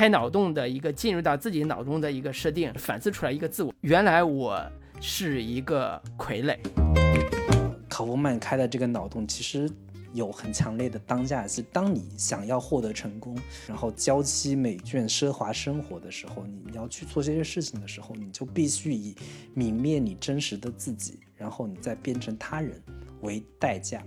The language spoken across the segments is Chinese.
开脑洞的一个进入到自己脑中的一个设定，反思出来一个自我。原来我是一个傀儡。考夫曼开的这个脑洞其实有很强烈的当下是，当你想要获得成功，然后娇妻美眷、奢华生活的时候，你要去做这些事情的时候，你就必须以泯灭你真实的自己，然后你再变成他人为代价。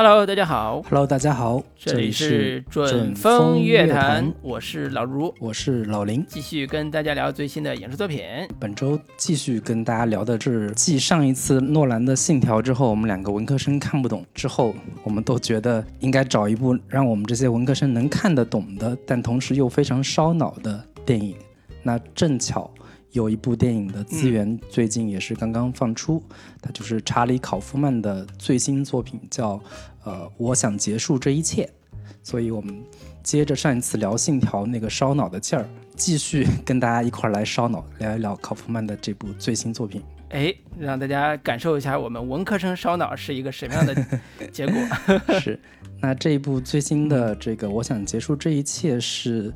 Hello，大家好。Hello，大家好，这里是准准风风乐乐坛坛，我是老卢，我是老林。继续跟大家聊最新的影视作品。本周继续跟大家聊的是，继上一次诺兰的《信条》之后，我们两个文科生看不懂之后，我们都觉得应该找一部让我们这些文科生能看得懂的，但同时又非常烧脑的电影。那正巧有一部电影的资源最近也是刚刚放出，它就是查理·考夫曼的最新作品，叫《呃，我想结束这一切》。所以我们接着上一次聊《信条》那个烧脑的劲儿，继续跟大家一块儿来烧脑，聊一聊考夫曼的这部最新作品。哎，让大家感受一下我们文科生烧脑是一个什么样的 结果。是，那这一部最新的这个《我想结束这一切》是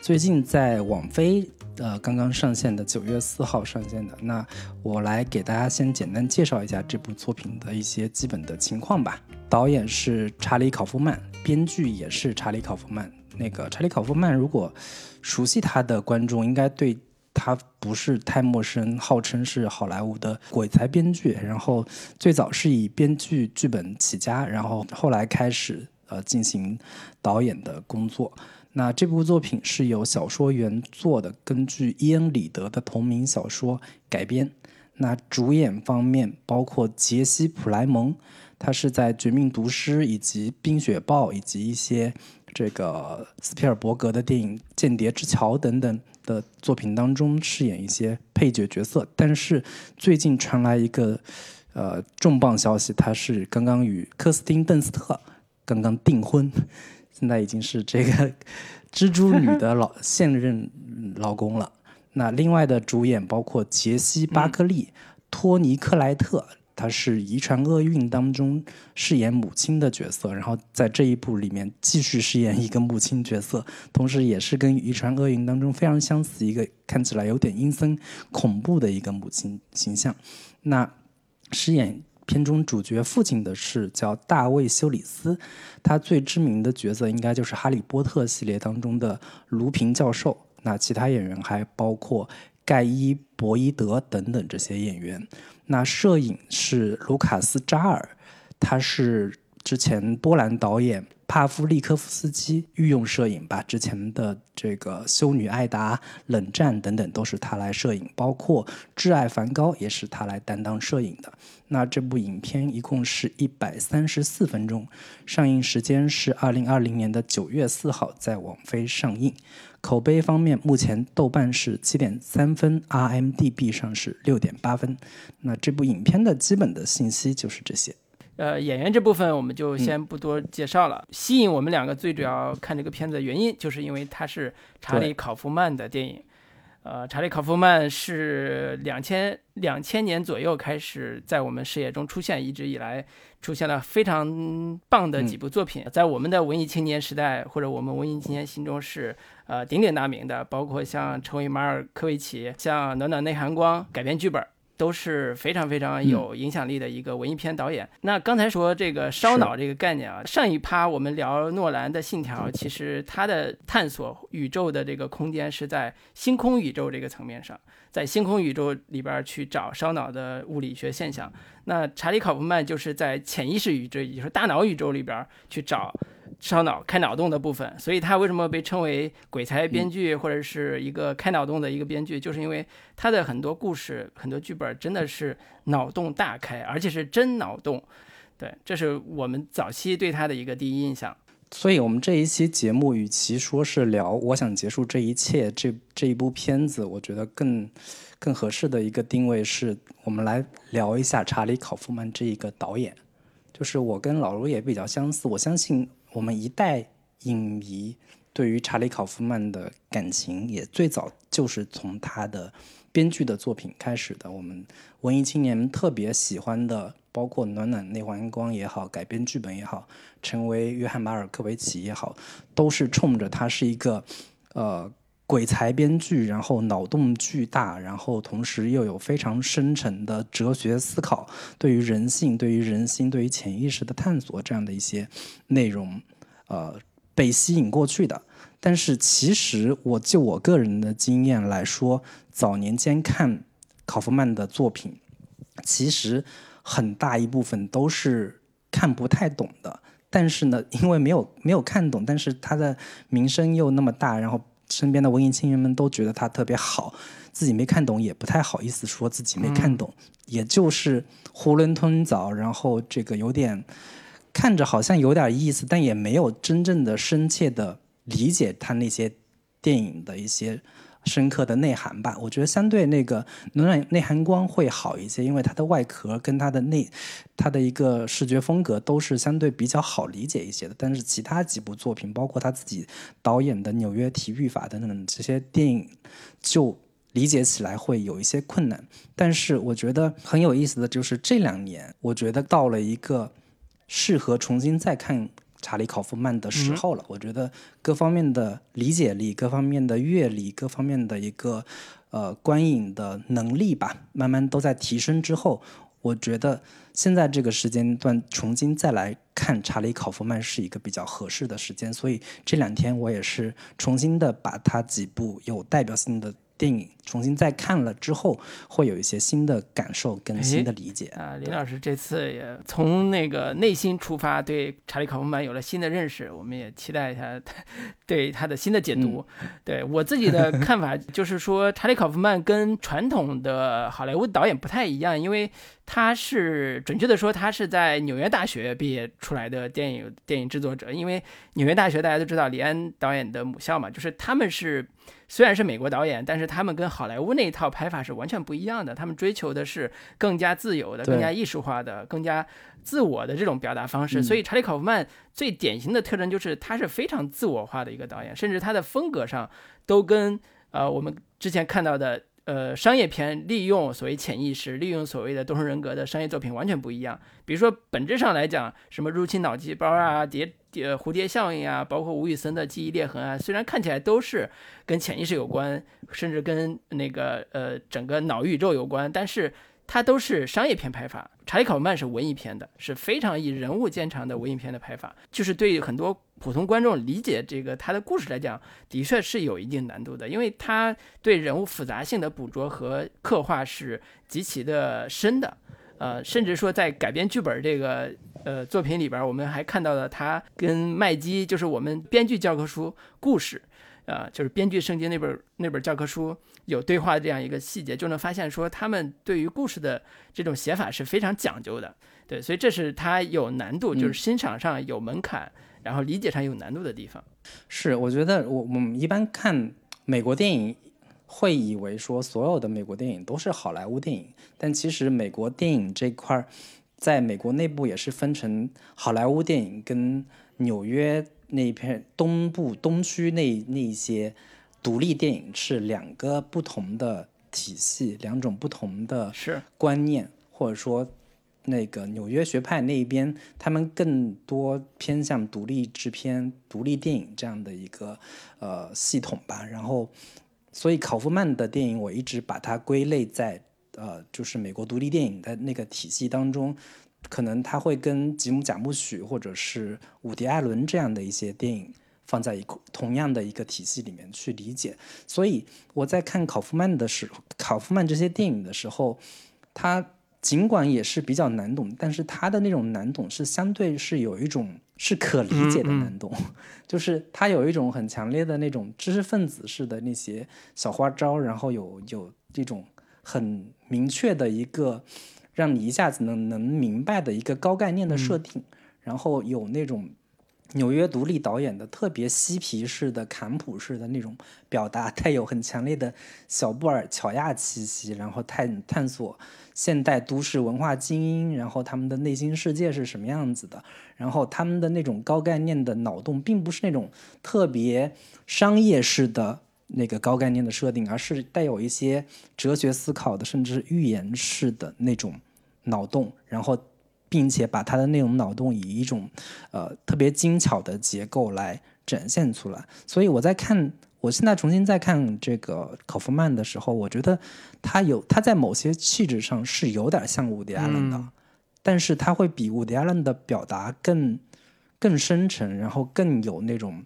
最近在网飞呃刚刚上线的，九月四号上线的。那我来给大家先简单介绍一下这部作品的一些基本的情况吧。导演是查理·考夫曼，编剧也是查理·考夫曼。那个查理·考夫曼，如果熟悉他的观众，应该对他不是太陌生，号称是好莱坞的鬼才编剧。然后最早是以编剧剧本起家，然后后来开始呃进行导演的工作。那这部作品是由小说原作的，根据伊恩·里德的同名小说改编。那主演方面包括杰西·普莱蒙，他是在《绝命毒师》以及《冰雪暴》以及一些这个斯皮尔伯格的电影《间谍之桥》等等的作品当中饰演一些配角角色。但是最近传来一个呃重磅消息，他是刚刚与科斯汀·邓斯特刚刚订婚，现在已经是这个 蜘蛛女的老 现任老公了。那另外的主演包括杰西·巴克利、托尼·克莱特，他是《遗传厄运》当中饰演母亲的角色，然后在这一部里面继续饰演一个母亲角色，同时也是跟《遗传厄运》当中非常相似，一个看起来有点阴森恐怖的一个母亲形象。那饰演片中主角父亲的是叫大卫·休里斯，他最知名的角色应该就是《哈利波特》系列当中的卢平教授。那其他演员还包括盖伊·博伊德等等这些演员。那摄影是卢卡斯·扎尔，他是之前波兰导演帕夫利科夫斯基御用摄影吧，之前的这个《修女艾达》《冷战》等等都是他来摄影，包括《挚爱梵高》也是他来担当摄影的。那这部影片一共是一百三十四分钟，上映时间是二零二零年的九月四号在网飞上映。口碑方面，目前豆瓣是七点三分，RMDB 上是六点八分。那这部影片的基本的信息就是这些。呃，演员这部分我们就先不多介绍了。吸引我们两个最主要看这个片子的原因，就是因为它是查理·考夫曼的电影。呃，查理·考夫曼是两千两千年左右开始在我们视野中出现，一直以来出现了非常棒的几部作品，在我们的文艺青年时代或者我们文艺青年心中是呃鼎鼎大名的，包括像成为马尔科维奇、像暖暖内含光改编剧本。都是非常非常有影响力的一个文艺片导演。那刚才说这个烧脑这个概念啊，上一趴我们聊诺兰的《信条》，其实他的探索宇宙的这个空间是在星空宇宙这个层面上，在星空宇宙里边去找烧脑的物理学现象。那查理·考夫曼就是在潜意识宇宙，也就是大脑宇宙里边去找。烧脑、开脑洞的部分，所以他为什么被称为鬼才编剧或者是一个开脑洞的一个编剧，就是因为他的很多故事、很多剧本真的是脑洞大开，而且是真脑洞。对，这是我们早期对他的一个第一印象。所以，我们这一期节目，与其说是聊我想结束这一切这这一部片子，我觉得更更合适的一个定位是，我们来聊一下查理·考夫曼这一个导演。就是我跟老卢也比较相似，我相信。我们一代影迷对于查理·考夫曼的感情，也最早就是从他的编剧的作品开始的。我们文艺青年特别喜欢的包括《暖暖内环光》也好，改编剧本也好，成为约翰马尔科维奇也好，都是冲着他是一个呃鬼才编剧，然后脑洞巨大，然后同时又有非常深沉的哲学思考，对于人性、对于人心、对于潜意识的探索这样的一些内容，呃，被吸引过去的。但是其实我就我个人的经验来说，早年间看考夫曼的作品，其实。很大一部分都是看不太懂的，但是呢，因为没有没有看懂，但是他的名声又那么大，然后身边的文艺青年们都觉得他特别好，自己没看懂也不太好意思说自己没看懂，也就是囫囵吞枣，然后这个有点看着好像有点意思，但也没有真正的深切的理解他那些电影的一些。深刻的内涵吧，我觉得相对那个暖暖内涵光会好一些，因为它的外壳跟它的内，它的一个视觉风格都是相对比较好理解一些的。但是其他几部作品，包括他自己导演的《纽约体育法》等等这些电影，就理解起来会有一些困难。但是我觉得很有意思的就是这两年，我觉得到了一个适合重新再看。查理·考夫曼的时候了，我觉得各方面的理解力、各方面的阅历、各方面的一个呃观影的能力吧，慢慢都在提升之后，我觉得现在这个时间段重新再来看查理·考夫曼是一个比较合适的时间，所以这两天我也是重新的把他几部有代表性的。电影重新再看了之后，会有一些新的感受跟新的理解啊。林老师这次也从那个内心出发，对查理·考夫曼有了新的认识。我们也期待一下他对他的新的解读。对我自己的看法就是说，查理·考夫曼跟传统的好莱坞导演不太一样，因为他是准确的说，他是在纽约大学毕业出来的电影电影制作者。因为纽约大学大家都知道，李安导演的母校嘛，就是他们是。虽然是美国导演，但是他们跟好莱坞那一套拍法是完全不一样的。他们追求的是更加自由的、更加艺术化的、更加自我的这种表达方式。所以，查理·考夫曼最典型的特征就是他是非常自我化的一个导演，甚至他的风格上都跟呃我们之前看到的。呃，商业片利用所谓潜意识，利用所谓的多重人格的商业作品完全不一样。比如说，本质上来讲，什么入侵脑细胞啊、蝶蝶蝴蝶效应啊，包括吴宇森的记忆裂痕啊，虽然看起来都是跟潜意识有关，甚至跟那个呃整个脑宇宙有关，但是。它都是商业片拍法，查理·考曼是文艺片的，是非常以人物见长的文艺片的拍法，就是对于很多普通观众理解这个他的故事来讲，的确是有一定难度的，因为他对人物复杂性的捕捉和刻画是极其的深的，呃，甚至说在改编剧本这个呃作品里边，我们还看到了他跟麦基，就是我们编剧教科书故事。呃，就是编剧圣经那本那本教科书有对话这样一个细节，就能发现说他们对于故事的这种写法是非常讲究的。对，所以这是它有难度，就是欣赏上有门槛，然后理解上有难度的地方。是，我觉得我我们一般看美国电影，会以为说所有的美国电影都是好莱坞电影，但其实美国电影这块儿，在美国内部也是分成好莱坞电影跟纽约。那一片东部东区那那些独立电影是两个不同的体系，两种不同的观念，或者说那个纽约学派那一边，他们更多偏向独立制片、独立电影这样的一个呃系统吧。然后，所以考夫曼的电影，我一直把它归类在呃，就是美国独立电影的那个体系当中。可能他会跟吉姆·贾木许或者是伍迪·艾伦这样的一些电影放在一同样的一个体系里面去理解，所以我在看考夫曼的时候，考夫曼这些电影的时候，他尽管也是比较难懂，但是他的那种难懂是相对是有一种是可理解的难懂，就是他有一种很强烈的那种知识分子式的那些小花招，然后有有这种很明确的一个。让你一下子能能明白的一个高概念的设定，然后有那种纽约独立导演的特别嬉皮式的坎普式的那种表达，带有很强烈的小布尔乔亚气息，然后探探索现代都市文化精英，然后他们的内心世界是什么样子的，然后他们的那种高概念的脑洞，并不是那种特别商业式的。那个高概念的设定，而是带有一些哲学思考的，甚至是预言式的那种脑洞，然后并且把它的那种脑洞以一种呃特别精巧的结构来展现出来。所以我在看，我现在重新再看这个考夫曼的时候，我觉得他有他在某些气质上是有点像伍迪·艾伦的，但是他会比伍迪·艾伦的表达更更深沉，然后更有那种。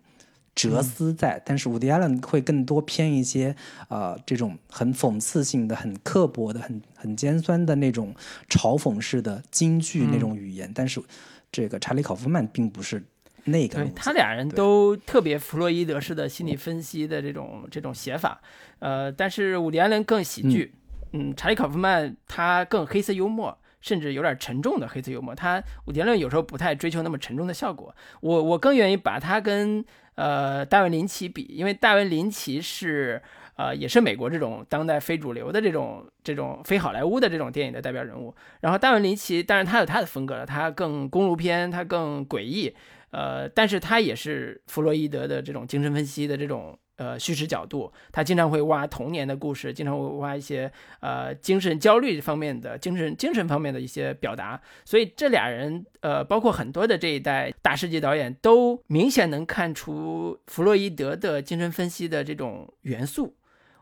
哲思在，但是伍迪·艾伦会更多偏一些，呃，这种很讽刺性的、很刻薄的、很很尖酸的那种嘲讽式的京剧那种语言。但是，这个查理·考夫曼并不是那个。对他俩人都特别弗洛伊德式的心理分析的这种这种写法，呃，但是伍迪·艾伦更喜剧，嗯，查理·考夫曼他更黑色幽默。甚至有点沉重的黑色幽默，他伍迪·艾伦有时候不太追求那么沉重的效果。我我更愿意把他跟呃大卫·林奇比，因为大卫·林奇是呃也是美国这种当代非主流的这种这种非好莱坞的这种电影的代表人物。然后大卫·林奇，当然他有他的风格了，他更公路片，他更诡异，呃，但是他也是弗洛伊德的这种精神分析的这种。呃，叙事角度，他经常会挖童年的故事，经常会挖一些呃精神焦虑方面的精神精神方面的一些表达。所以这俩人，呃，包括很多的这一代大师级导演，都明显能看出弗洛伊德的精神分析的这种元素。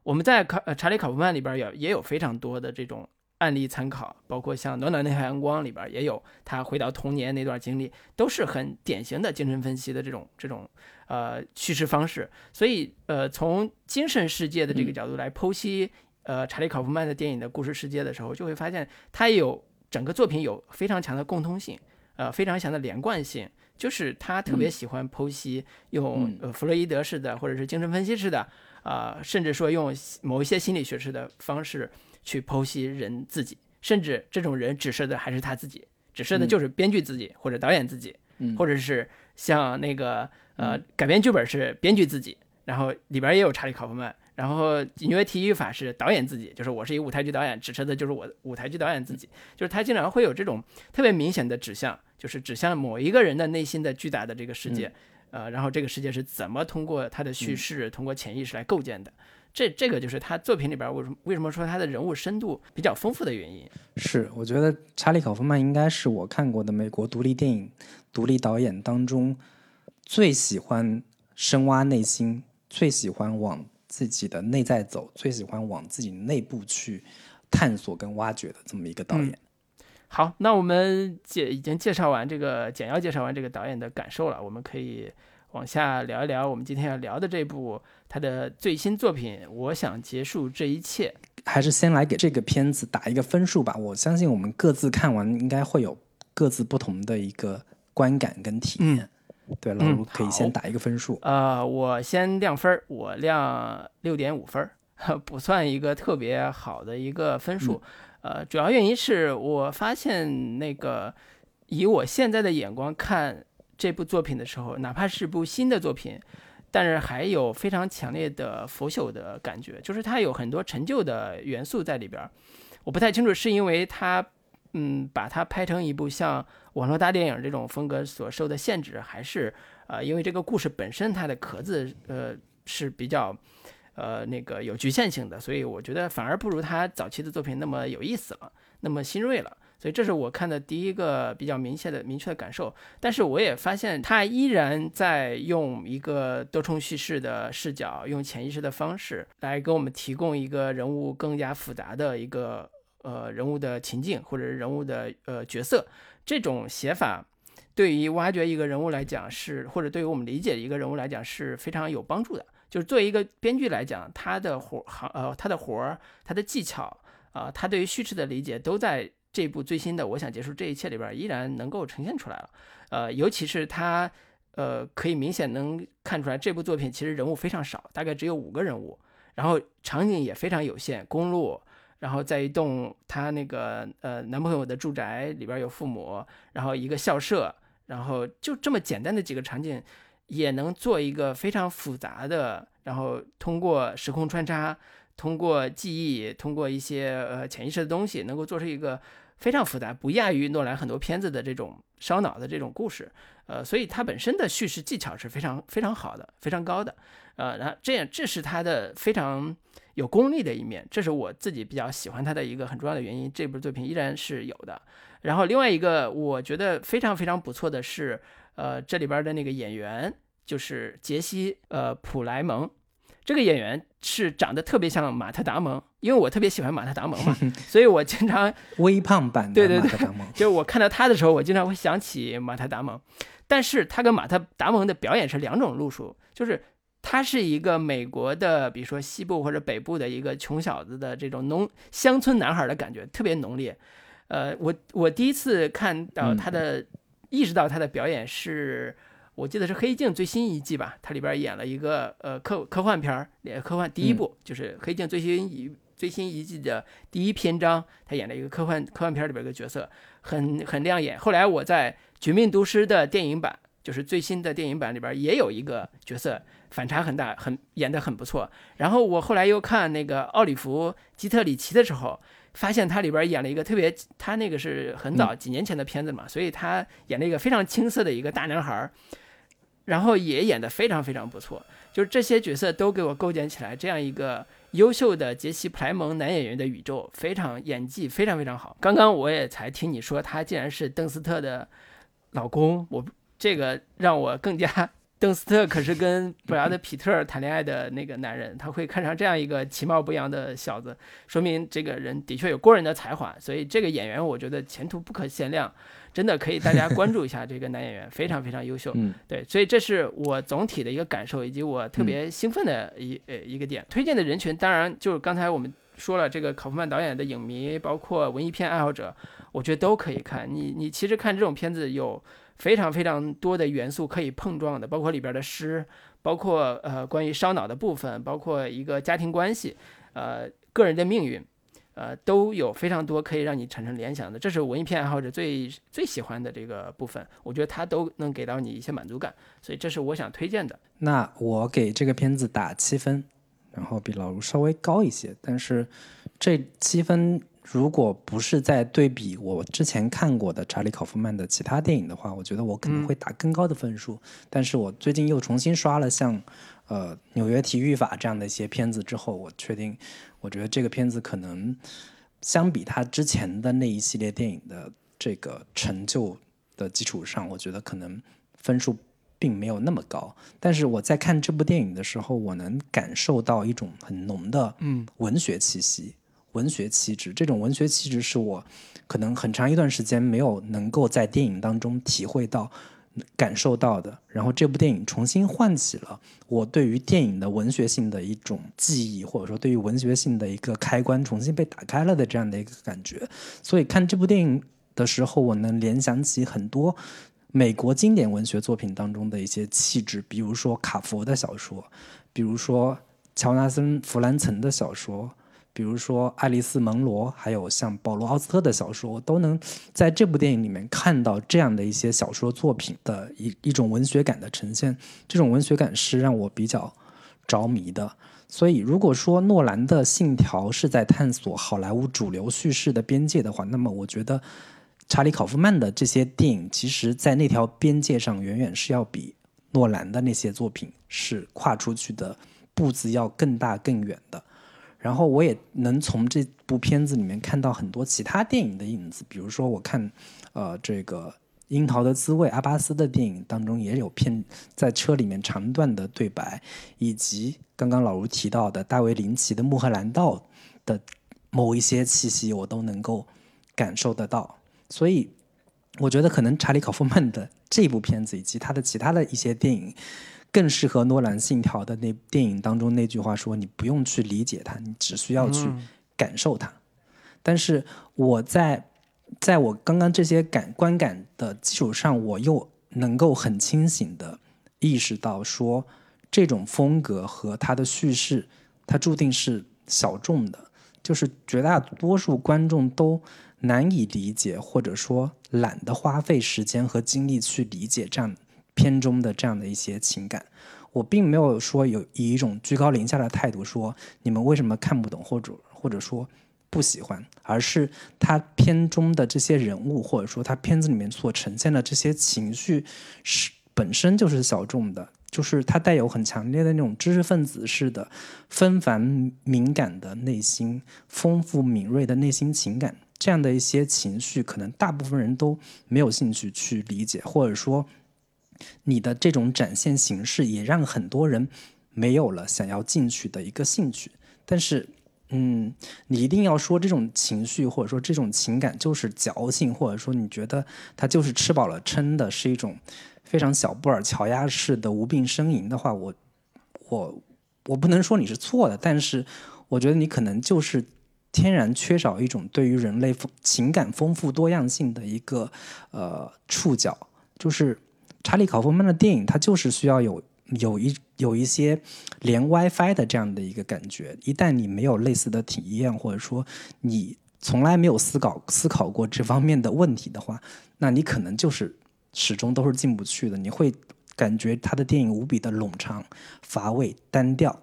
我们在考查理考夫曼里边也也有非常多的这种案例参考，包括像《暖暖那海阳光》里边也有他回到童年那段经历，都是很典型的精神分析的这种这种。呃，叙事方式，所以呃，从精神世界的这个角度来剖析呃查理考夫曼的电影的故事世界的时候，就会发现他有整个作品有非常强的共通性，呃，非常强的连贯性，就是他特别喜欢剖析用呃弗洛伊德式的或者是精神分析式的啊，甚至说用某一些心理学式的方式去剖析人自己，甚至这种人指涉的还是他自己，指涉的就是编剧自己或者导演自己，或者是像那个。呃，改编剧本是编剧自己，然后里边也有查理·考夫曼，然后纽约提语法是导演自己，就是我是一舞台剧导演，指涉的就是我舞台剧导演自己，就是他经常会有这种特别明显的指向，就是指向某一个人的内心的巨大的这个世界，呃，然后这个世界是怎么通过他的叙事，通过潜意识来构建的，这这个就是他作品里边为什么为什么说他的人物深度比较丰富的原因。是，我觉得查理·考夫曼应该是我看过的美国独立电影独立导演当中。最喜欢深挖内心，最喜欢往自己的内在走，最喜欢往自己内部去探索跟挖掘的这么一个导演。好，那我们介已经介绍完这个简要介绍完这个导演的感受了，我们可以往下聊一聊我们今天要聊的这部他的最新作品。我想结束这一切，还是先来给这个片子打一个分数吧。我相信我们各自看完应该会有各自不同的一个观感跟体验。对，老卢可以先打一个分数。呃，我先亮分儿，我亮六点五分儿，不算一个特别好的一个分数。呃，主要原因是我发现那个以我现在的眼光看这部作品的时候，哪怕是部新的作品，但是还有非常强烈的腐朽的感觉，就是它有很多陈旧的元素在里边儿。我不太清楚是因为它。嗯，把它拍成一部像网络大电影这种风格所受的限制，还是呃，因为这个故事本身它的壳子呃是比较呃那个有局限性的，所以我觉得反而不如他早期的作品那么有意思了，那么新锐了。所以这是我看的第一个比较明确的明确的感受。但是我也发现他依然在用一个多重叙事的视角，用潜意识的方式来给我们提供一个人物更加复杂的一个。呃，人物的情境或者人物的呃角色，这种写法对于挖掘一个人物来讲是，或者对于我们理解一个人物来讲是非常有帮助的。就是作为一个编剧来讲，他的活行呃他的活儿，他的技巧啊，他对于叙事的理解都在这部最新的《我想结束这一切》里边依然能够呈现出来了。呃，尤其是他呃可以明显能看出来，这部作品其实人物非常少，大概只有五个人物，然后场景也非常有限，公路。然后在一栋她那个呃男朋友的住宅里边有父母，然后一个校舍，然后就这么简单的几个场景，也能做一个非常复杂的，然后通过时空穿插，通过记忆，通过一些呃潜意识的东西，能够做出一个非常复杂，不亚于诺兰很多片子的这种烧脑的这种故事。呃，所以它本身的叙事技巧是非常非常好的，非常高的。呃，然后这样这是它的非常有功力的一面，这是我自己比较喜欢它的一个很重要的原因。这部作品依然是有的。然后另外一个我觉得非常非常不错的是，呃，这里边的那个演员就是杰西呃普莱蒙。这个演员是长得特别像马特·达蒙，因为我特别喜欢马特·达蒙嘛，所以我经常 微胖版的马特·达蒙。就是我看到他的时候，我经常会想起马特·达蒙。但是他跟马特·达蒙的表演是两种路数，就是他是一个美国的，比如说西部或者北部的一个穷小子的这种农乡村男孩的感觉特别浓烈。呃，我我第一次看到他的，意识到他的表演是。我记得是《黑镜》最新一季吧，它里边演了一个呃科科幻片儿，科幻第一部就是《黑镜》最新一最新一季的第一篇章，他演了一个科幻科幻片里边一个角色，很很亮眼。后来我在《绝命毒师》的电影版，就是最新的电影版里边也有一个角色，反差很大，很演得很不错。然后我后来又看那个奥利弗·基特里奇的时候，发现他里边演了一个特别，他那个是很早几年前的片子嘛，所以他演了一个非常青涩的一个大男孩儿。然后也演得非常非常不错，就是这些角色都给我构建起来这样一个优秀的杰西·普莱蒙男演员的宇宙，非常演技非常非常好。刚刚我也才听你说他竟然是邓斯特的老公，我这个让我更加。邓斯特可是跟布拉德·皮特谈恋爱的那个男人，他会看上这样一个其貌不扬的小子，说明这个人的确有过人的才华。所以这个演员我觉得前途不可限量，真的可以大家关注一下这个男演员，非常非常优秀。嗯，对，所以这是我总体的一个感受，以及我特别兴奋的一呃一个点。推荐的人群当然就是刚才我们说了，这个考夫曼导演的影迷，包括文艺片爱好者，我觉得都可以看。你你其实看这种片子有。非常非常多的元素可以碰撞的，包括里边的诗，包括呃关于烧脑的部分，包括一个家庭关系，呃个人的命运，呃都有非常多可以让你产生联想的。这是文艺片爱好者最最喜欢的这个部分，我觉得它都能给到你一些满足感，所以这是我想推荐的。那我给这个片子打七分，然后比老卢稍微高一些，但是这七分。如果不是在对比我之前看过的查理·考夫曼的其他电影的话，我觉得我可能会打更高的分数。但是我最近又重新刷了像，呃，《纽约体育法》这样的一些片子之后，我确定，我觉得这个片子可能相比他之前的那一系列电影的这个成就的基础上，我觉得可能分数并没有那么高。但是我在看这部电影的时候，我能感受到一种很浓的嗯文学气息。文学气质，这种文学气质是我可能很长一段时间没有能够在电影当中体会到、感受到的。然后这部电影重新唤起了我对于电影的文学性的一种记忆，或者说对于文学性的一个开关重新被打开了的这样的一个感觉。所以看这部电影的时候，我能联想起很多美国经典文学作品当中的一些气质，比如说卡佛的小说，比如说乔纳森·弗兰岑的小说。比如说爱丽丝·蒙罗，还有像保罗·奥斯特的小说，都能在这部电影里面看到这样的一些小说作品的一一种文学感的呈现。这种文学感是让我比较着迷的。所以，如果说诺兰的《信条》是在探索好莱坞主流叙事的边界的话，那么我觉得查理·考夫曼的这些电影，其实在那条边界上远远是要比诺兰的那些作品是跨出去的步子要更大更远的。然后我也能从这部片子里面看到很多其他电影的影子，比如说我看，呃，这个《樱桃的滋味》阿巴斯的电影当中也有片在车里面长段的对白，以及刚刚老卢提到的大卫林奇的《穆赫兰道》的某一些气息，我都能够感受得到。所以我觉得可能查理考夫曼的这部片子以及他的其他的一些电影。更适合诺兰《信条》的那电影当中那句话说：“你不用去理解它，你只需要去感受它。”但是我在在我刚刚这些感观感的基础上，我又能够很清醒的意识到，说这种风格和它的叙事，它注定是小众的，就是绝大多数观众都难以理解，或者说懒得花费时间和精力去理解这样。片中的这样的一些情感，我并没有说有以一种居高临下的态度说你们为什么看不懂或者或者说不喜欢，而是他片中的这些人物，或者说他片子里面所呈现的这些情绪是本身就是小众的，就是它带有很强烈的那种知识分子式的纷繁敏感的内心、丰富敏锐的内心情感，这样的一些情绪，可能大部分人都没有兴趣去理解，或者说你的这种展现形式也让很多人没有了想要进去的一个兴趣，但是。嗯，你一定要说这种情绪或者说这种情感就是矫情，或者说你觉得它就是吃饱了撑的，是一种非常小布尔乔亚式的无病呻吟的话，我我我不能说你是错的，但是我觉得你可能就是天然缺少一种对于人类情感丰富多样性的一个呃触角，就是查理考夫曼的电影，它就是需要有。有一有一些连 WiFi 的这样的一个感觉，一旦你没有类似的体验，或者说你从来没有思考思考过这方面的问题的话，那你可能就是始终都是进不去的。你会感觉他的电影无比的冗长、乏味、单调。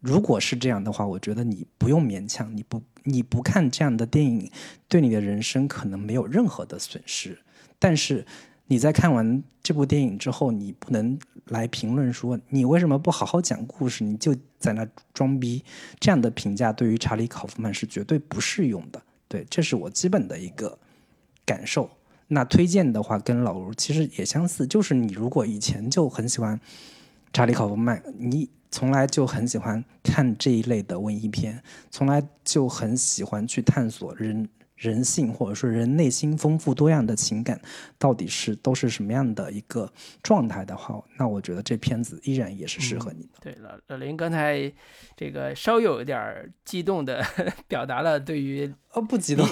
如果是这样的话，我觉得你不用勉强，你不你不看这样的电影，对你的人生可能没有任何的损失。但是。你在看完这部电影之后，你不能来评论说你为什么不好好讲故事，你就在那装逼。这样的评价对于查理·考夫曼是绝对不适用的。对，这是我基本的一个感受。那推荐的话，跟老卢其实也相似，就是你如果以前就很喜欢查理·考夫曼，你从来就很喜欢看这一类的文艺片，从来就很喜欢去探索人。人性或者说人内心丰富多样的情感，到底是都是什么样的一个状态的话，那我觉得这片子依然也是适合你的。对了，老林刚才这个稍有点激动的 表达了对于哦不激动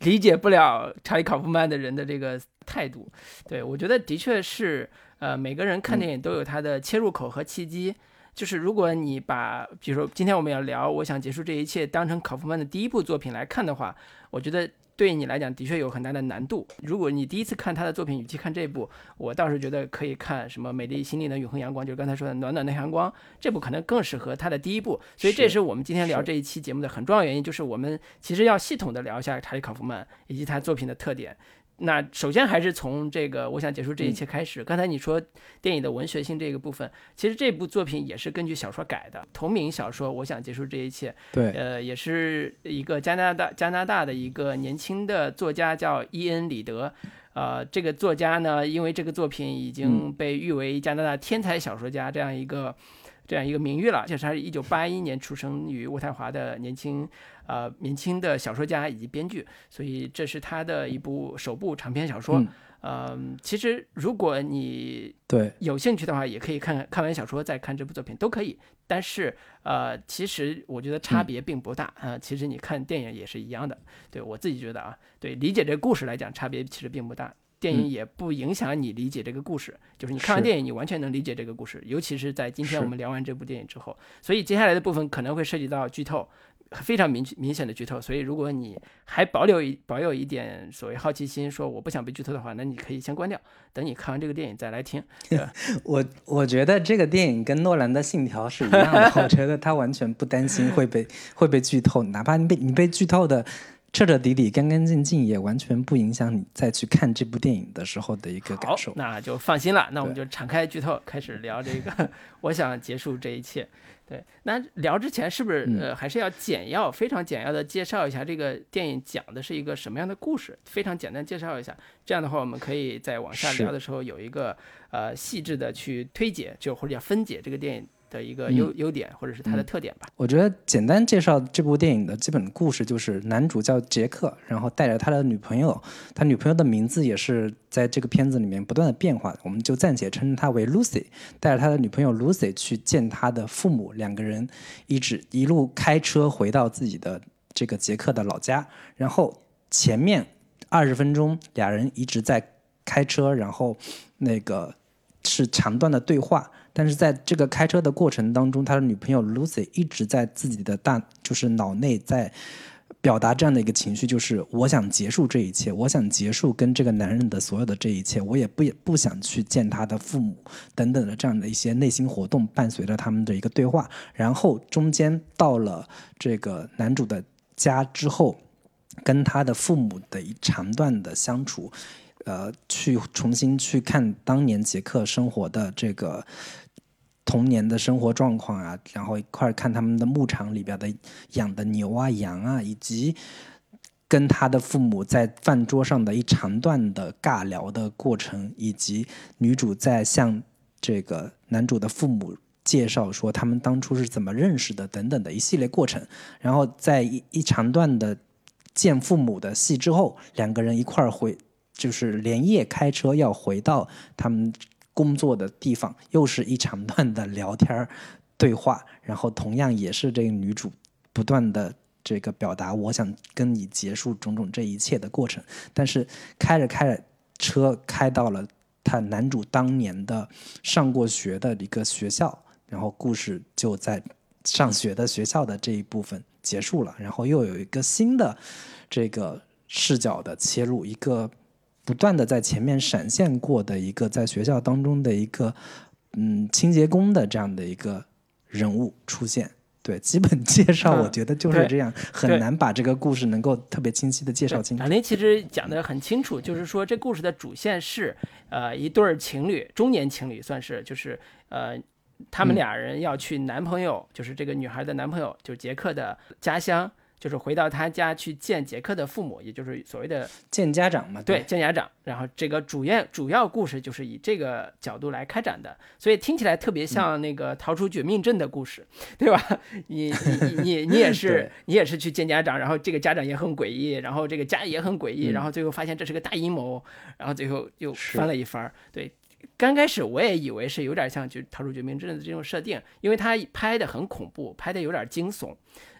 理解不了查理考夫曼的人的这个态度。对我觉得的确是，呃，每个人看电影都有他的切入口和契机。就是如果你把，比如说今天我们要聊，我想结束这一切，当成考夫曼的第一部作品来看的话，我觉得对你来讲的确有很大的难度。如果你第一次看他的作品，与其看这部，我倒是觉得可以看什么《美丽心灵的永恒阳光》，就是刚才说的暖暖的阳光，这部可能更适合他的第一部。所以这是我们今天聊这一期节目的很重要原因，就是我们其实要系统的聊一下查理考夫曼以及他作品的特点。那首先还是从这个，我想结束这一切开始。刚才你说电影的文学性这个部分，其实这部作品也是根据小说改的，同名小说《我想结束这一切》。对，呃，也是一个加拿大加拿大的一个年轻的作家叫伊恩·里德。呃，这个作家呢，因为这个作品已经被誉为加拿大天才小说家这样一个这样一个名誉了。就是他是一九八一年出生于渥太华的年轻。呃，年轻的小说家以及编剧，所以这是他的一部首部长篇小说。嗯，其实如果你对有兴趣的话，也可以看看完小说再看这部作品都可以。但是呃，其实我觉得差别并不大啊。其实你看电影也是一样的。对我自己觉得啊，对理解这个故事来讲，差别其实并不大。电影也不影响你理解这个故事，就是你看完电影，你完全能理解这个故事。尤其是在今天我们聊完这部电影之后，所以接下来的部分可能会涉及到剧透。非常明明显的剧透，所以如果你还保留一保有一点所谓好奇心，说我不想被剧透的话，那你可以先关掉，等你看完这个电影再来听。我我觉得这个电影跟诺兰的《信条》是一样的，我觉得他完全不担心会被会被剧透，哪怕你被你被剧透的彻彻底底、干干净净，也完全不影响你再去看这部电影的时候的一个感受。那就放心了，那我们就敞开剧透，开始聊这个。我想结束这一切。对，那聊之前是不是呃还是要简要、非常简要的介绍一下这个电影讲的是一个什么样的故事？非常简单介绍一下，这样的话我们可以在往下聊的时候有一个呃细致的去推解，就或者叫分解这个电影。的一个优优点或者是它的特点吧。我觉得简单介绍这部电影的基本故事就是男主叫杰克，然后带着他的女朋友，他女朋友的名字也是在这个片子里面不断的变化，我们就暂且称他为 Lucy，带着他的女朋友 Lucy 去见他的父母，两个人一直一路开车回到自己的这个杰克的老家，然后前面二十分钟俩人一直在开车，然后那个是长段的对话。但是在这个开车的过程当中，他的女朋友 Lucy 一直在自己的大就是脑内在表达这样的一个情绪，就是我想结束这一切，我想结束跟这个男人的所有的这一切，我也不也不想去见他的父母等等的这样的一些内心活动，伴随着他们的一个对话。然后中间到了这个男主的家之后，跟他的父母的一长段的相处，呃，去重新去看当年杰克生活的这个童年的生活状况啊，然后一块儿看他们的牧场里边的养的牛啊、羊啊，以及跟他的父母在饭桌上的一长段的尬聊的过程，以及女主在向这个男主的父母介绍说他们当初是怎么认识的等等的一系列过程，然后在一一长段的见父母的戏之后，两个人一块儿回，就是连夜开车要回到他们工作的地方，又是一长段的聊天对话，然后同样也是这个女主不断的这个表达我想跟你结束种种这一切的过程，但是开着开着车开到了他男主当年的上过学的一个学校，然后故事就在上学的学校的这一部分结束了，然后又有一个新的这个视角的切入，一个不断的在前面闪现过的一个在学校当中的一个嗯清洁工的这样的一个人物出现。对，基本介绍嗯我觉得就是这样，很难把这个故事能够特别清晰的介绍清楚老。林其实讲的很清楚，就是说这故事的主线是，呃，一对儿情侣，中年情侣算是，就是呃，他们嗯俩人要去男朋友，就是这个女孩的男朋友，就是杰克的家乡，就是回到他家去见杰克的父母，也就是所谓的见家长嘛，对，见家长。然后这个主要主要故事就是以这个角度来开展的，所以听起来特别像那个逃出绝命镇的故事，对吧？你你你你也是你也是去见家长，然后这个家长也很诡异，然后这个家也很诡异，嗯然后最后发现这是个大阴谋，然后最后又翻了一番儿。对，刚开始我也以为是有点像就逃出绝命镇的这种设定，因为他拍的很恐怖，拍的有点惊悚。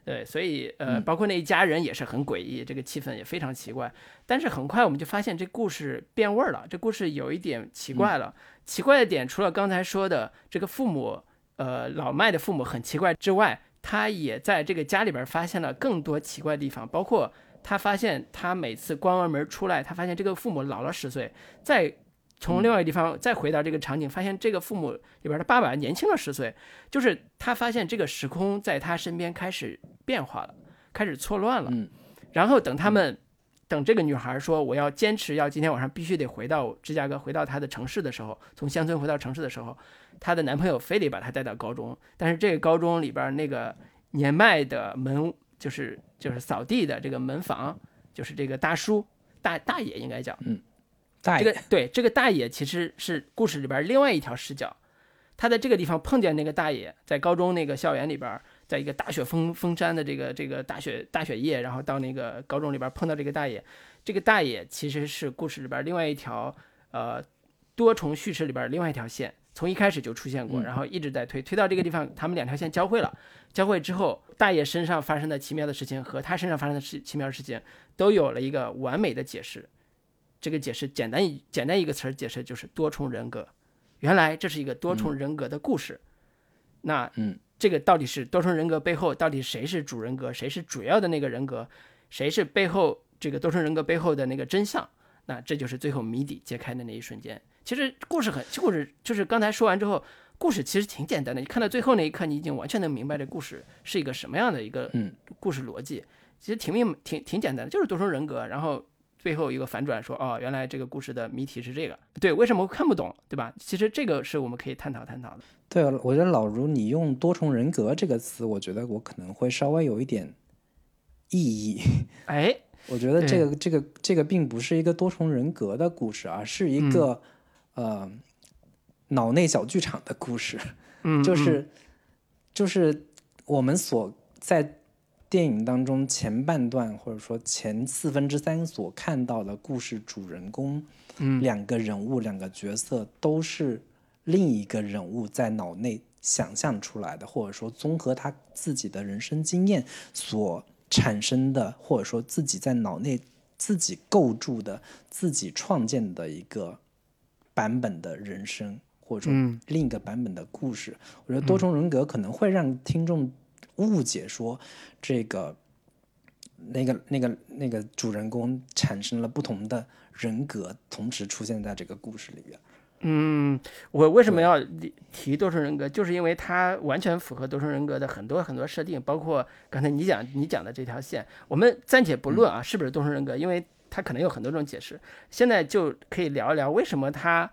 对，所以呃，嗯包括那一家人也是很诡异，这个气氛也非常奇怪。但是很快我们就发现这故事变味儿了，这故事有一点奇怪了。奇怪的点除了刚才说的这个父母，呃，老麦的父母很奇怪之外，他也在这个家里边发现了更多奇怪的地方，包括他发现他每次关完门出来，他发现这个父母老了十岁，再从另外一个地方再回到这个场景，发现这个父母里边的爸爸年轻了十岁，就是他发现这个时空在他身边开始变化了，开始错乱了。嗯然后等他们，等这个女孩说我要坚持要今天晚上必须得回到芝加哥，回到她的城市的时候，从乡村回到城市的时候，她的男朋友非得把她带到高中，但是这个高中里边那个年迈的门就是就是扫地的这个门房，就是这个大叔大大爷应该叫。这个对这个大爷其实是故事里边另外一条视角，他在这个地方碰见那个大爷，在高中那个校园里边，在一个大雪封封山的这个这个大雪大雪夜，然后到那个高中里边碰到这个大爷，这个大爷其实是故事里边另外一条呃多重叙事里边另外一条线，从一开始就出现过，嗯。然后一直在推推到这个地方，他们两条线交汇了，交汇之后，大爷身上发生的奇妙的事情和他身上发生的事奇妙的事情都有了一个完美的解释。这个解释简单一简单一个词儿解释就是多重人格。原来这是一个多重人格的故事。那嗯，这个到底是多重人格背后到底谁是主人格，谁是主要的那个人格，谁是背后这个多重人格背后的那个真相？那这就是最后谜底揭开的那一瞬间。其实故事很，故事就是刚才说完之后，故事其实挺简单的。你看到最后那一刻，你已经完全能明白这故事是一个什么样的一个嗯故事逻辑。其实挺明挺挺简单的，就是多重人格，然后最后一个反转说，哦，原来这个故事的谜题是这个。对，为什么会看不懂，对吧？其实这个是我们可以探讨探讨的。对，我觉得老如你用多重人格这个词，我觉得我可能会稍微有一点异议。哎，我觉得这个这个这个并不是一个多重人格的故事，而是一个、呃脑内小剧场的故事。嗯，就是就是我们所在电影当中前半段或者说前四分之三所看到的故事主人公，嗯两个人物两个角色都是另一个人物在脑内想象出来的，或者说综合他自己的人生经验所产生的，或者说自己在脑内自己构筑的、自己创建的一个版本的人生，或者说嗯另一个版本的故事。我觉得多重人格可能会让听众误解说这个那个那个那个主人公产生了不同的人格，同时出现在这个故事里边。嗯，我为什么要提多重人格？就是因为它完全符合多重人格的很多很多设定，包括刚才你讲你讲的这条线。我们暂且不论啊，是不是多重人格，因为它可能有很多种解释。现在就可以聊一聊为什么它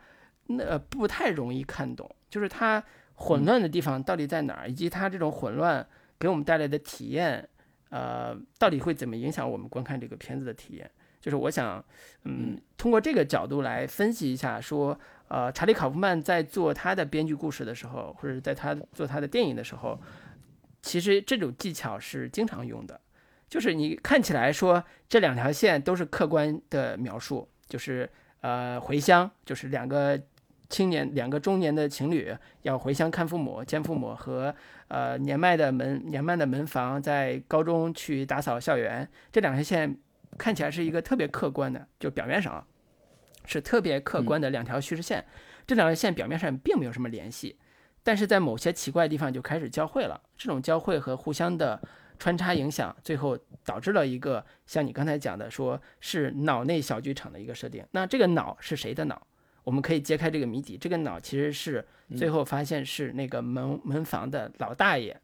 那不太容易看懂，就是它混乱的地方到底在哪儿，以及它这种混乱给我们带来的体验，呃，到底会怎么影响我们观看这个片子的体验？就是我想，嗯，通过这个角度来分析一下，说。呃，查理·考夫曼在做他的编剧故事的时候，或者在他做他的电影的时候，其实这种技巧是经常用的。就是你看起来说这两条线都是客观的描述，就是呃回乡，就是两个青年、两个中年的情侣要回乡看父母、见父母，和呃年迈的门年迈的门房在高中去打扫校园，这两条线看起来是一个特别客观的，就表面上。是特别客观的两条叙事线，这两条线表面上并没有什么联系，但是在某些奇怪的地方就开始交汇了。这种交汇和互相的穿插影响，最后导致了一个像你刚才讲的，说是脑内小剧场的一个设定。那这个脑是谁的脑？我们可以揭开这个谜底。这个脑其实是最后发现是那个门门房的老大爷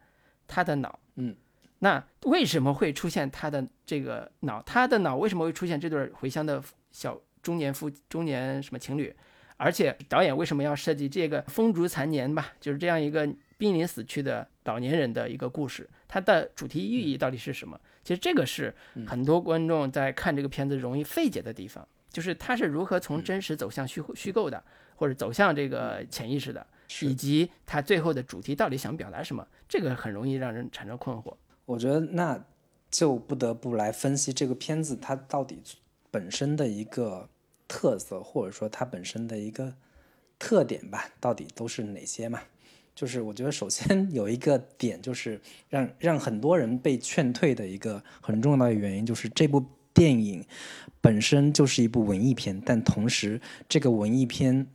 他的脑。嗯，那为什么会出现他的这个脑？他的脑为什么会出现这对回乡的小？中年夫中年什么情侣，而且导演为什么要设计这个风烛残年吧？就是这样一个濒临死去的老年人的一个故事，它的主题意义到底是什么？其实这个是很多观众在看这个片子容易费解的地方，就是它是如何从真实走向虚虚构的，或者走向这个潜意识的，以及它最后的主题到底想表达什么？这个很容易让人产生困惑。我觉得那就不得不来分析这个片子它到底本身的一个。特色或者说它本身的一个特点吧，到底都是哪些嘛？就是我觉得首先有一个点，就是让让很多人被劝退的一个很重要的原因，就是这部电影本身就是一部文艺片，但同时这个文艺片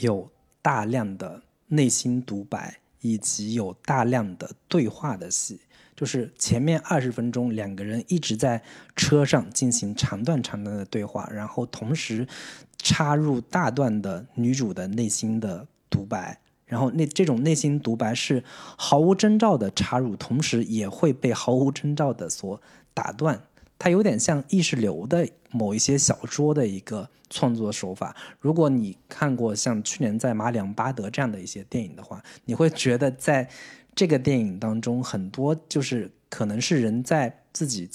有大量的内心独白，以及有大量的对话的戏。就是前面二十分钟，两个人一直在车上进行长段长段的对话，然后同时插入大段的女主的内心的独白，然后那这种内心独白是毫无征兆的插入，同时也会被毫无征兆的所打断。它有点像意识流的某一些小说的一个创作手法。如果你看过像去年在马里昂巴德这样的一些电影的话，你会觉得在。这个电影当中很多就是可能是人在自己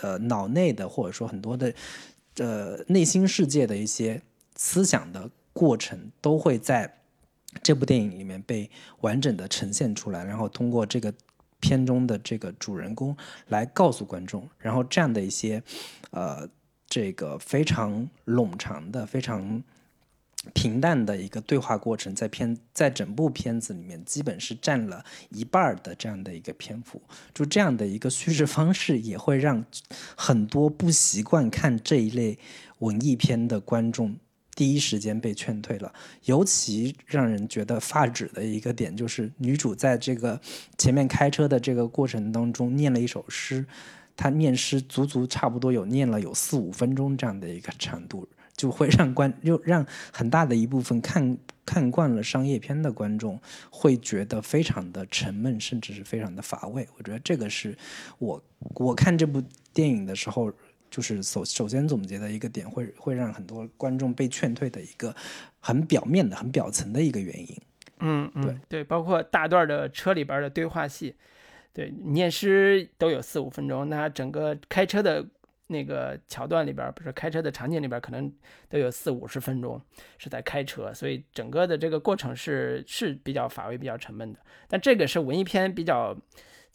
呃脑内的，或者说很多的呃内心世界的一些思想的过程，都会在这部电影里面被完整的呈现出来，然后通过这个片中的这个主人公来告诉观众，然后这样的一些呃这个非常冗长的非常。平淡的一个对话过程，在片在整部片子里面，基本是占了一半的这样的一个篇幅。就这样的一个叙事方式，也会让很多不习惯看这一类文艺片的观众第一时间被劝退了。尤其让人觉得发指的一个点，就是女主在这个前面开车的这个过程当中念了一首诗，她念诗足足差不多有念了有四五分钟这样的一个长度。就会让观，就让很大的一部分看看惯了商业片的观众会觉得非常的沉闷，甚至是非常的乏味。我觉得这个是我我看这部电影的时候，就是首首先总结的一个点，会会让很多观众被劝退的一个很表面的、很表层的一个原因。嗯，对对，包括大段的车里边的对话戏，对念诗都有四五分钟，那整个开车的。那个桥段里边，不是开车的场景里边，可能都有四五十分钟是在开车，所以整个的这个过程是是比较乏味、比较沉闷的。但这个是文艺片比较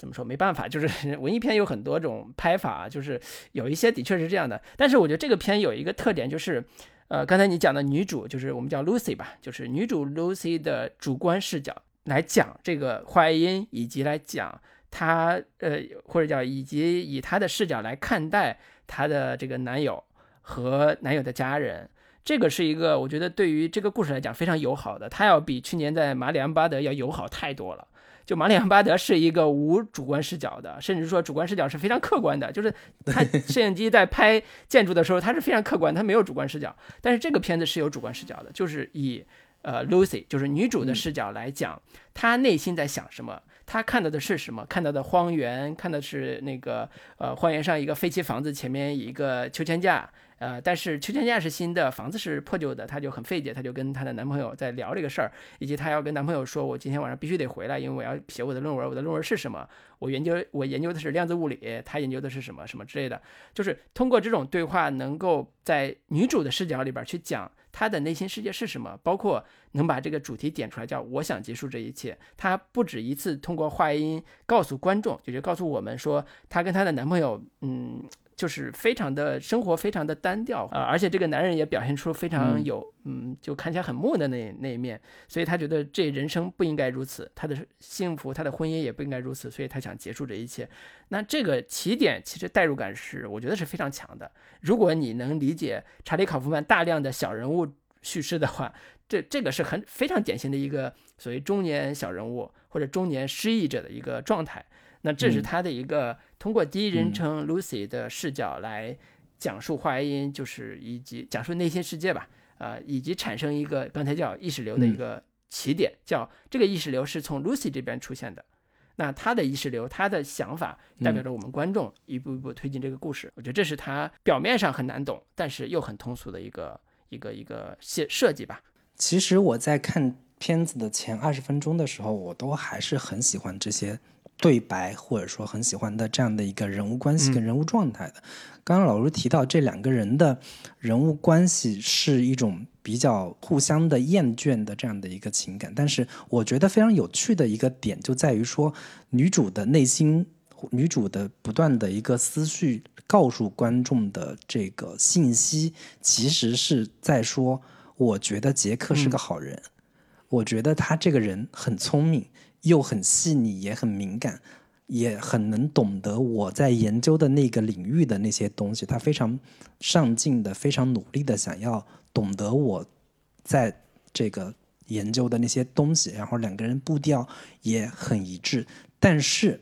怎么说？没办法，就是 文艺片有很多种拍法，就是有一些的确是这样的。但是我觉得这个片有一个特点，就是呃，刚才你讲的女主，就是我们叫 Lucy 吧，就是女主 Lucy 的主观视角来讲这个坏音，以及来讲她呃，或者叫以及以她的视角来看待。她的这个男友和男友的家人，这个是一个我觉得对于这个故事来讲非常友好的，它要比去年在马里安巴德要友好太多了。就马里昂巴德是一个无主观视角的，甚至说主观视角是非常客观的，就是他 摄影机在拍建筑的时候，他是非常客观，他没有主观视角。但是这个片子是有主观视角的，就是以呃 Lucy 就是女主的视角来讲，她内心在想什么，她看到的是什么，看到的荒原，看的是那个呃荒原上一个废弃房子前面一个秋千架。呃，但是秋千架是新的，房子是破旧的，她就很费解，她就跟她的男朋友在聊这个事儿，以及她要跟男朋友说，我今天晚上必须得回来，因为我要写我的论文，我的论文是什么？我研究我研究的是量子物理，他研究的是什么什么之类的，就是通过这种对话，能够在女主的视角里边去讲她的内心世界是什么，包括能把这个主题点出来，叫我想结束这一切。她不止一次通过话音告诉观众，也就告诉我们说，她跟她的男朋友，嗯。就是非常的生活，非常的单调啊，而且这个男人也表现出非常有，嗯，就看起来很木的那那一面，所以他觉得这人生不应该如此，他的幸福，他的婚姻也不应该如此，所以他想结束这一切。那这个起点其实代入感是，我觉得是非常强的。如果你能理解查理·考夫曼大量的小人物叙事的话，这这个是很非常典型的一个所谓中年小人物或者中年失意者的一个状态。那这是他的一个通过第一人称 Lucy 的视角来讲述话音，就是以及讲述内心世界吧，啊，以及产生一个刚才叫意识流的一个起点，叫这个意识流是从 Lucy 这边出现的。那他的意识流，他的想法代表着我们观众一步一步推进这个故事。我觉得这是他表面上很难懂，但是又很通俗的一个一个一个设设计吧。其实我在看片子的前二十分钟的时候，我都还是很喜欢这些。对白或者说很喜欢的这样的一个人物关系跟人物状态的，刚刚老师提到这两个人的人物关系是一种比较互相的厌倦的这样的一个情感，但是我觉得非常有趣的一个点就在于说女主的内心，女主的不断的一个思绪告诉观众的这个信息，其实是在说，我觉得杰克是个好人，我觉得他这个人很聪明。又很细腻，也很敏感，也很能懂得我在研究的那个领域的那些东西。他非常上进的，非常努力的想要懂得我在这个研究的那些东西。然后两个人步调也很一致，但是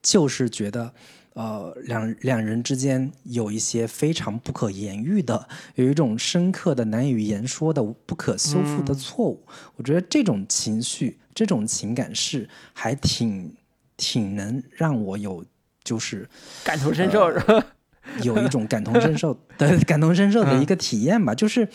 就是觉得，呃，两两人之间有一些非常不可言喻的，有一种深刻的、难以言说的、不可修复的错误。我觉得这种情绪。这种情感是还挺挺能让我有就是感同身受？有一种感同身受的 感同身受的一个体验吧，就是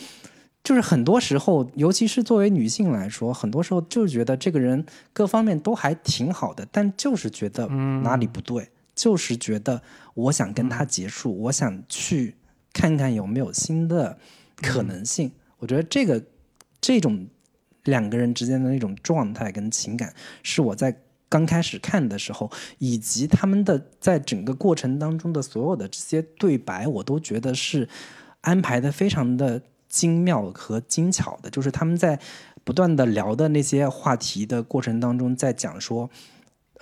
就是很多时候，尤其是作为女性来说，很多时候就觉得这个人各方面都还挺好的，但就是觉得哪里不对，就是觉得我想跟他结束，我想去看看有没有新的可能性。我觉得这个这种。两个人之间的那种状态跟情感，是我在刚开始看的时候，以及他们的在整个过程当中的所有的这些对白，我都觉得是安排的非常的精妙和精巧的。就是他们在不断的聊的那些话题的过程当中，在讲说，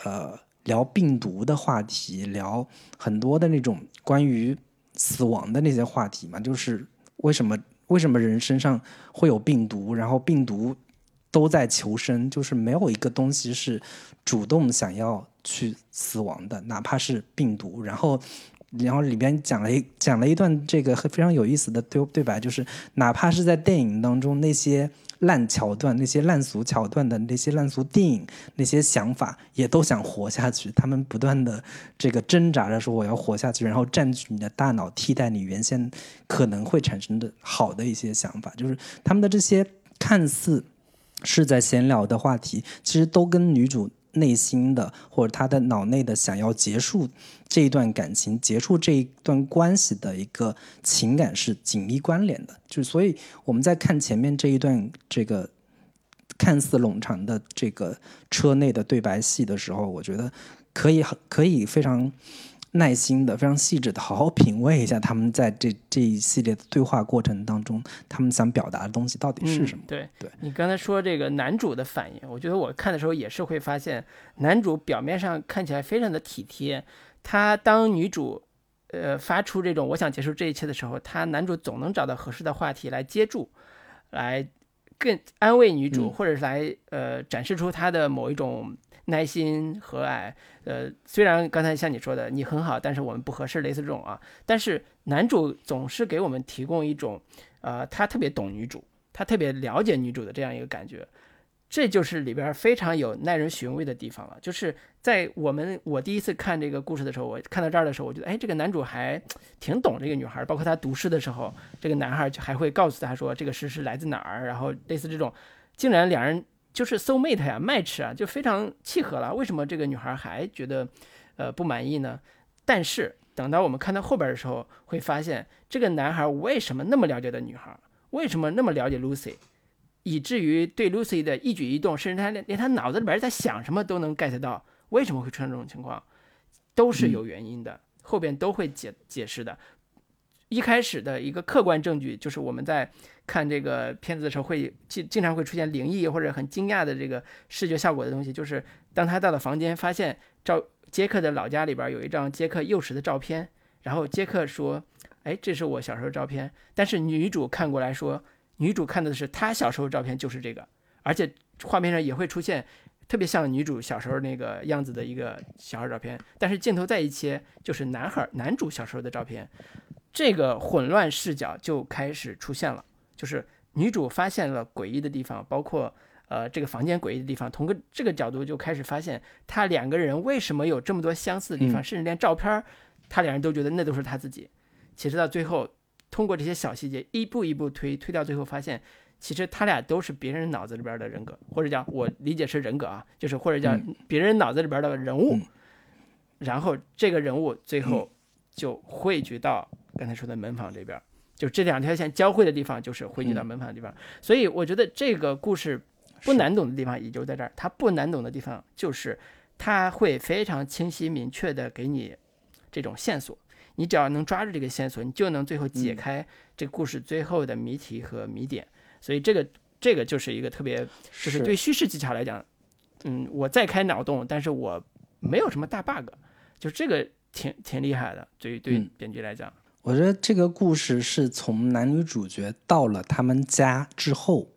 呃，聊病毒的话题，聊很多的那种关于死亡的那些话题嘛，就是为什么为什么人身上会有病毒，然后病毒。都在求生，就是没有一个东西是主动想要去死亡的，哪怕是病毒。然后，然后里边讲了一讲了一段这个非常有意思的对对白，就是哪怕是在电影当中那些烂桥段、那些烂俗桥段的那些烂俗电影，那些想法也都想活下去。他们不断的这个挣扎着说我要活下去，然后占据你的大脑，替代你原先可能会产生的好的一些想法。就是他们的这些看似。是在闲聊的话题，其实都跟女主内心的或者他的脑内的想要结束这一段感情、结束这一段关系的一个情感是紧密关联的。就所以我们在看前面这一段这个看似冗长的这个车内的对白戏的时候，我觉得可以很可以非常。耐心的、非常细致的，好好品味一下他们在这这一系列的对话过程当中，他们想表达的东西到底是什么？对对，你刚才说这个男主的反应，我觉得我看的时候也是会发现，男主表面上看起来非常的体贴，他当女主呃发出这种我想结束这一切的时候，他男主总能找到合适的话题来接住，来更安慰女主，或者是来呃展示出他的某一种耐心和蔼。呃，虽然刚才像你说的你很好，但是我们不合适，类似这种啊。但是男主总是给我们提供一种，呃，他特别懂女主，他特别了解女主的这样一个感觉。这就是里边非常有耐人寻味的地方了。就是在我们我第一次看这个故事的时候，我看到这儿的时候，我觉得，哎，这个男主还挺懂这个女孩。包括他读诗的时候，这个男孩就还会告诉他说，这个诗是来自哪儿。然后类似这种，竟然两人就是 soul mate 呀，match 啊，就非常契合了。为什么这个女孩还觉得，呃，不满意呢？但是等到我们看到后边的时候，会发现这个男孩为什么那么了解的女孩，为什么那么了解 Lucy。以至于对 Lucy 的一举一动，甚至他连连他脑子里边在想什么都能 get 到，为什么会出现这种情况，都是有原因的，后边都会解解释的。一开始的一个客观证据就是我们在看这个片子的时候，会经经常会出现灵异或者很惊讶的这个视觉效果的东西，就是当他到了房间，发现照杰克的老家里边有一张杰克幼时的照片，然后杰克说：“哎，这是我小时候照片。”但是女主看过来说。女主看到的是她小时候照片，就是这个，而且画面上也会出现特别像女主小时候那个样子的一个小孩照片，但是镜头再一切，就是男孩男主小时候的照片，这个混乱视角就开始出现了，就是女主发现了诡异的地方，包括呃这个房间诡异的地方，从个这个角度就开始发现他两个人为什么有这么多相似的地方，甚至连照片他两人都觉得那都是他自己，其实到最后。通过这些小细节，一步一步推，推到最后发现，其实他俩都是别人脑子里边的人格，或者叫我理解是人格啊，就是或者叫别人脑子里边的人物。然后这个人物最后就汇聚到刚才说的门房这边，就这两条线交汇的地方就是汇聚到门房的地方。所以我觉得这个故事不难懂的地方也就在这儿，它不难懂的地方就是它会非常清晰明确的给你这种线索。你只要能抓住这个线索，你就能最后解开这个故事最后的谜题和谜点。所以这个这个就是一个特别，就是对叙事技巧来讲，嗯，我再开脑洞，但是我没有什么大 bug，就这个挺挺厉害的。对于对编剧来讲，我觉得这个故事是从男女主角到了他们家之后，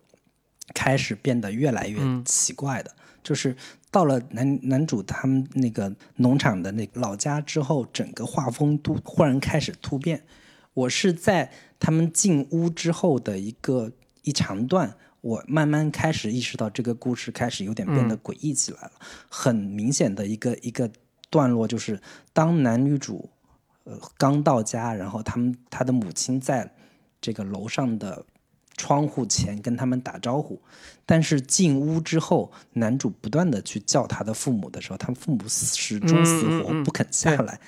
开始变得越来越奇怪的，就是。到了男男主他们那个农场的那老家之后，整个画风都忽然开始突变。我是在他们进屋之后的一个一长段，我慢慢开始意识到这个故事开始有点变得诡异起来了。很明显的一个一个段落就是，当男女主呃刚到家，然后他们他的母亲在这个楼上的。窗户前跟他们打招呼，但是进屋之后，男主不断的去叫他的父母的时候，他们父母始终死活不肯下来。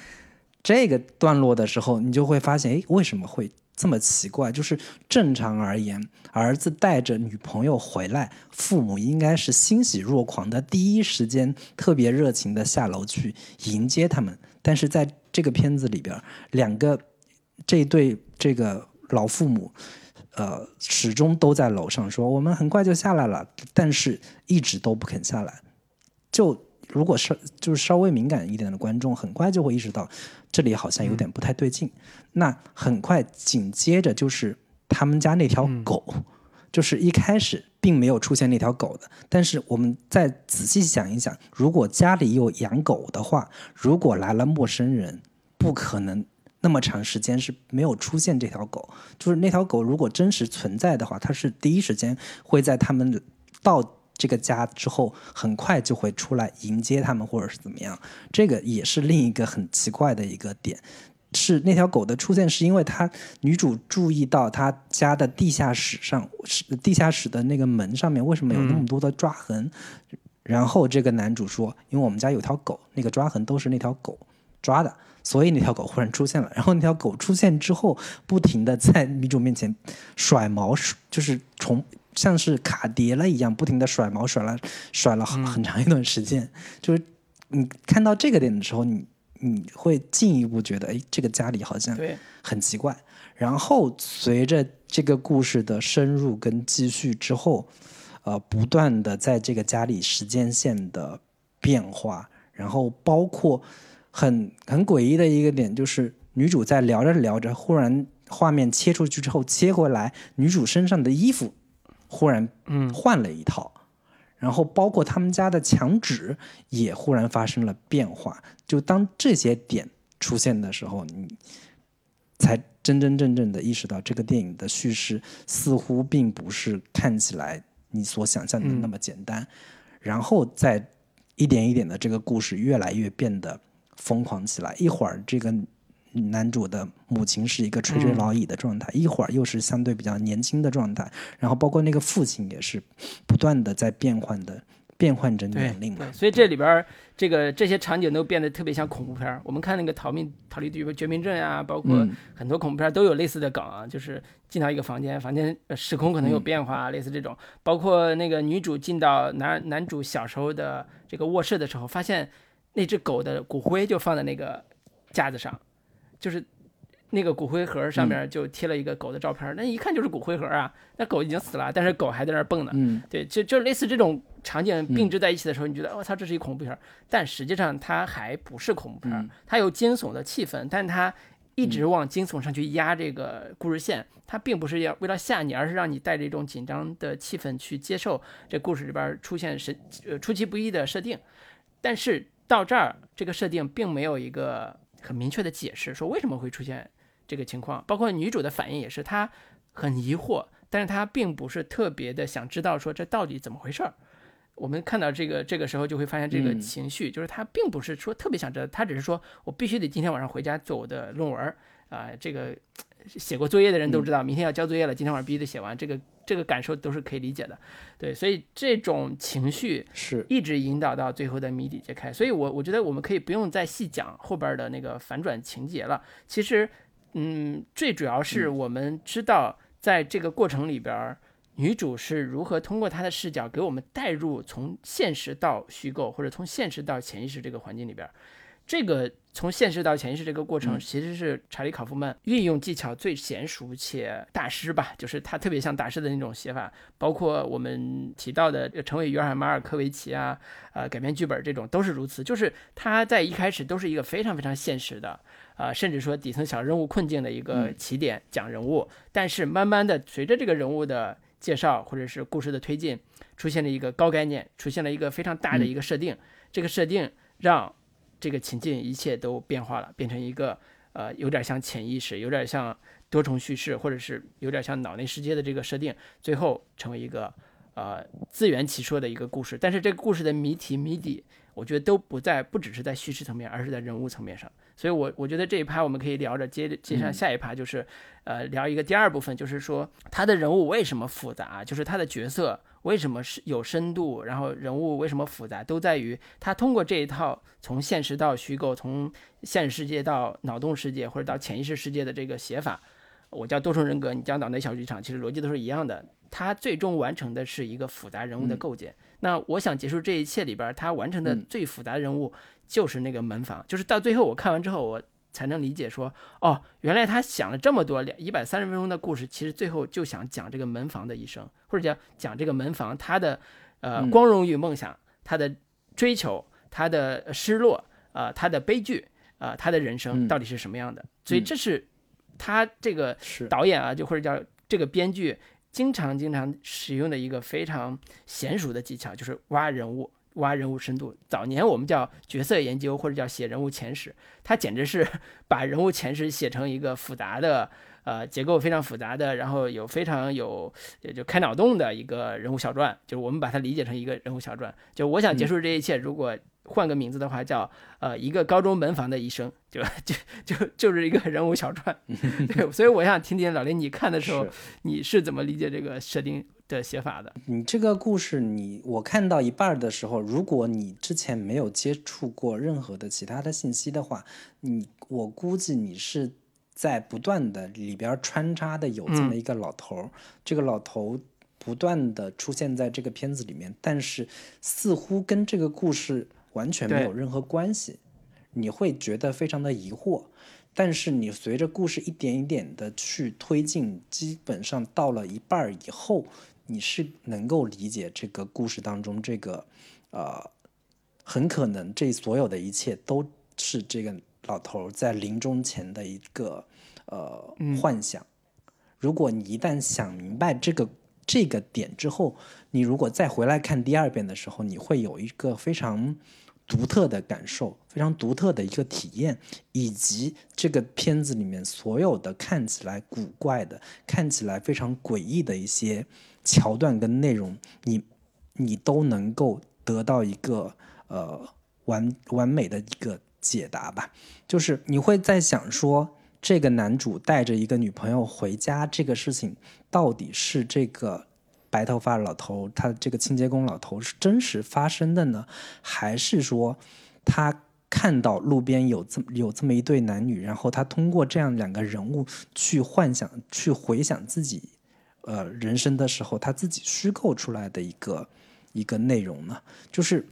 这个段落的时候，你就会发现，哎，为什么会这么奇怪？就是正常而言，儿子带着女朋友回来，父母应该是欣喜若狂的，第一时间特别热情的下楼去迎接他们。但是在这个片子里边，两个这对这个老父母。呃，始终都在楼上说我们很快就下来了，但是一直都不肯下来。就如果是就是稍微敏感一点的观众，很快就会意识到这里好像有点不太对劲。那很快紧接着就是他们家那条狗，就是一开始并没有出现那条狗的。但是我们再仔细想一想，如果家里有养狗的话，如果来了陌生人，不可能。那么长时间是没有出现这条狗，就是那条狗如果真实存在的话，它是第一时间会在他们到这个家之后，很快就会出来迎接他们，或者是怎么样。这个也是另一个很奇怪的一个点，是那条狗的出现是因为他女主注意到他家的地下室上是地下室的那个门上面为什么有那么多的抓痕，然后这个男主说，因为我们家有条狗，那个抓痕都是那条狗抓的。所以那条狗忽然出现了，然后那条狗出现之后，不停的在女主面前甩毛，就是从像是卡碟了一样，不停的甩毛，甩了甩了很很长一段时间。就是你看到这个点的时候，你你会进一步觉得，哎，这个家里好像很奇怪。然后随着这个故事的深入跟继续之后，呃，不断的在这个家里时间线的变化，然后包括。很很诡异的一个点就是，女主在聊着聊着，忽然画面切出去之后，切回来，女主身上的衣服忽然嗯换了一套，然后包括他们家的墙纸也忽然发生了变化。就当这些点出现的时候，你才真真正正的意识到这个电影的叙事似乎并不是看起来你所想象的那么简单，然后再一点一点的这个故事越来越变得疯狂起来，一会儿这个。男主的母亲是一个垂垂老矣的状态，一会儿又是相对比较年轻的状态，然后包括那个父亲也是不断的在变换的变换着年龄嘛对，。所以这里边这个这些场景都变得特别像恐怖片儿。我们看那个逃命逃离绝绝命镇啊，包括嗯很多恐怖片都有类似的梗啊，就是进到一个房间，房间呃时空可能有变化啊，类似这种。包括那个女主进到男男主小时候的这个卧室的时候，发现那只狗的骨灰就放在那个架子上，就是那个骨灰盒上面就贴了一个狗的照片儿，那一看就是骨灰盒啊，那狗已经死了，但是狗还在那儿蹦呢。嗯，对，就就类似这种场景并置在一起的时候，你觉得我操、这是一恐怖片儿，但实际上它还不是恐怖片儿，嗯。它有惊悚的气氛，但它一直往惊悚上去压这个故事线，它并不是要为了吓你，而是让你带着一种紧张的气氛去接受这故事里边儿出现神呃出其不意的设定，但是到这儿这个设定并没有一个很明确的解释，说为什么会出现这个情况，包括女主的反应也是，她很疑惑，但是她并不是特别的想知道说这到底怎么回事儿。我们看到这个这个时候就会发现这个嗯情绪，就是她并不是说特别想知道，她只是说我必须得今天晚上回家做我的论文儿啊、这个写过作业的人都知道，明天要交作业了，今天晚上必须得写完，这个这个感受都是可以理解的。对，所以这种情绪是一直引导到最后的谜底揭开。所以我我觉得我们可以不用再细讲后边的那个反转情节了。其实，嗯，最主要是我们知道，在这个过程里边儿，女主是如何通过她的视角给我们带入从现实到虚构，或者从现实到潜意识这个环境里边儿。这个从现实到潜意识这个过程，其实是查理·考夫曼运用技巧最娴熟且大师吧，就是他特别像大师的那种写法，包括我们提到的呃成为约翰·马尔科维奇啊，呃，改编剧本这种都是如此。就是他在一开始都是一个非常非常现实的，啊、甚至说底层小人物困境的一个起点讲人物，但是慢慢的随着这个人物的介绍或者是故事的推进，出现了一个高概念，出现了一个非常大的一个设定，这个设定让这个情境一切都变化了，变成一个呃有点像潜意识，有点像多重叙事，或者是有点像脑内世界的这个设定，最后成为一个呃自圆其说的一个故事。但是这个故事的谜题谜底，我觉得都不在不只是在叙事层面，而是在人物层面上。所以我我觉得这一趴我们可以聊着接着接上下一趴，就是、呃聊一个第二部分，就是说他的人物为什么复杂，就是他的角色为什么是有深度，然后人物为什么复杂，都在于他通过这一套从现实到虚构，从现实世界到脑洞世界或者到潜意识世界的这个写法。我叫多重人格，你叫脑内小剧场，其实逻辑都是一样的。他最终完成的是一个复杂人物的构建。那我想结束这一切里边，他完成的最复杂的人物就是那个门房，就是到最后我看完之后，我才能理解说，哦，原来他想了这么多两一百三十分钟的故事，其实最后就想讲这个门房的一生，或者讲讲这个门房他的呃光荣与梦想，他的追求，他的呃失落，啊、他的悲剧，啊、他的人生嗯到底是什么样的？所以这是他这个导演啊，就或者叫这个编剧，经常经常使用的一个非常娴熟的技巧，就是挖人物。挖人物深度，早年我们叫角色研究或者叫写人物前史，他简直是 把人物前史写成一个复杂的，呃，结构非常复杂的，然后有非常有也就开脑洞的一个人物小传，就是我们把它理解成一个人物小传。就我想结束这一切，如果换个名字的话，叫呃一个高中门房的一生，就就就就是一个人物小传。对，所以我想听听老林你看的时候，你是怎么理解这个设定的写法的？你这个故事你，我看到一半儿的时候，如果你之前没有接触过任何的其他的信息的话，你我估计你是在不断的里边穿插的有这么一个老头儿，这个老头不断的出现在这个片子里面，但是似乎跟这个故事完全没有任何关系，你会觉得非常的疑惑。但是你随着故事一点一点的去推进，基本上到了一半儿以后，你是能够理解这个故事当中这个，呃，很可能这所有的一切都是这个老头儿在临终前的一个呃幻想。如果你一旦想明白这个这个点之后，你如果再回来看第二遍的时候，你会有一个非常独特的感受，非常独特的一个体验，以及这个片子里面所有的看起来古怪的、看起来非常诡异的一些桥段跟内容，你你都能够得到一个呃完完美的一个解答吧。就是你会在想说。这个男主带着一个女朋友回家，这个事情到底是这个白头发老头，他这个清洁工老头是真实发生的呢，还是说他看到路边有这么有这么一对男女，然后他通过这样两个人物去幻想、去回想自己呃人生的时候，他自己虚构出来的一个一个内容呢？就是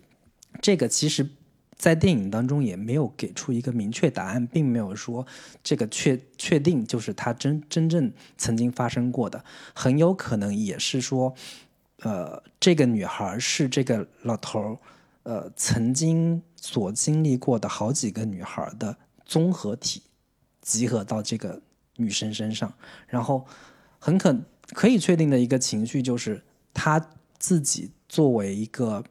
这个其实。在电影当中也没有给出一个明确答案，并没有说这个确确定就是他真真正曾经发生过的，很有可能也是说，呃，这个女孩是这个老头儿，呃，曾经所经历过的好几个女孩的综合体，集合到这个女生身上，然后很可可以确定的一个情绪就是他自己作为一个。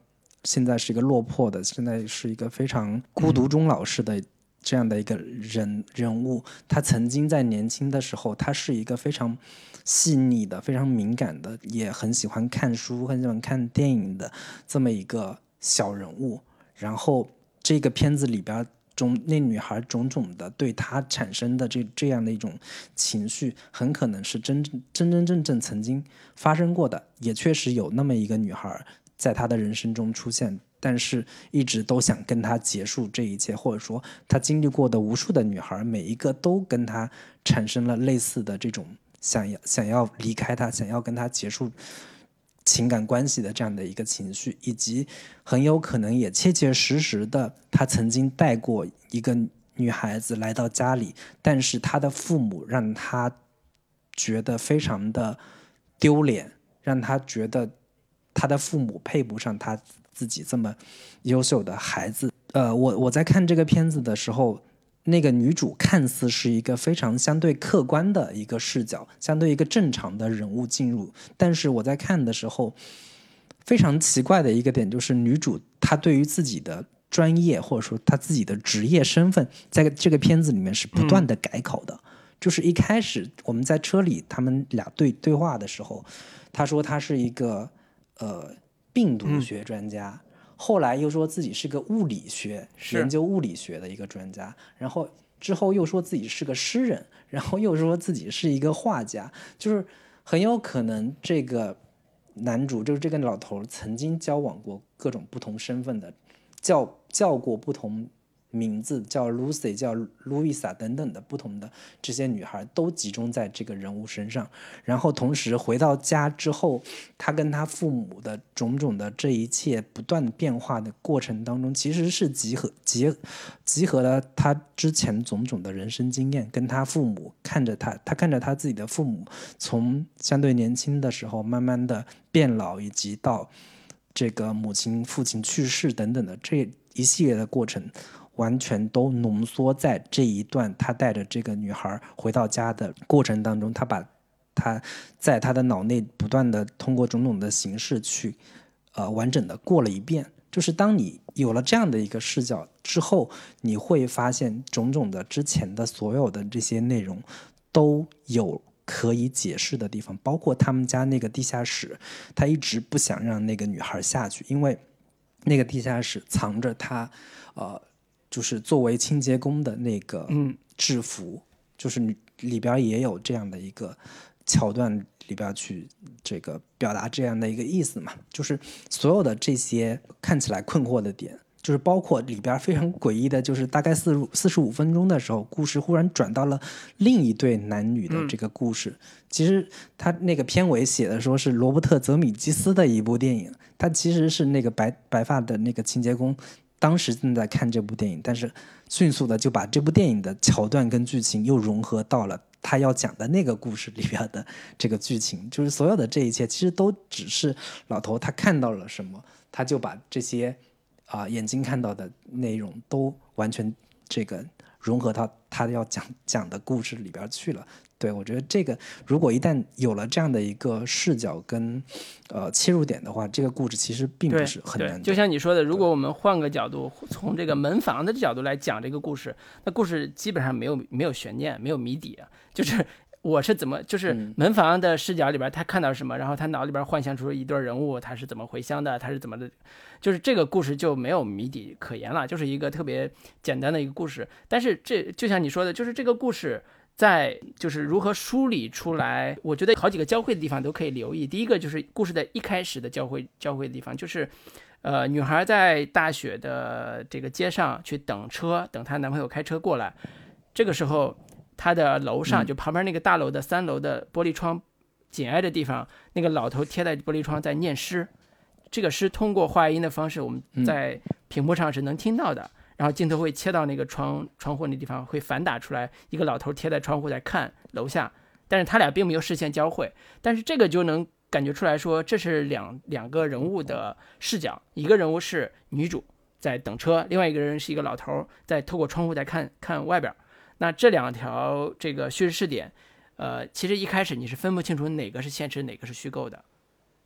现在是一个落魄的，现在是一个非常孤独终老式的这样的一个人人物。他曾经在年轻的时候，他是一个非常细腻的、非常敏感的，也很喜欢看书、很喜欢看电影的这么一个小人物。然后这个片子里边种那女孩种种的对他产生的这这样的一种情绪，很可能是真真真真正正曾经发生过的，也确实有那么一个女孩。在他的人生中出现，但是一直都想跟他结束这一切，或者说他经历过的无数的女孩，每一个都跟他产生了类似的这种想要想要离开他，想要跟他结束情感关系的这样的一个情绪，以及很有可能也切切实实的，他曾经带过一个女孩子来到家里，但是他的父母让他觉得非常的丢脸，让他觉得。他的父母配不上他自己这么优秀的孩子。呃，我我在看这个片子的时候，那个女主看似是一个非常相对客观的一个视角，相对一个正常的人物进入。但是我在看的时候，非常奇怪的一个点就是，女主她对于自己的专业或者说她自己的职业身份，在这个片子里面是不断的改口的。就是一开始我们在车里他们俩对对话的时候，她说她是一个。呃，病毒学专家，后来又说自己是个物理学研究物理学的一个专家，然后之后又说自己是个诗人，然后又说自己是一个画家，就是很有可能这个男主就是这个老头曾经交往过各种不同身份的，叫叫过不同。名字叫 Lucy，叫 Luisa 等等的不同的这些女孩都集中在这个人物身上，然后同时回到家之后，他跟他父母的种种的这一切不断变化的过程当中，其实是集合结集合了他之前种种的人生经验，跟他父母看着他，他看着他自己的父母从相对年轻的时候慢慢的变老，以及到这个母亲父亲去世等等的这一系列的过程。完全都浓缩在这一段，他带着这个女孩回到家的过程当中，他把他在他的脑内不断的通过种种的形式去，呃，完整的过了一遍。就是当你有了这样的一个视角之后，你会发现种种的之前的所有的这些内容都有可以解释的地方，包括他们家那个地下室，他一直不想让那个女孩下去，因为那个地下室藏着他，呃。就是作为清洁工的那个制服，就是里边也有这样的一个桥段，里边去这个表达这样的一个意思嘛。就是所有的这些看起来困惑的点，就是包括里边非常诡异的，就是大概四四十五分钟的时候，故事忽然转到了另一对男女的这个故事。其实他那个片尾写的说是罗伯特·泽米基斯的一部电影，他其实是那个白白发的那个清洁工。当时正在看这部电影，但是迅速的就把这部电影的桥段跟剧情又融合到了他要讲的那个故事里边的这个剧情，就是所有的这一切其实都只是老头他看到了什么，他就把这些啊眼睛看到的内容都完全这个融合到他要讲讲的故事里边去了。对，我觉得这个如果一旦有了这样的一个视角跟呃切入点的话，这个故事其实并不是很难。就像你说的，如果我们换个角度，从这个门房的角度来讲这个故事，那故事基本上没有没有悬念，没有谜底啊。就是 我是怎么，就是门房的视角里边，他看到什么，然后他脑里边幻想出一对人物，他是怎么回乡的，他是怎么的，就是这个故事就没有谜底可言了，就是一个特别简单的一个故事。但是这就像你说的，就是这个故事。在就是如何梳理出来，我觉得好几个交汇的地方都可以留意。第一个就是故事的一开始的交汇交汇的地方，就是，呃，女孩在大雪的这个街上去等车，等她男朋友开车过来。这个时候，她的楼上就旁边那个大楼的三楼的玻璃窗紧挨着地方，那个老头贴在玻璃窗在念诗。这个诗通过话音的方式，我们在屏幕上是能听到的。然后镜头会切到那个窗窗户那地方，会反打出来一个老头贴在窗户在看楼下，但是他俩并没有视线交汇，但是这个就能感觉出来说这是两两个人物的视角，一个人物是女主在等车，另外一个人是一个老头在透过窗户在看看外边。那这两条这个叙事视点，呃，其实一开始你是分不清楚哪个是现实，哪个是虚构的。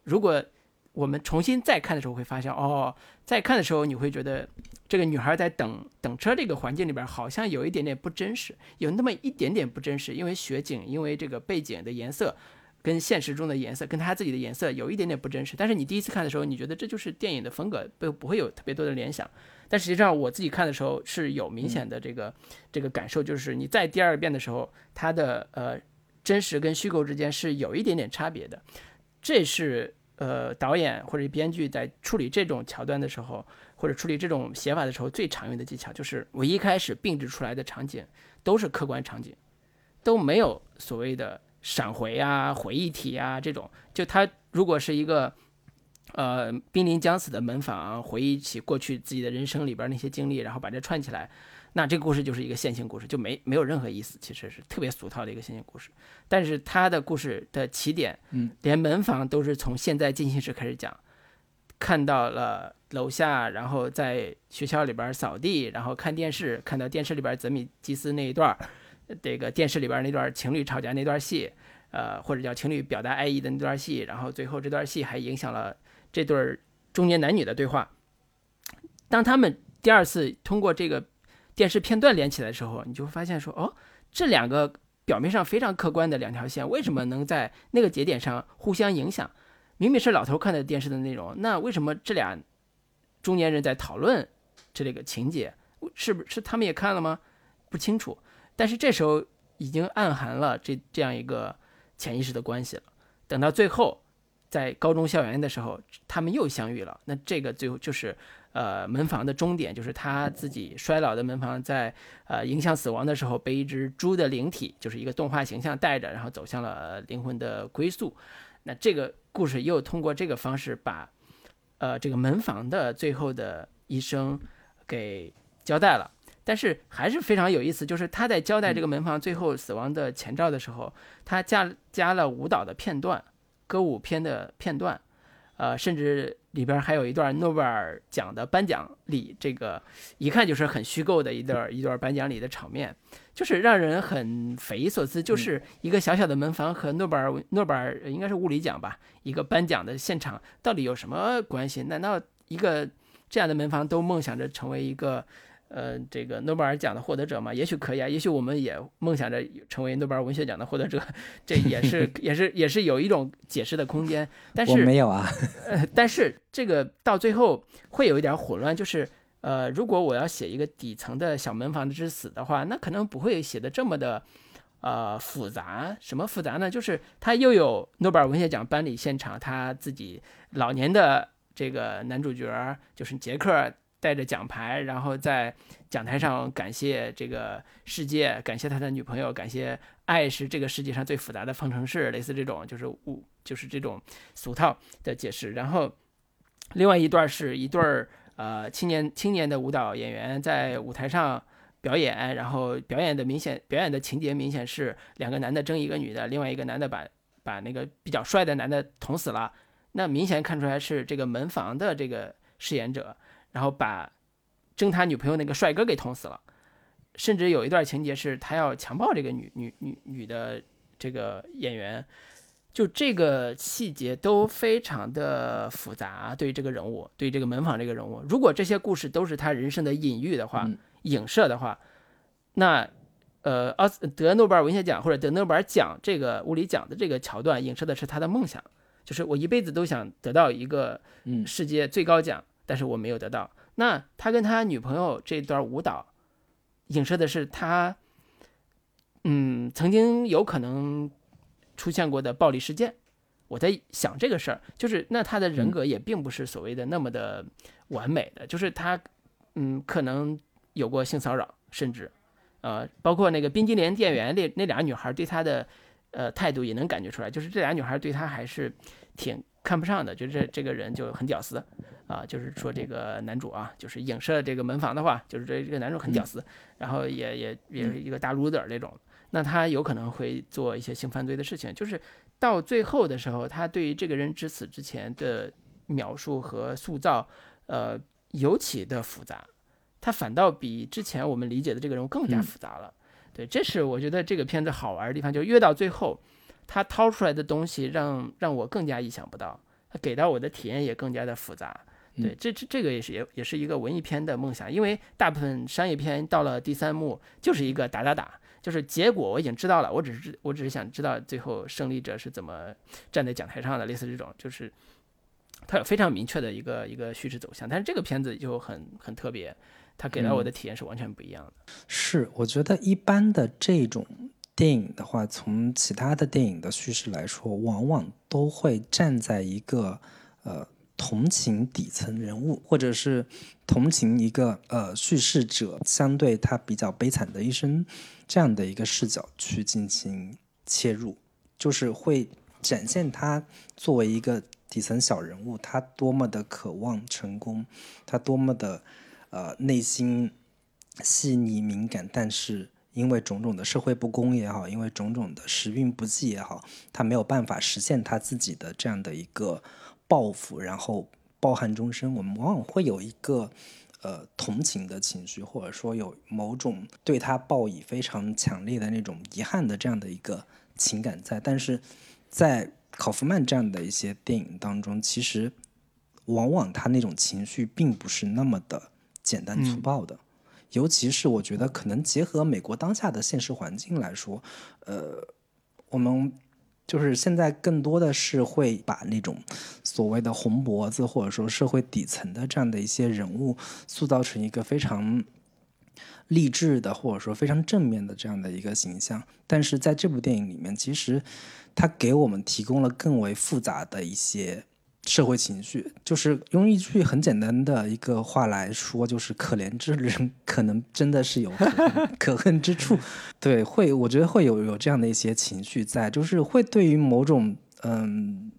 如果我们重新再看的时候，会发现哦，再看的时候你会觉得。这个女孩在等等车这个环境里边，好像有一点点不真实，有那么一点点不真实，因为雪景，因为这个背景的颜色，跟现实中的颜色，跟她自己的颜色有一点点不真实。但是你第一次看的时候，你觉得这就是电影的风格，不不会有特别多的联想。但实际上我自己看的时候是有明显的这个这个感受，就是你在第二遍的时候，它的呃真实跟虚构之间是有一点点差别的。这是呃导演或者编剧在处理这种桥段的时候。或者处理这种写法的时候，最常用的技巧就是我一开始并置出来的场景都是客观场景，都没有所谓的闪回啊、回忆体啊这种。就他如果是一个呃濒临将死的门房，回忆起过去自己的人生里边那些经历，然后把这串起来，那这个故事就是一个线性故事，就没没有任何意思，其实是特别俗套的一个线性故事。但是他的故事的起点，嗯，连门房都是从现在进行时开始讲。看到了楼下，然后在学校里边扫地，然后看电视，看到电视里边泽米基斯那一段这个电视里边那段情侣吵架那段戏，呃，或者叫情侣表达爱意的那段戏，然后最后这段戏还影响了这对中年男女的对话。当他们第二次通过这个电视片段连起来的时候，你就会发现说，哦，这两个表面上非常客观的两条线，为什么能在那个节点上互相影响？明明是老头看的电视的内容，那为什么这俩中年人在讨论这个情节？是不是他们也看了吗？不清楚。但是这时候已经暗含了这这样一个潜意识的关系了。等到最后，在高中校园的时候，他们又相遇了。那这个最后就是呃门房的终点，就是他自己衰老的门房在呃迎向死亡的时候，被一只猪的灵体，就是一个动画形象带着，然后走向了灵魂的归宿。那这个。故事又通过这个方式把，呃，这个门房的最后的一生给交代了，但是还是非常有意思，就是他在交代这个门房最后死亡的前兆的时候，他加加了舞蹈的片段，歌舞片的片段。呃，甚至里边还有一段诺贝尔奖的颁奖礼，这个一看就是很虚构的一段一段颁奖礼的场面，就是让人很匪夷所思。就是一个小小的门房和诺贝尔诺贝尔应该是物理奖吧，一个颁奖的现场到底有什么关系？难道一个这样的门房都梦想着成为一个？呃，这个诺贝尔奖的获得者嘛，也许可以啊，也许我们也梦想着成为诺贝尔文学奖的获得者，这也是 也是也是有一种解释的空间。但是没有啊，呃，但是这个到最后会有一点混乱，就是呃，如果我要写一个底层的小门房之死的话，那可能不会写的这么的呃复杂。什么复杂呢？就是他又有诺贝尔文学奖颁礼现场，他自己老年的这个男主角就是杰克。带着奖牌，然后在讲台上感谢这个世界，感谢他的女朋友，感谢爱是这个世界上最复杂的方程式，类似这种就是物就是这种俗套的解释。然后另外一段是一对儿呃青年青年的舞蹈演员在舞台上表演，然后表演的明显表演的情节明显是两个男的争一个女的，另外一个男的把把那个比较帅的男的捅死了，那明显看出来是这个门房的这个饰演者。然后把争他女朋友那个帅哥给捅死了，甚至有一段情节是他要强暴这个女女女女的这个演员，就这个细节都非常的复杂，对这个人物，对这个门房这个人物，如果这些故事都是他人生的隐喻的话，影射的话，那呃，奥斯得诺贝尔文学奖或者得诺贝尔奖这个物理奖的这个桥段，影射的是他的梦想，就是我一辈子都想得到一个世界最高奖，但是我没有得到。那他跟他女朋友这段舞蹈，影射的是他，嗯，曾经有可能出现过的暴力事件。我在想这个事儿，就是那他的人格也并不是所谓的那么的完美的，就是他，嗯，可能有过性骚扰，甚至，呃，包括那个冰激凌店员那那俩女孩对他的，呃，态度也能感觉出来，就是这俩女孩对他还是挺看不上的，就这这个人就很屌丝。啊，就是说这个男主啊，就是影射这个门房的话，就是这这个男主很屌丝，然后也也也是一个大 loser 那种，那他有可能会做一些性犯罪的事情。就是到最后的时候，他对于这个人之死之前的描述和塑造，呃，尤其的复杂，他反倒比之前我们理解的这个人物更加复杂了。对，这是我觉得这个片子好玩的地方，就越到最后，他掏出来的东西让让我更加意想不到，他给到我的体验也更加的复杂。对，这这这个也是也也是一个文艺片的梦想，因为大部分商业片到了第三幕就是一个打打打，就是结果我已经知道了，我只是我只是想知道最后胜利者是怎么站在讲台上的，类似这种，就是它有非常明确的一个一个叙事走向，但是这个片子就很很特别，它给到我的体验是完全不一样的。是，我觉得一般的这种电影的话，从其他的电影的叙事来说，往往都会站在一个呃。同情底层人物，或者是同情一个呃叙事者相对他比较悲惨的一生，这样的一个视角去进行切入，就是会展现他作为一个底层小人物，他多么的渴望成功，他多么的呃内心细腻敏感，但是因为种种的社会不公也好，因为种种的时运不济也好，他没有办法实现他自己的这样的一个。报复，然后抱憾终生。我们往往会有一个呃同情的情绪，或者说有某种对他报以非常强烈的那种遗憾的这样的一个情感在。但是在考夫曼这样的一些电影当中，其实往往他那种情绪并不是那么的简单粗暴的。尤其是我觉得，可能结合美国当下的现实环境来说，呃，我们。就是现在更多的是会把那种所谓的红脖子，或者说社会底层的这样的一些人物，塑造成一个非常励志的，或者说非常正面的这样的一个形象。但是在这部电影里面，其实它给我们提供了更为复杂的一些。社会情绪就是用一句很简单的一个话来说，就是可怜之人可能真的是有可恨 之处，对，会我觉得会有有这样的一些情绪在，就是会对于某种嗯，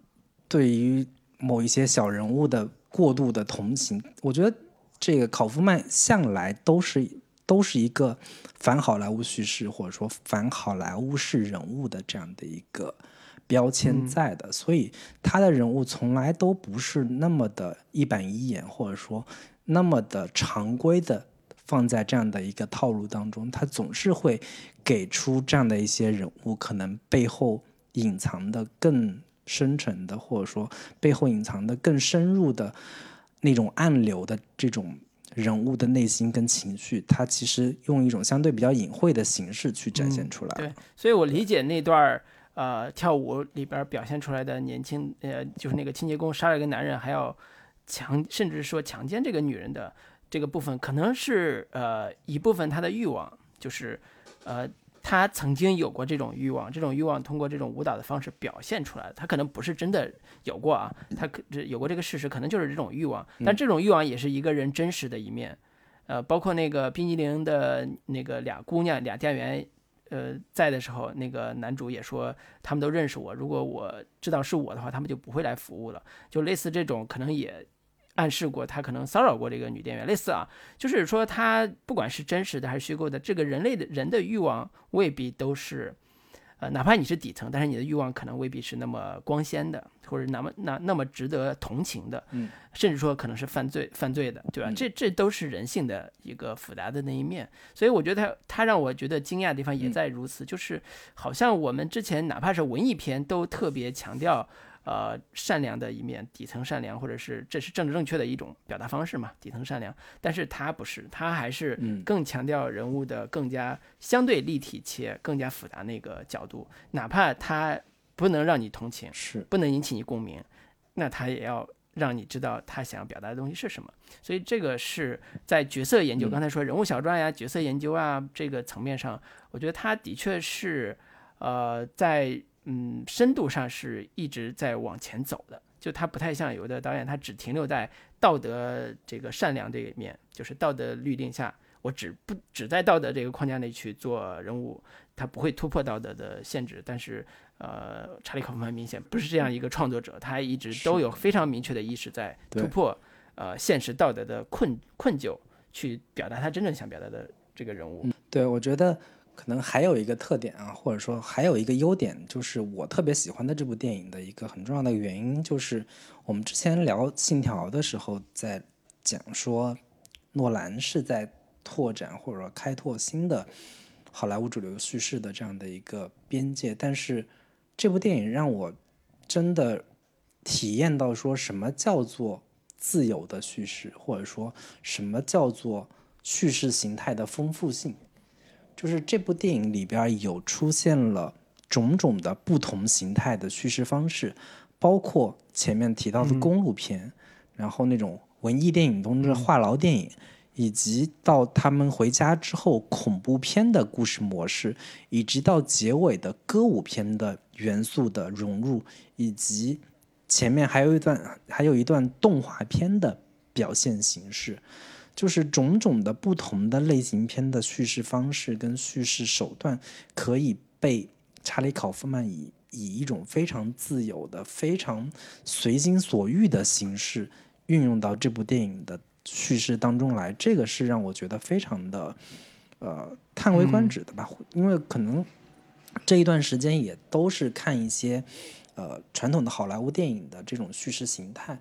对于某一些小人物的过度的同情，我觉得这个考夫曼向来都是都是一个反好莱坞叙事或者说反好莱坞式人物的这样的一个。标签在的，所以他的人物从来都不是那么的一板一眼，或者说那么的常规的放在这样的一个套路当中。他总是会给出这样的一些人物，可能背后隐藏的更深沉的，或者说背后隐藏的更深入的那种暗流的这种人物的内心跟情绪。他其实用一种相对比较隐晦的形式去展现出来。对，所以我理解那段儿。呃，跳舞里边表现出来的年轻，呃，就是那个清洁工杀了一个男人，还要强，甚至说强奸这个女人的这个部分，可能是呃一部分他的欲望，就是呃他曾经有过这种欲望，这种欲望通过这种舞蹈的方式表现出来，他可能不是真的有过啊，他可有过这个事实，可能就是这种欲望，但这种欲望也是一个人真实的一面，呃，包括那个冰激凌的那个俩姑娘，俩店员。呃，在的时候，那个男主也说他们都认识我。如果我知道是我的话，他们就不会来服务了。就类似这种，可能也暗示过他可能骚扰过这个女店员。类似啊，就是说他不管是真实的还是虚构的，这个人类的人的欲望未必都是呃，哪怕你是底层，但是你的欲望可能未必是那么光鲜的，或者那么那那么值得同情的，嗯，甚至说可能是犯罪犯罪的，对吧？嗯这这都是人性的一个复杂的那一面。所以我觉得他他让我觉得惊讶的地方也在如此，就是好像我们之前哪怕是文艺片都特别强调。呃，善良的一面，底层善良，或者是这是政治正确的一种表达方式嘛？底层善良，但是他不是，他还是嗯更强调人物的更加相对立体且更加复杂那个角度，哪怕他不能让你同情，是不能引起你共鸣，那他也要让你知道他想要表达的东西是什么。所以这个是在角色研究，嗯刚才说人物小传呀、角色研究啊这个层面上，我觉得他的确是呃在嗯深度上是一直在往前走的。就他不太像有的导演，他只停留在道德这个善良这一面，就是道德律令下，我只不只在道德这个框架内去做人物，他不会突破道德的限制。但是，呃，查理·考夫曼明显不是这样一个创作者，他一直都有非常明确的意识在突破呃现实道德的困困窘，去表达他真正想表达的这个人物。对，我觉得可能还有一个特点啊，或者说还有一个优点，就是我特别喜欢的这部电影的一个很重要的原因，就是我们之前聊《信条》的时候，在讲说诺兰是在拓展或者说开拓新的好莱坞主流叙事的这样的一个边界，但是这部电影让我真的体验到说什么叫做自由的叙事，或者说什么叫做叙事形态的丰富性。就是这部电影里边有出现了种种的不同形态的叙事方式，包括前面提到的公路片，然后那种文艺电影中的话痨电影，以及到他们回家之后恐怖片的故事模式，以及到结尾的歌舞片的元素的融入，以及前面还有一段还有一段动画片的表现形式。就是种种的不同的类型片的叙事方式跟叙事手段，可以被查理·考夫曼以以一种非常自由的、非常随心所欲的形式运用到这部电影的叙事当中来，这个是让我觉得非常的呃叹为观止的吧，因为可能这一段时间也都是看一些呃传统的好莱坞电影的这种叙事形态。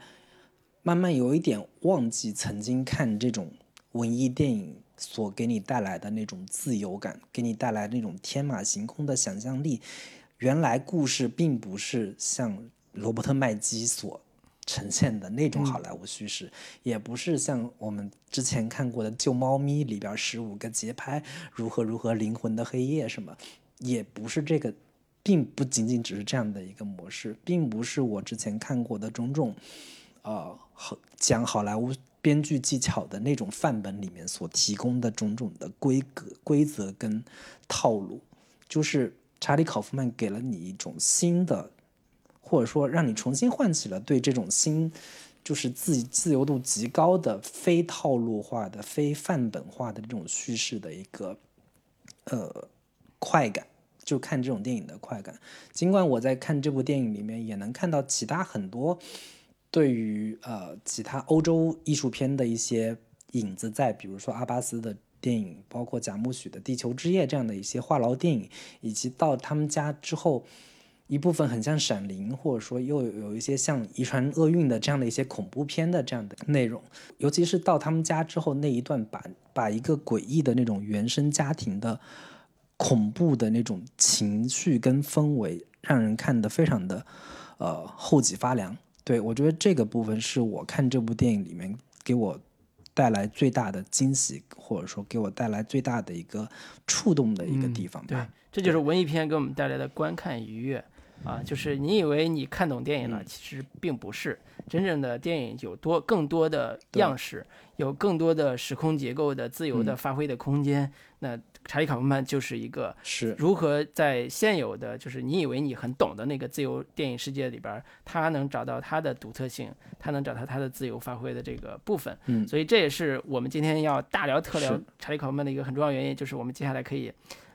慢慢有一点忘记曾经看这种文艺电影所给你带来的那种自由感，给你带来那种天马行空的想象力。原来故事并不是像罗伯特麦基所呈现的那种好莱坞叙事，也不是像我们之前看过的《救猫咪》里边十五个节拍如何如何灵魂的黑夜什么，也不是这个，并不仅仅只是这样的一个模式，并不是我之前看过的种种。呃，好讲好莱坞编剧技巧的那种范本里面所提供的种种的规格、规则跟套路，就是查理·考夫曼给了你一种新的，或者说让你重新唤起了对这种新，就是自自由度极高的非套路化的、非范本化的这种叙事的一个呃快感。就看这种电影的快感，尽管我在看这部电影里面也能看到其他很多。对于呃其他欧洲艺术片的一些影子在，比如说阿巴斯的电影，包括贾木许的《地球之夜》这样的一些话痨电影，以及到他们家之后，一部分很像《闪灵》，或者说又有一些像《遗传厄运》的这样的一些恐怖片的这样的内容，尤其是到他们家之后那一段把，把把一个诡异的那种原生家庭的恐怖的那种情绪跟氛围，让人看得非常的呃后脊发凉。对，我觉得这个部分是我看这部电影里面给我带来最大的惊喜，或者说给我带来最大的一个触动的一个地方吧。对，这就是文艺片给我们带来的观看愉悦啊！就是你以为你看懂电影了，嗯其实并不是。真正的电影有多更多的样式，有更多的时空结构的自由的嗯发挥的空间。那查理·卡夫曼就是一个是如何在现有的，就是你以为你很懂的那个自由电影世界里边儿，他能找到他的独特性，他能找到他的自由发挥的这个部分。嗯所以这也是我们今天要大聊特聊查理·卡夫曼的一个很重要原因，就是我们接下来可以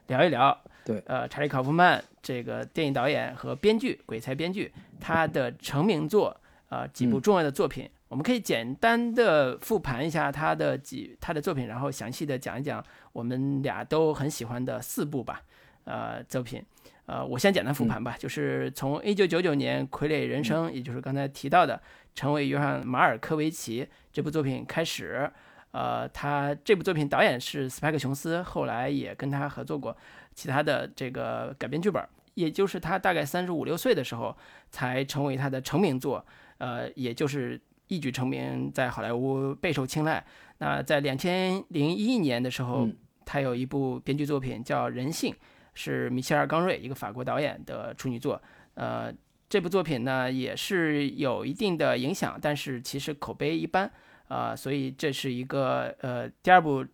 聊一聊，对呃，查理·考夫曼这个电影导演和编剧，鬼才编剧，他的成名作，呃，几部嗯重要的作品。我们可以简单的复盘一下他的几他的作品，然后详细的讲一讲我们俩都很喜欢的四部吧。呃作品。呃，我先简单复盘吧，就是从一九九九年《傀儡人生》，也就是刚才提到的成为约翰马尔科维奇这部作品开始。呃，他这部作品导演是斯派克琼斯，后来也跟他合作过其他的这个改编剧本。也就是他大概三十五六岁的时候才成为他的成名作，呃，也就是一举成名，在好莱坞备受青睐。那在两千零一年的时候，他有一部编剧作品叫《人性》。是米歇尔·冈瑞，一个法国导演的处女作。呃，这部作品呢也是有一定的影响，但是其实口碑一般。啊，所以这是一个呃第二部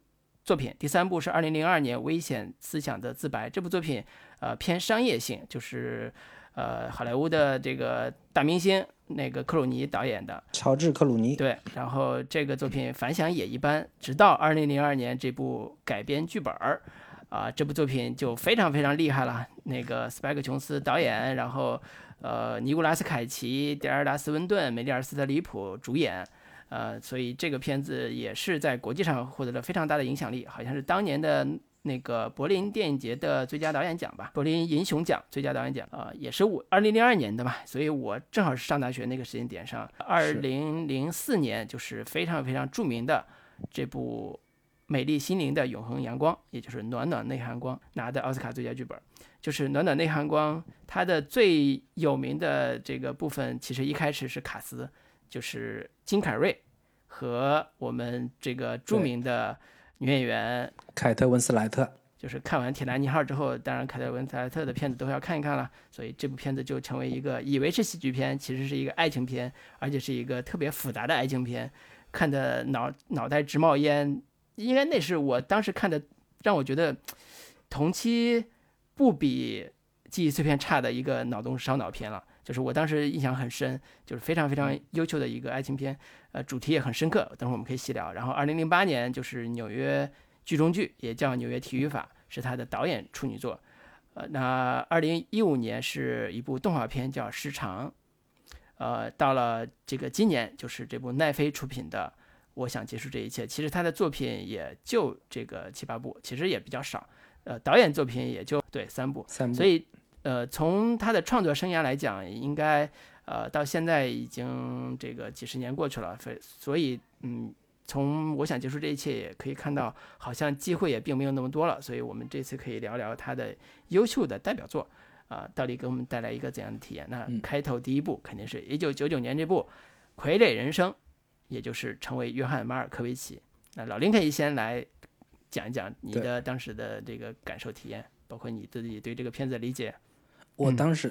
作品。第三部是二零零二年《危险思想的自白》。这部作品呃偏商业性，就是呃好莱坞的这个大明星那个克鲁尼导演的。乔治·克鲁尼。对，然后这个作品反响也一般，直到二零零二年这部改编剧本儿。啊，这部作品就非常非常厉害了。那个斯派克·琼斯导演，然后呃，尼古拉斯·凯奇、迪尔达·斯温顿、梅丽尔·斯特里普主演，呃，所以这个片子也是在国际上获得了非常大的影响力，好像是当年的那个柏林电影节的最佳导演奖吧，柏林银熊奖最佳导演奖啊，也是我二零零二年的嘛，所以我正好是上大学那个时间点上，二零零四年就是非常非常著名的这部。美丽心灵的永恒阳光，也就是暖暖内涵光拿的奥斯卡最佳剧本，就是暖暖内涵光。它的最有名的这个部分，其实一开始是卡斯，就是金凯瑞和我们这个著名的女演员凯特温斯莱特。就是看完《铁达尼号》之后，当然凯特温斯莱特的片子都要看一看了，所以这部片子就成为一个以为是喜剧片，其实是一个爱情片，而且是一个特别复杂的爱情片，看的脑脑袋直冒烟。应该那是我当时看的，让我觉得同期不比记忆碎片差的一个脑洞烧脑片了。就是我当时印象很深，就是非常非常优秀的一个爱情片，呃，主题也很深刻。等会儿我们可以细聊。然后，二零零八年就是纽约剧中剧，也叫纽约体育法，是他的导演处女作。呃，那二零一五年是一部动画片叫《时长》。呃，到了这个今年，就是这部奈飞出品的。我想结束这一切。其实他的作品也就这个七八部，其实也比较少。呃，导演作品也就对三部。三部。所以，呃，从他的创作生涯来讲，应该呃到现在已经这个几十年过去了。所所以，嗯，从我想结束这一切也可以看到，好像机会也并没有那么多了。所以我们这次可以聊聊他的优秀的代表作啊，到底给我们带来一个怎样的体验？那开头第一部肯定是一九九九年这部《傀儡人生》。也就是成为约翰马尔科维奇。那老林可以先来讲一讲你的当时的这个感受体验，包括你自己对这个片子的理解。我当时，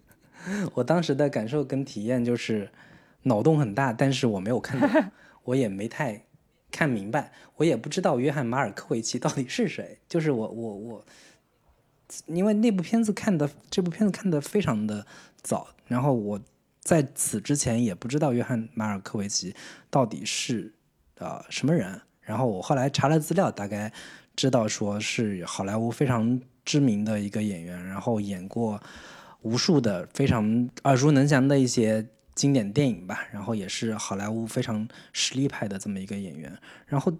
我当时的感受跟体验就是脑洞很大，但是我没有看懂，我也没太看明白，我也不知道约翰马尔科维奇到底是谁。就是我我我，因为那部片子看的这部片子看的非常的早，然后我。在此之前也不知道约翰马尔科维奇到底是呃什么人，然后我后来查了资料，大概知道说是好莱坞非常知名的一个演员，然后演过无数的非常耳熟能详的一些经典电影吧，然后也是好莱坞非常实力派的这么一个演员。然后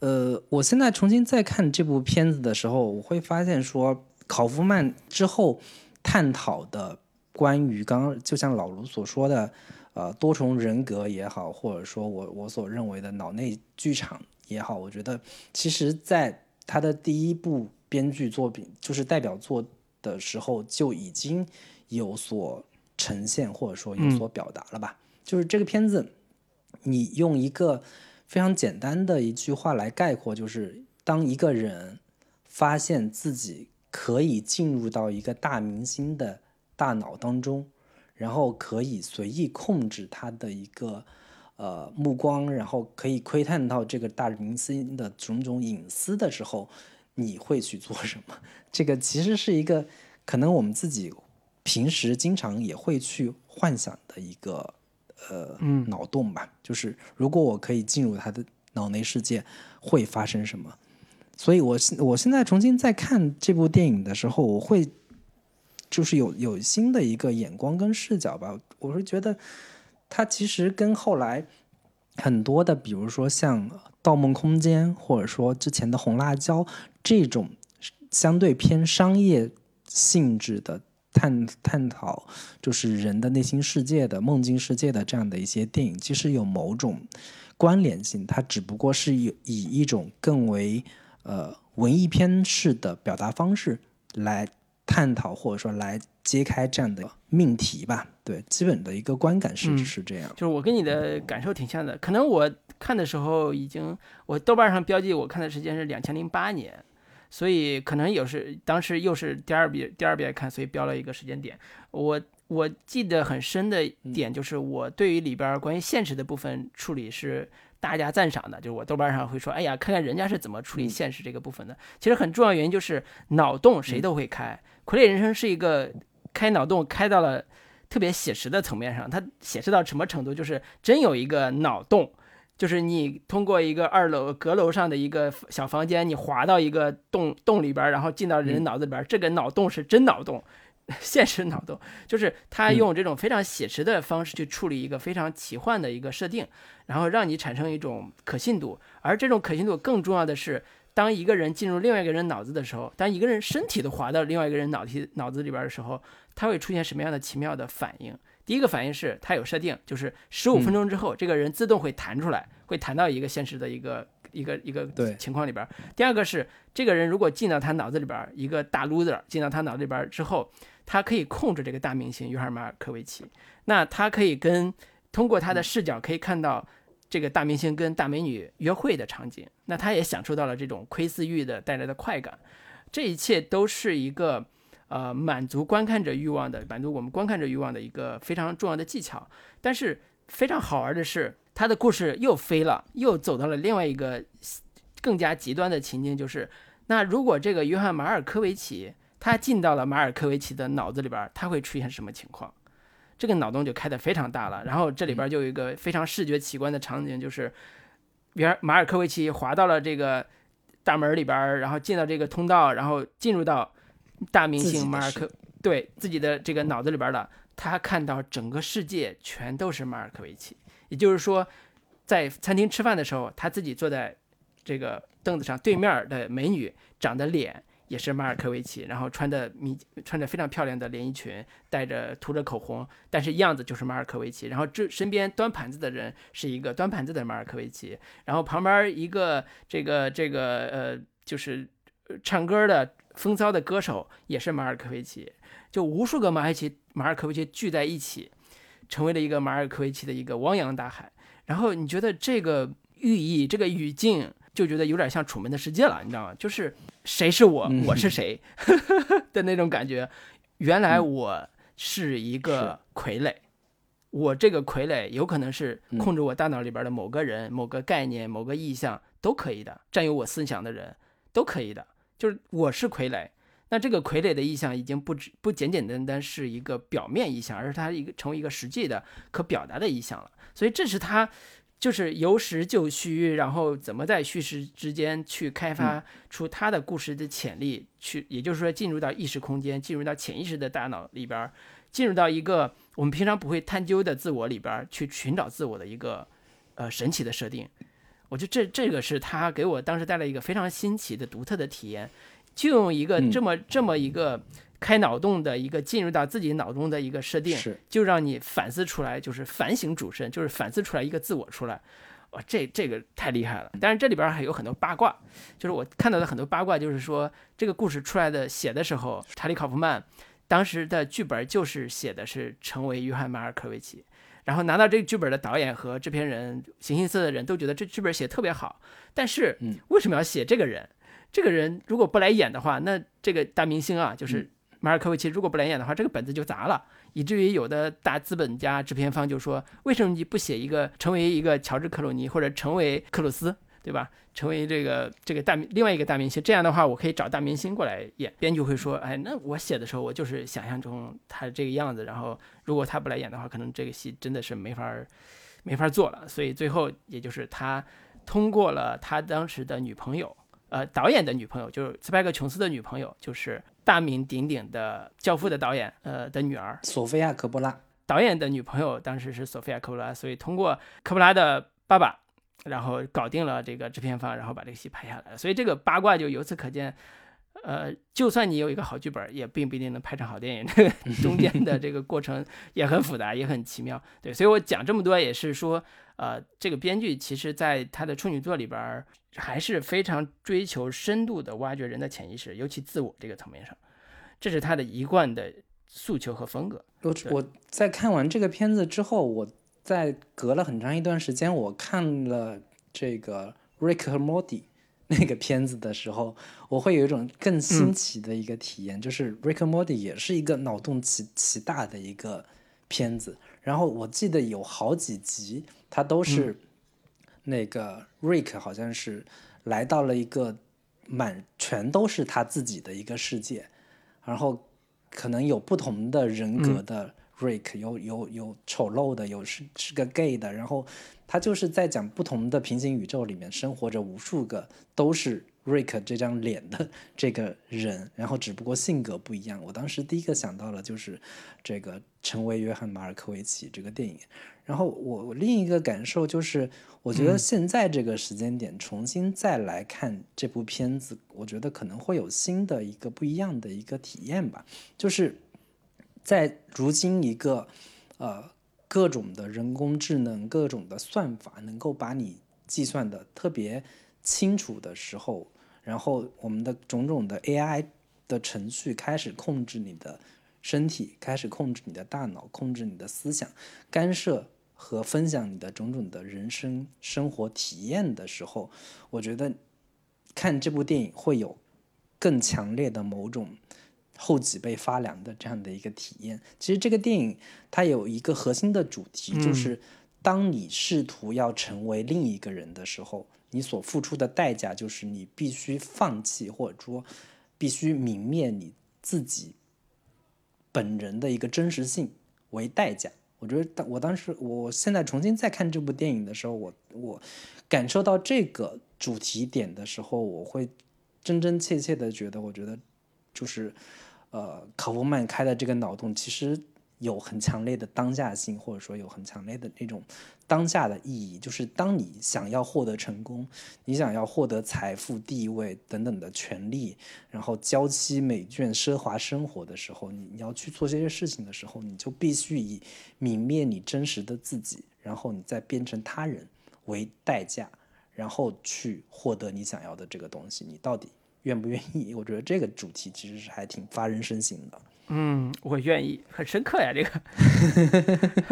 呃，我现在重新再看这部片子的时候，我会发现说考夫曼之后探讨的。关于刚刚就像老卢所说的，呃，多重人格也好，或者说我我所认为的脑内剧场也好，我觉得其实在他的第一部编剧作品，就是代表作的时候就已经有所呈现，或者说有所表达了吧。就是这个片子，你用一个非常简单的一句话来概括，就是当一个人发现自己可以进入到一个大明星的。大脑当中，然后可以随意控制他的一个呃目光，然后可以窥探到这个大明星的种种隐私的时候，你会去做什么？这个其实是一个可能我们自己平时经常也会去幻想的一个呃脑洞吧。就是如果我可以进入他的脑内世界，会发生什么？所以我现我现在重新再看这部电影的时候，我会。就是有有新的一个眼光跟视角吧，我是觉得，他其实跟后来很多的，比如说像《盗梦空间》或者说之前的《红辣椒》这种相对偏商业性质的探探讨，就是人的内心世界的梦境世界的这样的一些电影，其实有某种关联性，它只不过是以以一种更为呃文艺片式的表达方式来探讨，或者说来揭开这样的命题吧。对，基本的一个观感是是这样。就是我跟你的感受挺像的，可能我看的时候已经，我豆瓣上标记我看的时间是两千零八年。所以可能有时当时又是第二遍第二遍看，所以标了一个时间点。我我记得很深的点就是，我对于里边关于现实的部分处理是大家赞赏的。就是我豆瓣上会说，哎呀，看看人家是怎么处理现实这个部分的。其实很重要原因就是脑洞谁都会开，《傀儡人生》是一个开脑洞开到了特别写实的层面上。它写实到什么程度？就是真有一个脑洞。就是你通过一个二楼阁楼上的一个小房间，你滑到一个洞洞里边，然后进到人脑子里边。这个脑洞是真脑洞，现实脑洞。就是他用这种非常写实的方式去处理一个非常奇幻的一个设定，然后让你产生一种可信度。而这种可信度更重要的是，当一个人进入另外一个人脑子的时候，当一个人身体都滑到另外一个人脑体脑子里边的时候，他会出现什么样的奇妙的反应？第一个反应是，它有设定，就是十五分钟之后，这个人自动会弹出来，会弹到一个现实的一个一个一个情况里边。第二个是，这个人如果进到他脑子里边，一个大 loser 进到他脑子里边之后，他可以控制这个大明星约翰马尔科维奇，那他可以跟通过他的视角可以看到这个大明星跟大美女约会的场景，那他也享受到了这种窥私欲的带来的快感，这一切都是一个。呃，满足观看者欲望的，满足我们观看者欲望的一个非常重要的技巧。但是非常好玩的是，他的故事又飞了，又走到了另外一个更加极端的情境，就是那如果这个约翰马尔科维奇他进到了马尔科维奇的脑子里边，他会出现什么情况？这个脑洞就开得非常大了。然后这里边就有一个非常视觉奇观的场景，就是约翰马尔科维奇滑到了这个大门里边，然后进到这个通道，然后进入到。大明星马尔科对自己的这个脑子里边的，他看到整个世界全都是马尔科维奇，也就是说，在餐厅吃饭的时候，他自己坐在这个凳子上，对面的美女长的脸也是马尔科维奇，然后穿的迷穿着非常漂亮的连衣裙，带着涂着口红，但是样子就是马尔科维奇。然后这身边端盘子的人是一个端盘子的马尔科维奇，然后旁边一个这个这个呃就是唱歌的。风骚的歌手也是马尔科维奇，就无数个马尔奇马尔科维奇聚在一起，成为了一个马尔科维奇的一个汪洋大海。然后你觉得这个寓意、这个语境，就觉得有点像《楚门的世界》了，你知道吗？就是谁是我，我是谁的那种感觉。原来我是一个傀儡，我这个傀儡有可能是控制我大脑里边的某个人、某个概念、某个意象都可以的，占有我思想的人都可以的。就是我是傀儡，那这个傀儡的意象已经不只不简简单单是一个表面意象，而是它一个成为一个实际的可表达的意象了。所以这是他就是由实就虚，然后怎么在虚实之间去开发出他的故事的潜力，去也就是说进入到意识空间，进入到潜意识的大脑里边，进入到一个我们平常不会探究的自我里边去寻找自我的一个呃神奇的设定。我觉得这这个是他给我当时带来一个非常新奇的、独特的体验，就用一个这么这么一个开脑洞的一个进入到自己脑中的一个设定，就让你反思出来，就是反省主身，就是反思出来一个自我出来。哇，这这个太厉害了！但是这里边还有很多八卦，就是我看到的很多八卦，就是说这个故事出来的写的时候，查理·考夫曼当时的剧本就是写的是成为约翰·马尔科维奇。然后拿到这个剧本的导演和制片人、形形色色的人都觉得这剧本写特别好，但是为什么要写这个人？这个人如果不来演的话，那这个大明星啊，就是马尔科维奇，如果不来演的话，这个本子就砸了。以至于有的大资本家、制片方就说：为什么你不写一个成为一个乔治·克鲁尼或者成为克鲁斯？对吧？成为这个这个大另外一个大明星，这样的话，我可以找大明星过来演。编剧会说：“哎，那我写的时候，我就是想象中他这个样子。然后，如果他不来演的话，可能这个戏真的是没法没法做了。所以最后，也就是他通过了他当时的女朋友，呃，导演的女朋友，就是斯派克·琼斯的女朋友，就是大名鼎鼎的《教父》的导演，呃的女儿索菲亚·科波拉。导演的女朋友当时是索菲亚·科波拉，所以通过科波拉的爸爸。然后搞定了这个制片方，然后把这个戏拍下来了。所以这个八卦就由此可见，呃，就算你有一个好剧本，也并不一定能拍成好电影。这个中间的这个过程也很复杂，也很奇妙。对，所以我讲这么多也是说，呃，这个编剧其实在他的处女作里边还是非常追求深度的挖掘人的潜意识，尤其自我这个层面上，这是他的一贯的诉求和风格。我我在看完这个片子之后，我在隔了很长一段时间，我看了这个《Rick 和 Morty 》。那个片子的时候，我会有一种更新奇的一个体验，就是《Rick and Morty》也是一个脑洞奇奇大的一个片子。然后我记得有好几集，它都是那个 Rick 好像是来到了一个满全都是他自己的一个世界，然后可能有不同的人格的 Rick，有有有丑陋的，有是是个 gay 的，然后。他就是在讲不同的平行宇宙里面生活着无数个都是 Rick 这张脸的 这个人，然后只不过性格不一样。我当时第一个想到了就是这个成为约翰马尔科维奇这个电影。然后我另一个感受就是，我觉得现在这个时间点重新再来看这部片子，我觉得可能会有新的一个不一样的一个体验吧。就是在如今一个呃。各种的人工智能，各种的算法，能够把你计算的特别清楚的时候，然后我们的种种的 AI 的程序开始控制你的身体，开始控制你的大脑，控制你的思想，干涉和分享你的种种的人生生活体验的时候，我觉得看这部电影会有更强烈的某种。后脊背发凉的这样的一个体验。其实这个电影它有一个核心的主题，就是当你试图要成为另一个人的时候，你所付出的代价就是你必须放弃，或者说必须泯灭你自己本人的一个真实性为代价。我觉得当我当时，我现在重新再看这部电影的时候，我我感受到这个主题点的时候，我会真真切切的觉得，我觉得就是。呃，考夫曼开的这个脑洞其实有很强烈的当下性，或者说有很强烈的那种当下的意义。就是当你想要获得成功，你想要获得财富、地位等等的权利，然后娇妻美眷、奢华生活的时候，你你要去做这些事情的时候，你就必须以泯灭你真实的自己，然后你再变成他人为代价，然后去获得你想要的这个东西。你到底？愿不愿意？我觉得这个主题其实是还挺发人深省的。嗯，我愿意，很深刻呀，这个。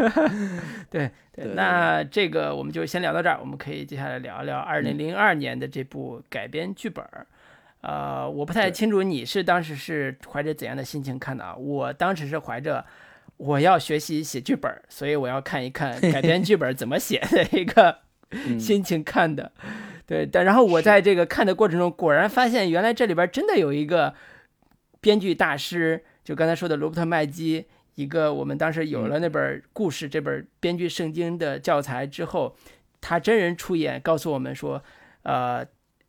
对对，那这个我们就先聊到这儿。我们可以接下来聊一聊二零零二年的这部改编剧本。呃，我不太清楚你是当时是怀着怎样的心情看的啊？我当时是怀着我要学习写剧本，所以我要看一看改编剧本怎么写的一个心情看的。对，但然后我在这个看的过程中，果然发现原来这里边真的有一个编剧大师，就刚才说的罗伯特麦基，一个我们当时有了那本故事这本编剧圣经的教材之后，他真人出演，告诉我们说，呃，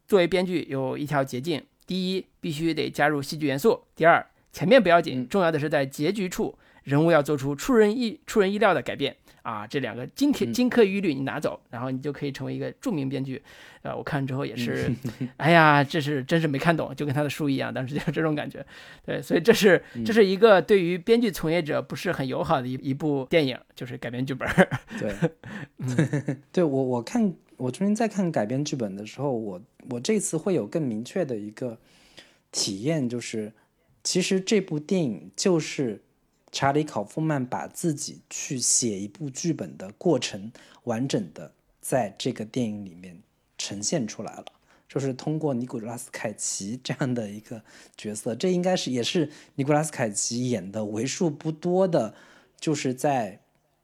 作为编剧有一条捷径：第一，必须得加入戏剧元素；第二，前面不要紧，重要的是在结局处，人物要做出出人意出人意料的改变。啊，这两个金铁金科玉律你拿走，然后你就可以成为一个著名编剧。呃，我看之后也是，哎呀，这是真是没看懂，就跟他的书一样，当时就是这种感觉。对，所以这是这是一个对于编剧从业者不是很友好的一一部电影，就是改编剧本。对，对我我看我重新再看改编剧本的时候，我我这次会有更明确的一个体验，就是其实这部电影就是。查理·考夫曼把自己去写一部剧本的过程完整的在这个电影里面呈现出来了，就是通过尼古拉斯·凯奇这样的一个角色，这应该是也是尼古拉斯·凯奇演的为数不多的，就是在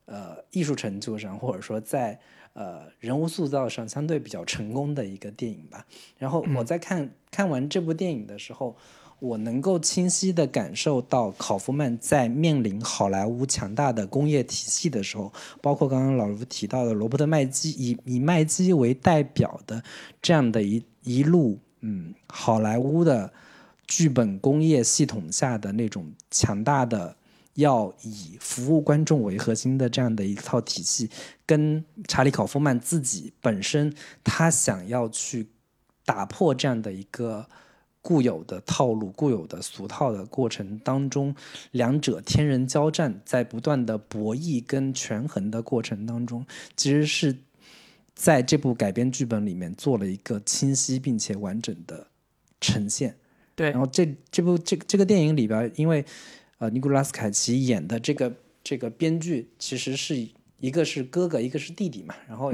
呃艺术成就上或者说在呃人物塑造上相对比较成功的一个电影吧。然后我在看看完这部电影的时候。我能够清晰地感受到，考夫曼在面临好莱坞强大的工业体系的时候，包括刚刚老卢提到的罗伯特麦基以以麦基为代表的这样的一一路，嗯，好莱坞的剧本工业系统下的那种强大的要以服务观众为核心的这样的一套体系，跟查理考夫曼自己本身他想要去打破这样的一个。固有的套路、固有的俗套的过程当中，两者天人交战，在不断的博弈跟权衡的过程当中，其实是在这部改编剧本里面做了一个清晰并且完整的呈现。对，然后这这部这这个电影里边，因为呃尼古拉斯凯奇演的这个这个编剧，其实是一个是哥哥，一个是弟弟嘛。然后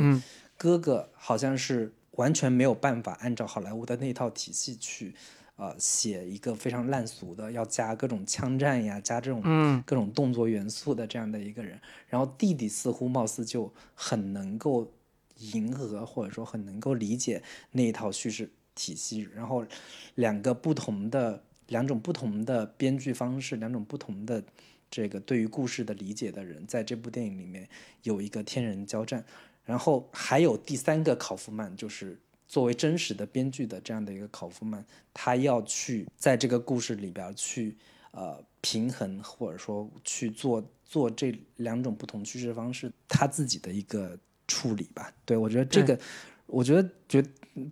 哥哥好像是完全没有办法按照好莱坞的那套体系去呃写一个非常烂俗的，要加各种枪战呀，加这种各种动作元素的这样的一个人。然后弟弟似乎貌似就很能够迎合，或者说很能够理解那一套叙事体系。然后两个不同的。两种不同的编剧方式，两种不同的这个对于故事的理解的人，在这部电影里面有一个天人交战。然后还有第三个考夫曼，就是作为真实的编剧的这样的一个考夫曼，他要去在这个故事里边去呃平衡，或者说去做做这两种不同叙事方式他自己的一个处理吧。对我觉得这个，我觉得觉。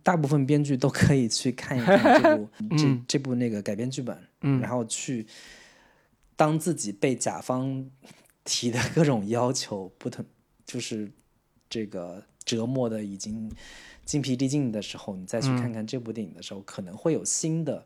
大部分编剧都可以去看一看这部 这这部那个改编剧本，然后去当自己被甲方提的各种要求不同，就是这个折磨的已经精疲力尽的时候，你再去看看这部电影的时候，可能会有新的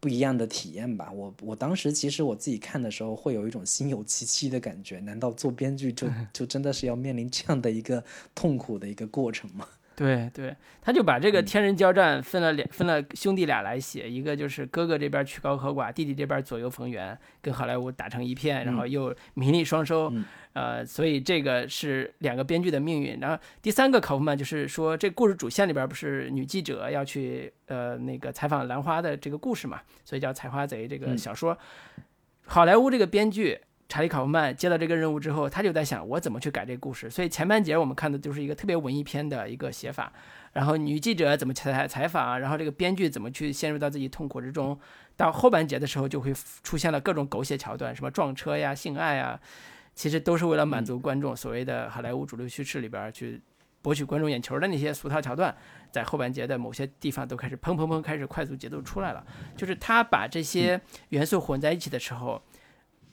不一样的体验吧。我我当时其实我自己看的时候，会有一种心有戚戚的感觉。难道做编剧就 就真的是要面临这样的一个痛苦的一个过程吗？对对，他就把这个天人交战分了两分了兄弟俩来写，一个就是哥哥这边曲高和寡，弟弟这边左右逢源，跟好莱坞打成一片，然后又名利双收，呃，所以这个是两个编剧的命运。然后第三个考夫曼就是说，这故事主线里边不是女记者要去呃那个采访兰花的这个故事嘛，所以叫《采花贼》这个小说，好莱坞这个编剧。查理·考夫曼接到这个任务之后，他就在想我怎么去改这个故事。所以前半节我们看的就是一个特别文艺片的一个写法，然后女记者怎么采采访，然后这个编剧怎么去陷入到自己痛苦之中。到后半节的时候，就会出现了各种狗血桥段，什么撞车呀、性爱呀，其实都是为了满足观众所谓的好莱坞主流叙事里边去博取观众眼球的那些俗套桥段，在后半节的某些地方都开始砰砰砰开始快速节奏出来了。就是他把这些元素混在一起的时候。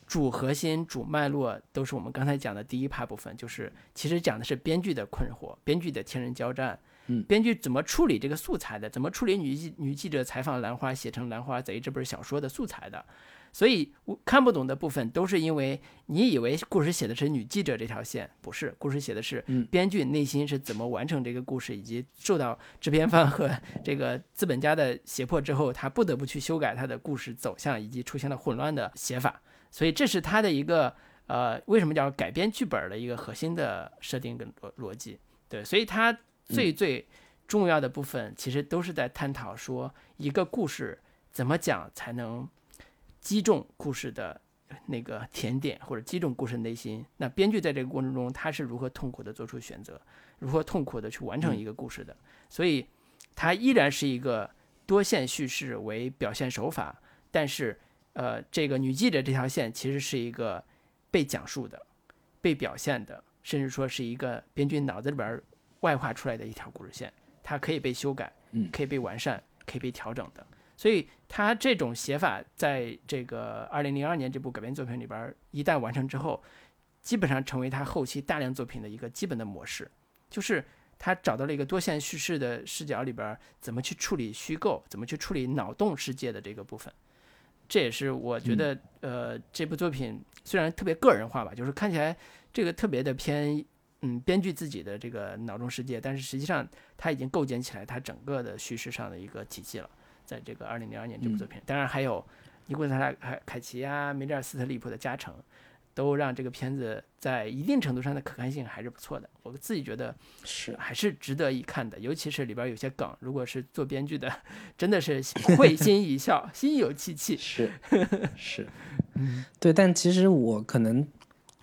主核心、主脉络都是我们刚才讲的第一 part 部分，就是其实讲的是编剧的困惑，编剧的天人交战，嗯，编剧怎么处理这个素材的，怎么处理女记女记者采访兰花写成《兰花贼》这本小说的素材的，所以我看不懂的部分都是因为你以为故事写的是女记者这条线，不是，故事写的是编剧内心是怎么完成这个故事，以及受到制片方和这个资本家的胁迫之后，他不得不去修改他的故事走向，以及出现了混乱的写法。所以这是他的一个呃，为什么叫改编剧本的一个核心的设定跟逻逻辑？对，所以它最最重要的部分其实都是在探讨说一个故事怎么讲才能击中故事的那个甜点，或者击中故事内心。那编剧在这个过程中他是如何痛苦的做出选择，如何痛苦的去完成一个故事的？所以它依然是一个多线叙事为表现手法，但是。呃，这个女记者这条线其实是一个被讲述的、被表现的，甚至说是一个编剧脑子里边外化出来的一条故事线，它可以被修改，嗯，可以被完善，可以被调整的。所以，他这种写法在这个二零零二年这部改编作品里边一旦完成之后，基本上成为他后期大量作品的一个基本的模式，就是他找到了一个多线叙事的视角里边怎么去处理虚构，怎么去处理脑洞世界的这个部分。这也是我觉得，呃，这部作品虽然特别个人化吧，就是看起来这个特别的偏，嗯，编剧自己的这个脑中世界，但是实际上他已经构建起来他整个的叙事上的一个体系了。在这个二零零二年这部作品，当然还有尼古拉斯凯凯奇啊、梅丽尔·斯特利普的加成。都让这个片子在一定程度上的可看性还是不错的，我自己觉得是还是值得一看的，尤其是里边有些梗，如果是做编剧的，真的是会心一笑，心有戚戚。是是，对，但其实我可能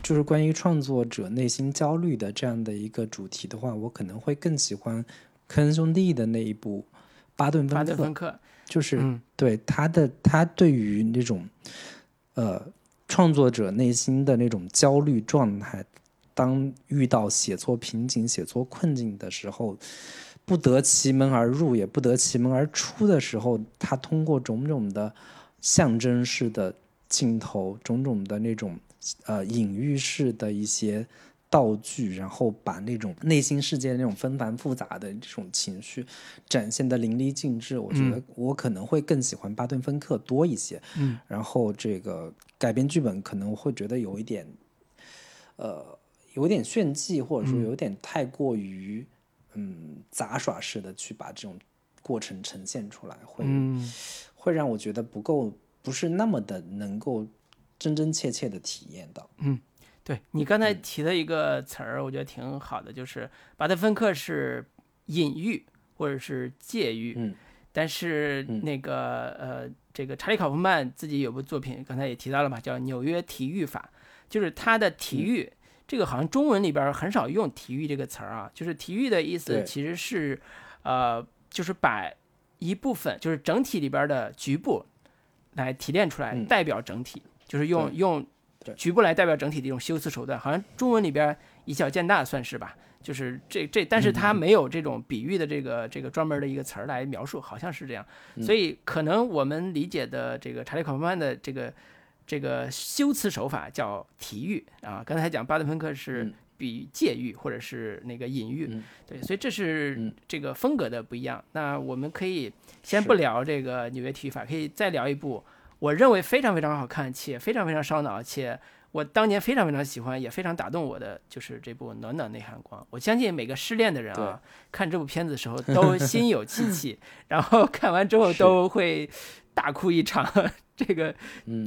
就是关于创作者内心焦虑的这样的一个主题的话，我可能会更喜欢科恩兄弟的那一部《巴顿芬克》，就是对他的他对于那种呃。创作者内心的那种焦虑状态，当遇到写作瓶颈、写作困境的时候，不得其门而入，也不得其门而出的时候，他通过种种的象征式的镜头，种种的那种呃隐喻式的一些道具，然后把那种内心世界那种纷繁复杂的这种情绪展现的淋漓尽致。我觉得我可能会更喜欢巴顿·芬克多一些。嗯，然后这个改编剧本可能会觉得有一点，呃，有点炫技，或者说有点太过于。嗯，杂耍式的去把这种过程呈现出来，会会让我觉得不够，不是那么的能够真真切切的体验到。嗯，对你刚才提的一个词儿，我觉得挺好的，就是巴特芬克是隐喻或者是借喻。嗯，但是那个呃，这个查理考夫曼自己有部作品，刚才也提到了嘛，叫《纽约体育法》，就是他的体育。这个好像中文里边很少用“体育”这个词儿啊，就是体育的意思其实是，呃，就是把一部分，就是整体里边的局部来提炼出来，代表整体，就是用用局部来代表整体的一种修辞手段。好像中文里边以小见大算是吧，就是这这，但是它没有这种比喻的这个这个专门的一个词儿来描述，好像是这样。所以可能我们理解的这个查理考夫曼的这个。这个修辞手法叫体喻啊，刚才讲巴德芬克是比借喻或者是那个隐喻，对，所以这是这个风格的不一样。那我们可以先不聊这个纽约体育法，可以再聊一部我认为非常非常好看且非常非常烧脑，且我当年非常非常喜欢也非常打动我的，就是这部《暖暖内涵光》。我相信每个失恋的人啊，看这部片子的时候都心有戚戚，然后看完之后都会大哭一场。这个，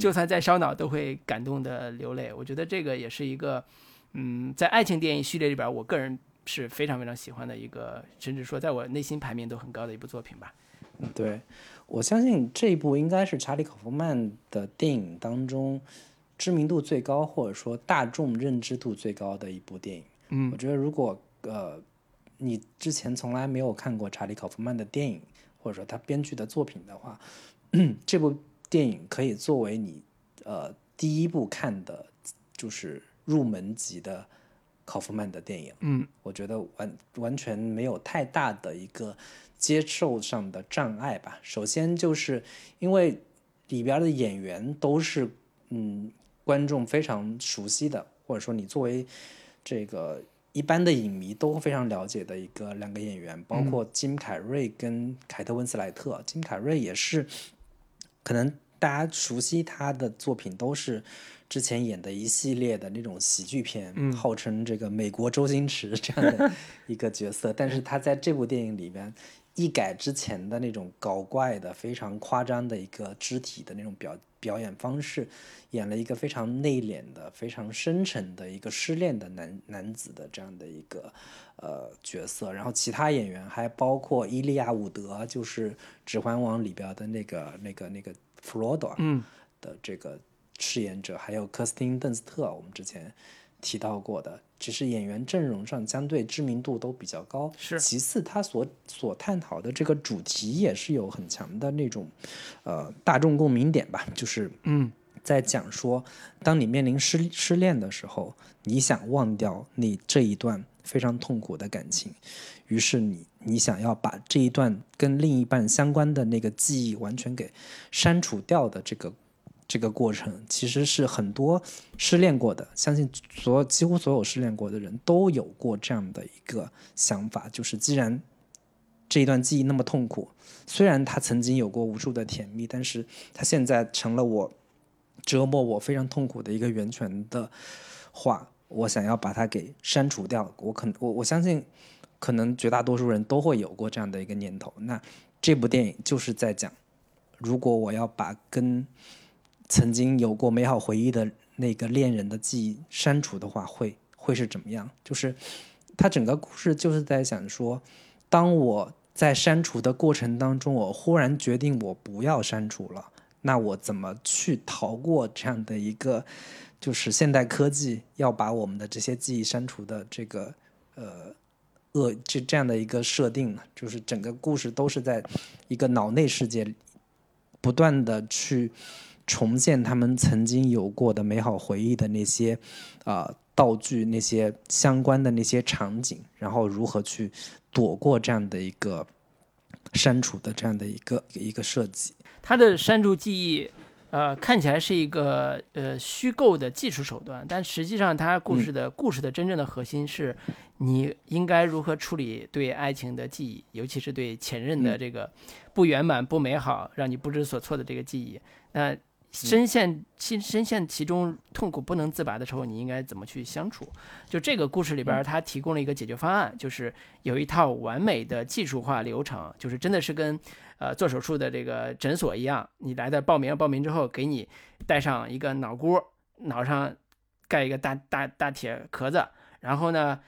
就算再烧脑都会感动的流泪。我觉得这个也是一个，嗯，在爱情电影序列里边，我个人是非常非常喜欢的一个，甚至说在我内心排名都很高的一部作品吧。对，我相信这一部应该是查理·考夫曼的电影当中知名度最高，或者说大众认知度最高的一部电影。嗯，我觉得如果呃你之前从来没有看过查理·考夫曼的电影，或者说他编剧的作品的话，这部。电影可以作为你，呃，第一部看的，就是入门级的考夫曼的电影。嗯，我觉得完完全没有太大的一个接受上的障碍吧。首先就是因为里边的演员都是嗯观众非常熟悉的，或者说你作为这个一般的影迷都非常了解的一个两个演员，包括金凯瑞跟凯特温斯莱特。金凯瑞也是。可能大家熟悉他的作品都是之前演的一系列的那种喜剧片，号称这个美国周星驰这样的一个角色。但是他在这部电影里边一改之前的那种搞怪的、非常夸张的一个肢体的那种表表演方式，演了一个非常内敛的、非常深沉的一个失恋的男男子的这样的一个。呃，角色，然后其他演员还包括伊利亚伍德，就是《指环王》里边的那个、那个、那个弗罗多的这个饰演者，还有科斯汀·邓斯特，我们之前提到过的，只是演员阵容上相对知名度都比较高。是，其次他所所探讨的这个主题也是有很强的那种呃大众共鸣点吧，就是嗯，在讲说，当你面临失失恋的时候，你想忘掉你这一段。非常痛苦的感情，于是你你想要把这一段跟另一半相关的那个记忆完全给删除掉的这个这个过程，其实是很多失恋过的，相信所几乎所有失恋过的人都有过这样的一个想法，就是既然这一段记忆那么痛苦，虽然他曾经有过无数的甜蜜，但是他现在成了我折磨我非常痛苦的一个源泉的话。我想要把它给删除掉，我可我我相信，可能绝大多数人都会有过这样的一个念头。那这部电影就是在讲，如果我要把跟曾经有过美好回忆的那个恋人的记忆删除的话，会会是怎么样？就是他整个故事就是在想说，当我在删除的过程当中，我忽然决定我不要删除了，那我怎么去逃过这样的一个？就是现代科技要把我们的这些记忆删除的这个呃恶这这样的一个设定，就是整个故事都是在一个脑内世界不断的去重现他们曾经有过的美好回忆的那些啊道具那些相关的那些场景，然后如何去躲过这样的一个删除的这样的一个一个设计。它的删除记忆，呃，看起来是一个呃虚构的技术手段，但实际上它故事的故事的真正的核心是，你应该如何处理对爱情的记忆，尤其是对前任的这个不圆满、不美好、让你不知所措的这个记忆。那深陷其深陷其中痛苦不能自拔的时候，你应该怎么去相处？就这个故事里边，他提供了一个解决方案，就是有一套完美的技术化流程，就是真的是跟呃做手术的这个诊所一样，你来的报名报名之后，给你带上一个脑箍，脑上盖一个大大大铁壳子，然后呢。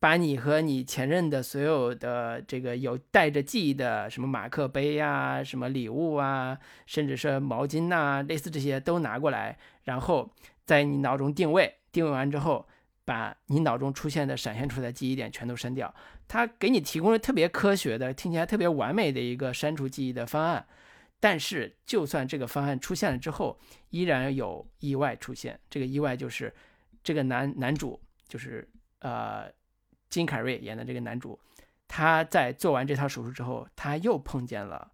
把你和你前任的所有的这个有带着记忆的什么马克杯呀、什么礼物啊，甚至是毛巾呐，类似这些都拿过来，然后在你脑中定位，定位完之后，把你脑中出现的闪现出来的记忆点全都删掉。他给你提供了特别科学的、听起来特别完美的一个删除记忆的方案。但是，就算这个方案出现了之后，依然有意外出现。这个意外就是这个男男主就是呃。金凯瑞演的这个男主，他在做完这套手术之后，他又碰见了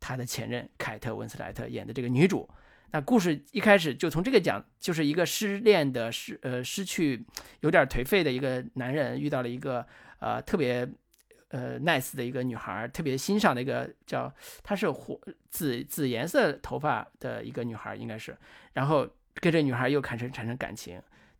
他的前任凯特温斯莱特演的这个女主。那故事一开始就从这个讲，就是一个失恋的失呃失去有点颓废的一个男人，遇到了一个呃特别呃 nice 的一个女孩，特别欣赏的一个叫她是火紫紫颜色头发的一个女孩，应该是，然后跟这女孩又产生产生感情。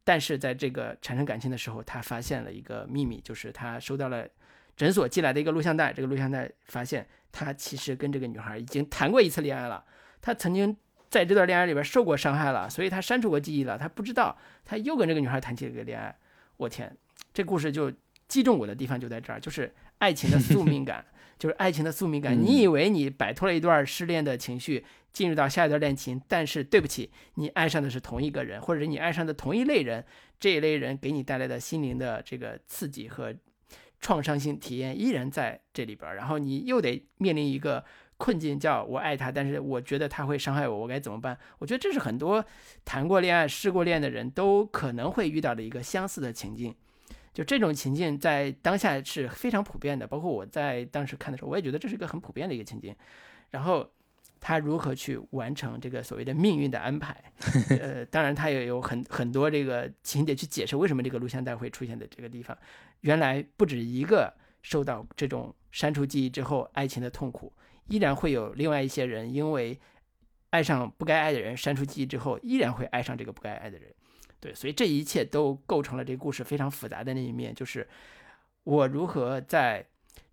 但是在这个产生感情的时候，他发现了一个秘密，就是他收到了诊所寄来的一个录像带。这个录像带发现他其实跟这个女孩已经谈过一次恋爱了，他曾经在这段恋爱里边受过伤害了，所以他删除过记忆了。他不知道他又跟这个女孩谈起了个恋爱。我天，这故事就击中我的地方就在这儿，就是爱情的宿命感，就是爱情的宿命感。你以为你摆脱了一段失恋的情绪？进入到下一段恋情，但是对不起，你爱上的是同一个人，或者你爱上的同一类人，这一类人给你带来的心灵的这个刺激和创伤性体验依然在这里边，然后你又得面临一个困境，叫我爱他，但是我觉得他会伤害我，我该怎么办？我觉得这是很多谈过恋爱、失过恋的人都可能会遇到的一个相似的情境，就这种情境在当下是非常普遍的，包括我在当时看的时候，我也觉得这是一个很普遍的一个情境，然后。他如何去完成这个所谓的命运的安排？呃，当然他也有很很多这个情节去解释为什么这个录像带会出现在这个地方。原来不止一个受到这种删除记忆之后爱情的痛苦，依然会有另外一些人因为爱上不该爱的人，删除记忆之后依然会爱上这个不该爱的人。对，所以这一切都构成了这个故事非常复杂的那一面，就是我如何在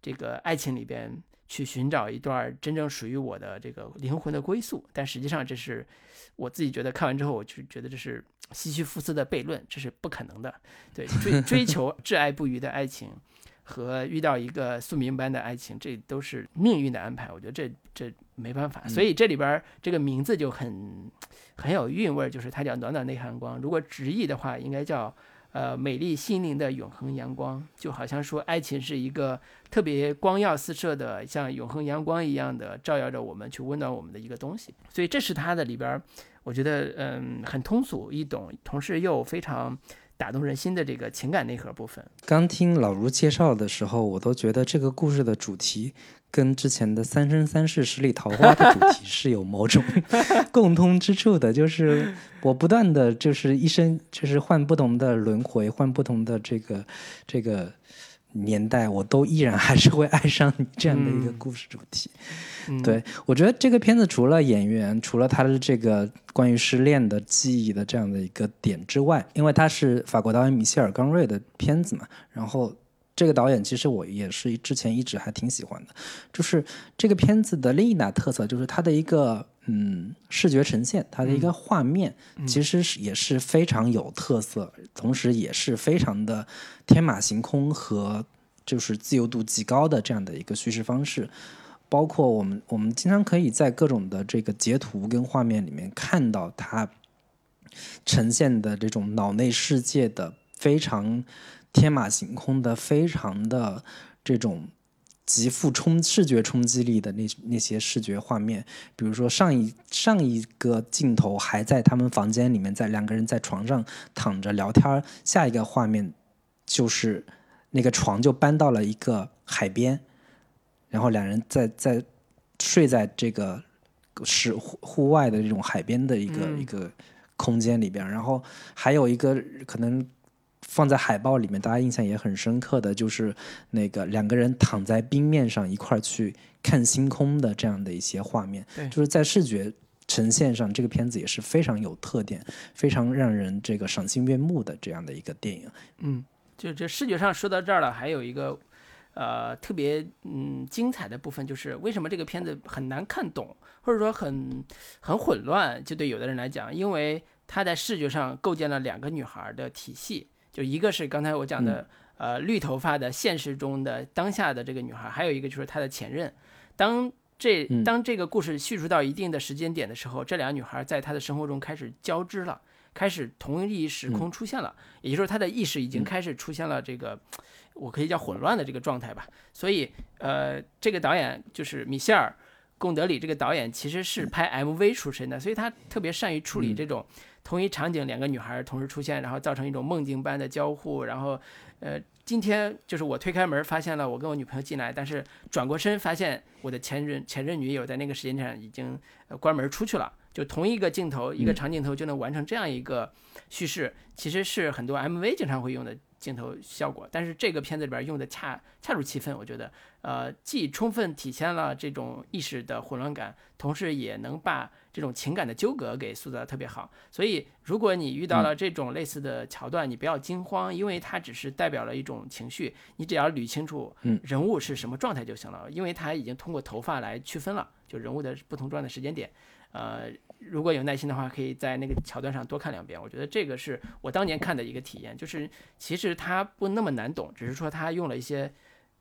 这个爱情里边。去寻找一段真正属于我的这个灵魂的归宿，但实际上这是我自己觉得看完之后，我就觉得这是西西弗斯的悖论，这是不可能的。对，追 追求挚爱不渝的爱情和遇到一个宿命般的爱情，这都是命运的安排。我觉得这这没办法，所以这里边这个名字就很很有韵味，就是它叫暖暖内涵光。如果直译的话，应该叫。呃，美丽心灵的永恒阳光，就好像说爱情是一个特别光耀四射的，像永恒阳光一样的照耀着我们，去温暖我们的一个东西。所以这是它的里边，我觉得嗯很通俗易懂，同时又非常打动人心的这个情感内核部分。刚听老卢介绍的时候，我都觉得这个故事的主题。跟之前的《三生三世十里桃花》的主题是有某种 共通之处的，就是我不断的就是一生就是换不同的轮回，换不同的这个这个年代，我都依然还是会爱上你这样的一个故事主题。对我觉得这个片子除了演员，除了他的这个关于失恋的记忆的这样的一个点之外，因为他是法国导演米歇尔·冈瑞的片子嘛，然后。这个导演其实我也是之前一直还挺喜欢的，就是这个片子的另一大特色就是它的一个嗯视觉呈现，它的一个画面其实是也是非常有特色，同时也是非常的天马行空和就是自由度极高的这样的一个叙事方式，包括我们我们经常可以在各种的这个截图跟画面里面看到它呈现的这种脑内世界的非常。天马行空的，非常的这种极富冲视觉冲击力的那那些视觉画面，比如说上一上一个镜头还在他们房间里面，在两个人在床上躺着聊天，下一个画面就是那个床就搬到了一个海边，然后两人在在睡在这个是户户外的这种海边的一个、一个空间里边，然后还有一个可能。放在海报里面，大家印象也很深刻的就是那个两个人躺在冰面上一块儿去看星空的这样的一些画面，就是在视觉呈现上，这个片子也是非常有特点、非常让人这个赏心悦目的这样的一个电影。嗯，就这视觉上说到这儿了，还有一个呃特别嗯精彩的部分，就是为什么这个片子很难看懂，或者说很很混乱？就对有的人来讲，因为他在视觉上构建了两个女孩的体系。就一个是刚才我讲的，呃，绿头发的现实中的当下的这个女孩，还有一个就是她的前任。当这当这个故事叙述到一定的时间点的时候，这俩女孩在她的生活中开始交织了，开始同一时空出现了，也就是说她的意识已经开始出现了这个，我可以叫混乱的这个状态吧。所以，呃，这个导演就是米歇尔·贡德里这个导演其实是拍 MV 出身的，所以他特别善于处理这种。同一场景，两个女孩同时出现，然后造成一种梦境般的交互。然后，呃，今天就是我推开门，发现了我跟我女朋友进来，但是转过身发现我的前任前任女友在那个时间点已经关门出去了。就同一个镜头，一个长镜头就能完成这样一个叙事，其实是很多 MV 经常会用的镜头效果。但是这个片子里边用的恰恰如其分，我觉得，呃，既充分体现了这种意识的混乱感，同时也能把。这种情感的纠葛给塑造的特别好，所以如果你遇到了这种类似的桥段，你不要惊慌，因为它只是代表了一种情绪，你只要捋清楚人物是什么状态就行了，因为它已经通过头发来区分了，就人物的不同状态时间点。呃，如果有耐心的话，可以在那个桥段上多看两遍。我觉得这个是我当年看的一个体验，就是其实它不那么难懂，只是说它用了一些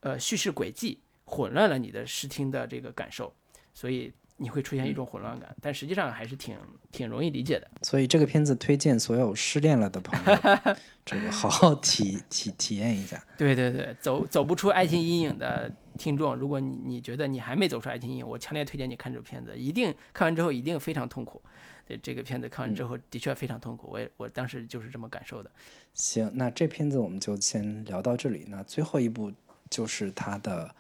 呃叙事轨迹混乱了你的视听的这个感受，所以。你会出现一种混乱感，但实际上还是挺挺容易理解的。所以这个片子推荐所有失恋了的朋友，这个好好体体体验一下。对对对，走走不出爱情阴影的听众，如果你你觉得你还没走出爱情阴影，我强烈推荐你看这部片子，一定看完之后一定非常痛苦。对这个片子看完之后的确非常痛苦，我也我当时就是这么感受的。行，那这片子我们就先聊到这里。那最后一部就是他的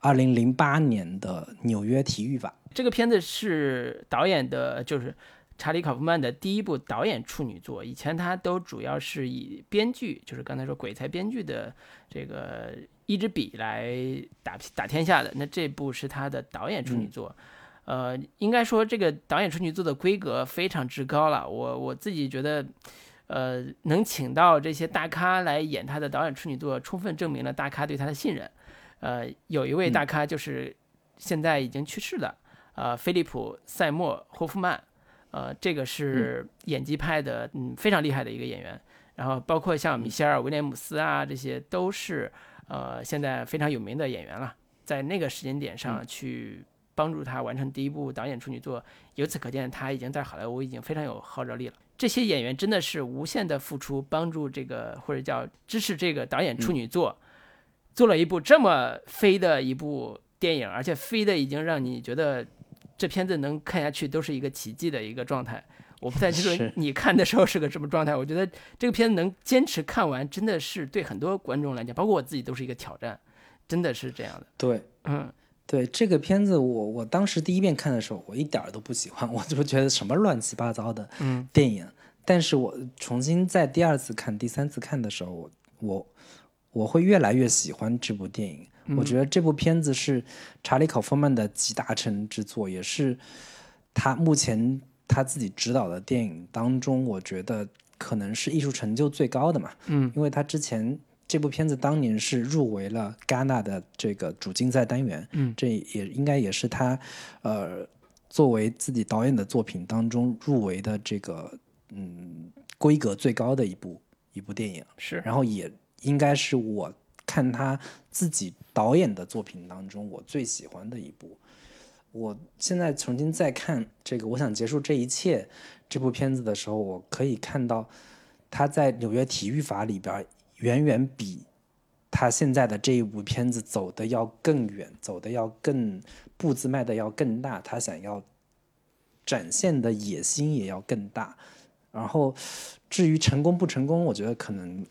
二零零八年的《纽约体育法》。这个片子是导演的，就是查理·考夫曼的第一部导演处女作。以前他都主要是以编剧，就是刚才说鬼才编剧的这个一支笔来打打天下的。那这部是他的导演处女作，呃，应该说这个导演处女作的规格非常之高了。我我自己觉得，呃，能请到这些大咖来演他的导演处女作，充分证明了大咖对他的信任。呃，有一位大咖就是现在已经去世的。呃，菲利普·塞默·霍夫曼，呃，这个是演技派的，嗯，非常厉害的一个演员。然后包括像米歇尔·威廉姆斯啊，这些都是呃现在非常有名的演员了。在那个时间点上去帮助他完成第一部导演处女作，由此可见他已经在好莱坞已经非常有号召力了。这些演员真的是无限的付出，帮助这个或者叫支持这个导演处女作，做了一部这么飞的一部电影，而且飞的已经让你觉得。这片子能看下去都是一个奇迹的一个状态，我不太清楚你看的时候是个什么状态。我觉得这个片子能坚持看完，真的是对很多观众来讲，包括我自己都是一个挑战，真的是这样的。对，嗯，对这个片子，我我当时第一遍看的时候，我一点儿都不喜欢，我就觉得什么乱七八糟的电影。但是我重新在第二次看、第三次看的时候，我我我会越来越喜欢这部电影。我觉得这部片子是查理·考夫曼的集大成之作，也是他目前他自己执导的电影当中，我觉得可能是艺术成就最高的嘛。嗯，因为他之前这部片子当年是入围了戛纳的这个主竞赛单元，嗯，这也应该也是他呃作为自己导演的作品当中入围的这个嗯规格最高的一部一部电影。是，然后也应该是我。看他自己导演的作品当中，我最喜欢的一部。我现在重新再看这个，我想结束这一切这部片子的时候，我可以看到他在纽约体育法里边远远比他现在的这一部片子走的要更远，走的要更步子迈的要更大，他想要展现的野心也要更大。然后至于成功不成功，我觉得可能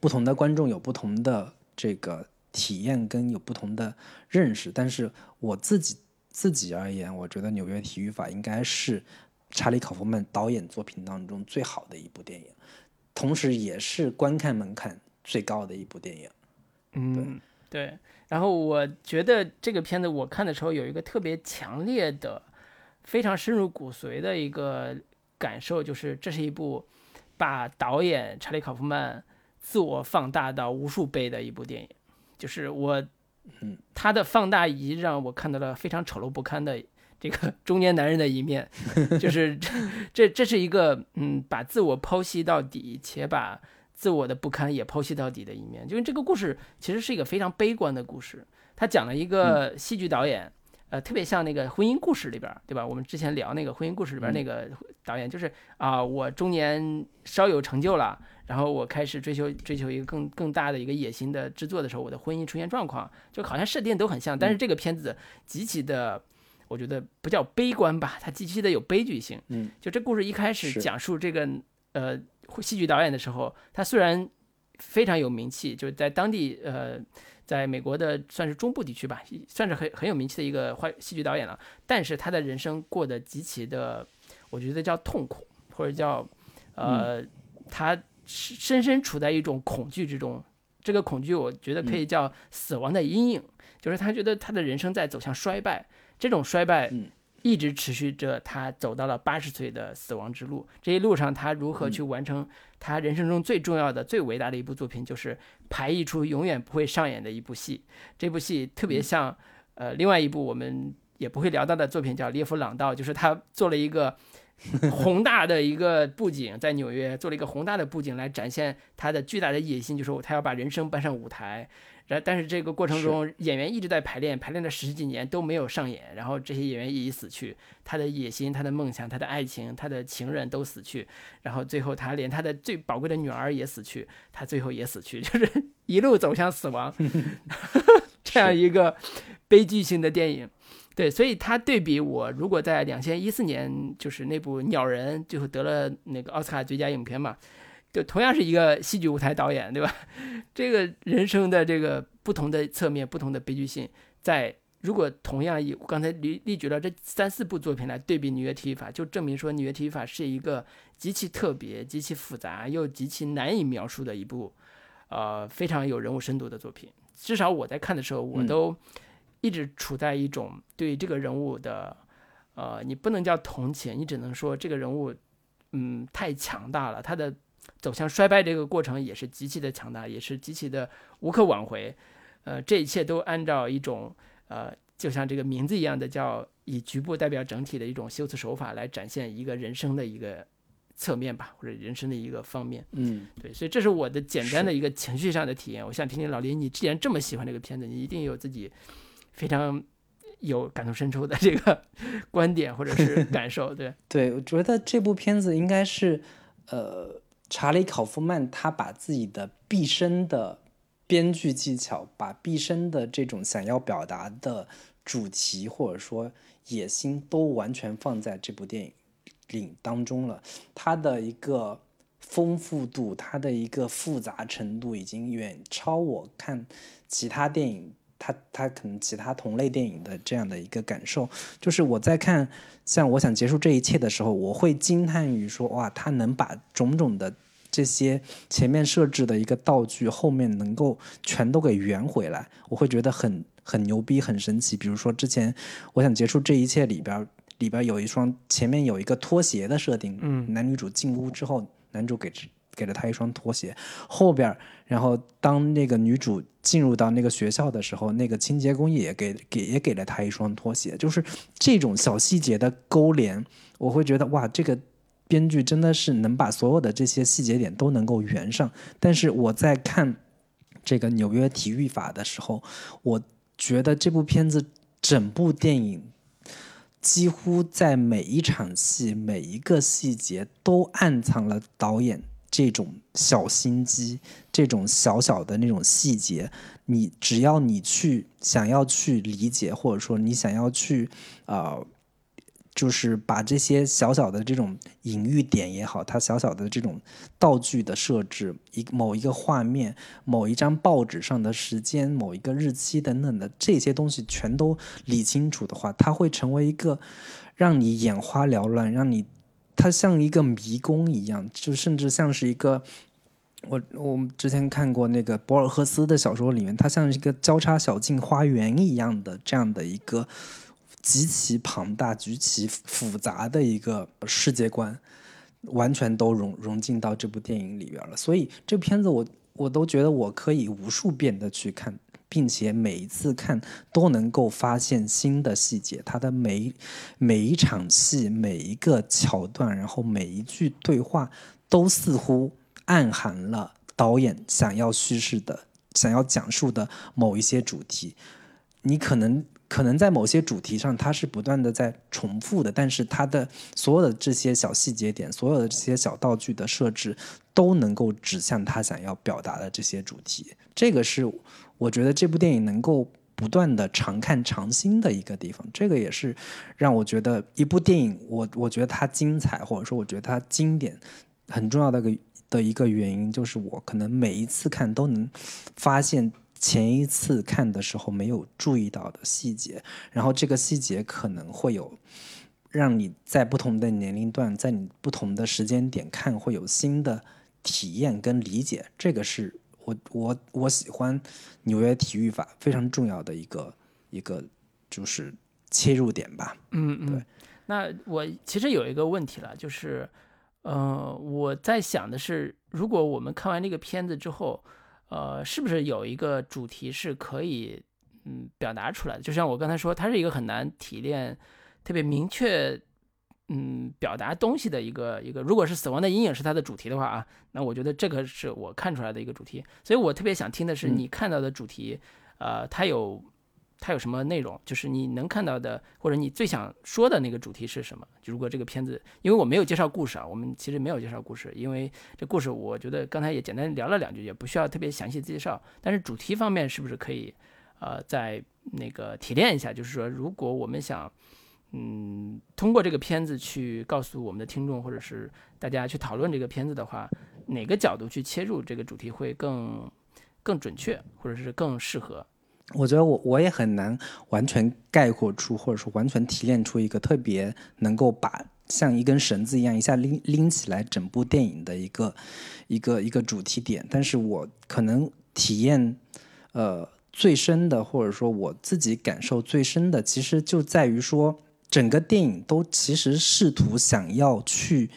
不同的观众有不同的这个体验跟有不同的认识。但是我自己自己而言，我觉得《纽约体育法》应该是查理·考夫曼导演作品当中最好的一部电影，同时也是观看门槛最高的一部电影。嗯，对。然后我觉得这个片子我看的时候有一个特别强烈的、非常深入骨髓的一个感受，就是这是一部把导演查理·考夫曼自我放大到无数倍的一部电影。就是我，嗯，他的放大仪让我看到了非常丑陋不堪的这个中年男人的一面。就是这这这是一个嗯，把自我剖析到底，且把。自我的不堪也剖析到底的一面，因为这个故事其实是一个非常悲观的故事。他讲了一个戏剧导演，呃，特别像那个婚姻故事里边，对吧？我们之前聊那个婚姻故事里边那个导演，就是啊，我中年稍有成就了，然后我开始追求追求一个更更大的一个野心的制作的时候，我的婚姻出现状况，就好像设定都很像。但是这个片子极其的，我觉得不叫悲观吧，它极其的有悲剧性。嗯，就这故事一开始讲述这个呃。戏剧导演的时候，他虽然非常有名气，就是在当地，呃，在美国的算是中部地区吧，算是很很有名气的一个话戏剧导演了。但是他的人生过得极其的，我觉得叫痛苦，或者叫，呃，他深深处在一种恐惧之中。这个恐惧，我觉得可以叫死亡的阴影，就是他觉得他的人生在走向衰败，这种衰败。一直持续着，他走到了八十岁的死亡之路。这一路上，他如何去完成他人生中最重要的、最伟大的一部作品，就是排一出永远不会上演的一部戏。这部戏特别像，呃，另外一部我们也不会聊到的作品，叫《列夫·朗道》，就是他做了一个 宏大的一个布景，在纽约做了一个宏大的布景，来展现他的巨大的野心，就是他要把人生搬上舞台。然但是这个过程中，演员一直在排练，排练了十几年都没有上演。然后这些演员一一死去，他的野心、他的梦想、他的爱情、他的情人都死去。然后最后他连他的最宝贵的女儿也死去，他最后也死去，就是一路走向死亡，这样一个悲剧性的电影。对，所以他对比我，如果在两千一四年就是那部《鸟人》最后得了那个奥斯卡最佳影片嘛。就同样是一个戏剧舞台导演，对吧？这个人生的这个不同的侧面、不同的悲剧性，在如果同样以刚才例例举了这三四部作品来对比《纽约体育法》，就证明说《纽约体育法》是一个极其特别、极其复杂又极其难以描述的一部，呃，非常有人物深度的作品。至少我在看的时候，我都一直处在一种对这个人物的，呃，你不能叫同情，你只能说这个人物，嗯，太强大了，他的。走向衰败这个过程也是极其的强大，也是极其的无可挽回。呃，这一切都按照一种呃，就像这个名字一样的，叫以局部代表整体的一种修辞手法来展现一个人生的一个侧面吧，或者人生的一个方面。嗯，对，所以这是我的简单的一个情绪上的体验。我想听听老林，你既然这么喜欢这个片子，你一定有自己非常有感同身受的这个 观点或者是 感受。对，对，我觉得这部片子应该是呃。查理·考夫曼，他把自己的毕生的编剧技巧，把毕生的这种想要表达的主题或者说野心，都完全放在这部电影当中了。他的一个丰富度，他的一个复杂程度，已经远超我看其他电影。他他可能其他同类电影的这样的一个感受，就是我在看像我想结束这一切的时候，我会惊叹于说哇，他能把种种的这些前面设置的一个道具后面能够全都给圆回来，我会觉得很很牛逼，很神奇。比如说之前我想结束这一切里边里边有一双前面有一个拖鞋的设定，嗯，男女主进屋之后，男主给给了他一双拖鞋，后边，然后当那个女主进入到那个学校的时候，那个清洁工也给给也给了她一双拖鞋，就是这种小细节的勾连，我会觉得哇，这个编剧真的是能把所有的这些细节点都能够圆上。但是我在看这个纽约体育法的时候，我觉得这部片子整部电影几乎在每一场戏每一个细节都暗藏了导演。这种小心机，这种小小的那种细节，你只要你去想要去理解，或者说你想要去啊。就是把这些小小的这种隐喻点也好，它小小的这种道具的设置，一某一个画面、某一张报纸上的时间、某一个日期等等的这些东西全都理清楚的话，它会成为一个让你眼花缭乱，让你它像一个迷宫一样，就甚至像是一个我我之前看过那个博尔赫斯的小说里面，它像一个交叉小径花园一样的这样的一个。极其庞大、极其复杂的一个世界观，完全都融融进到这部电影里边了。所以这片子我我都觉得我可以无数遍的去看，并且每一次看都能够发现新的细节。它的每每一场戏、每一个桥段，然后每一句对话，都似乎暗含了导演想要叙事的、想要讲述的某一些主题。你可能。可能在某些主题上，它是不断的在重复的，但是它的所有的这些小细节点，所有的这些小道具的设置，都能够指向他想要表达的这些主题。这个是我觉得这部电影能够不断的常看常新的一个地方。这个也是让我觉得一部电影，我我觉得它精彩，或者说我觉得它经典，很重要的个的一个原因，就是我可能每一次看都能发现。前一次看的时候没有注意到的细节，然后这个细节可能会有让你在不同的年龄段，在你不同的时间点看会有新的体验跟理解。这个是我我我喜欢纽约体育法非常重要的一个一个就是切入点吧。嗯嗯，对。那我其实有一个问题了，就是呃，我在想的是，如果我们看完这个片子之后。呃，是不是有一个主题是可以嗯表达出来的？就像我刚才说，它是一个很难提炼、特别明确嗯表达东西的一个一个。如果是死亡的阴影是它的主题的话啊，那我觉得这个是我看出来的一个主题。所以我特别想听的是你看到的主题，呃，它有。它有什么内容？就是你能看到的，或者你最想说的那个主题是什么？就如果这个片子，因为我没有介绍故事啊，我们其实没有介绍故事，因为这故事我觉得刚才也简单聊了两句，也不需要特别详细介绍。但是主题方面是不是可以，呃，再那个提炼一下？就是说，如果我们想，嗯，通过这个片子去告诉我们的听众，或者是大家去讨论这个片子的话，哪个角度去切入这个主题会更更准确，或者是更适合？我觉得我我也很难完全概括出，或者说完全提炼出一个特别能够把像一根绳子一样一下拎拎起来整部电影的一个一个一个主题点。但是我可能体验呃最深的，或者说我自己感受最深的，其实就在于说整个电影都其实试图想要去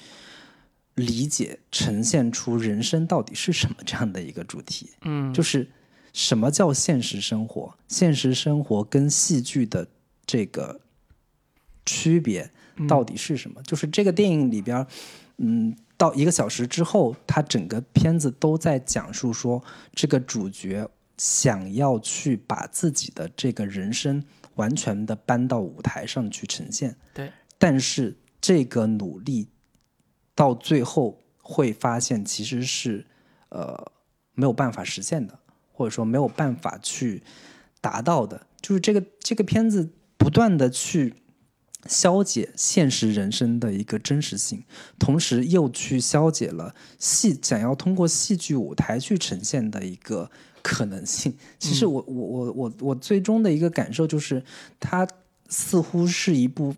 理解、呈现出人生到底是什么这样的一个主题。嗯，就是。什么叫现实生活？现实生活跟戏剧的这个区别到底是什么？就是这个电影里边，嗯，到一个小时之后，它整个片子都在讲述说，这个主角想要去把自己的这个人生完全的搬到舞台上去呈现。对，但是这个努力到最后会发现，其实是呃没有办法实现的。或者说没有办法去达到的，就是这个这个片子不断的去消解现实人生的一个真实性，同时又去消解了戏想要通过戏剧舞台去呈现的一个可能性。其实我我我我我最终的一个感受就是，它似乎是一部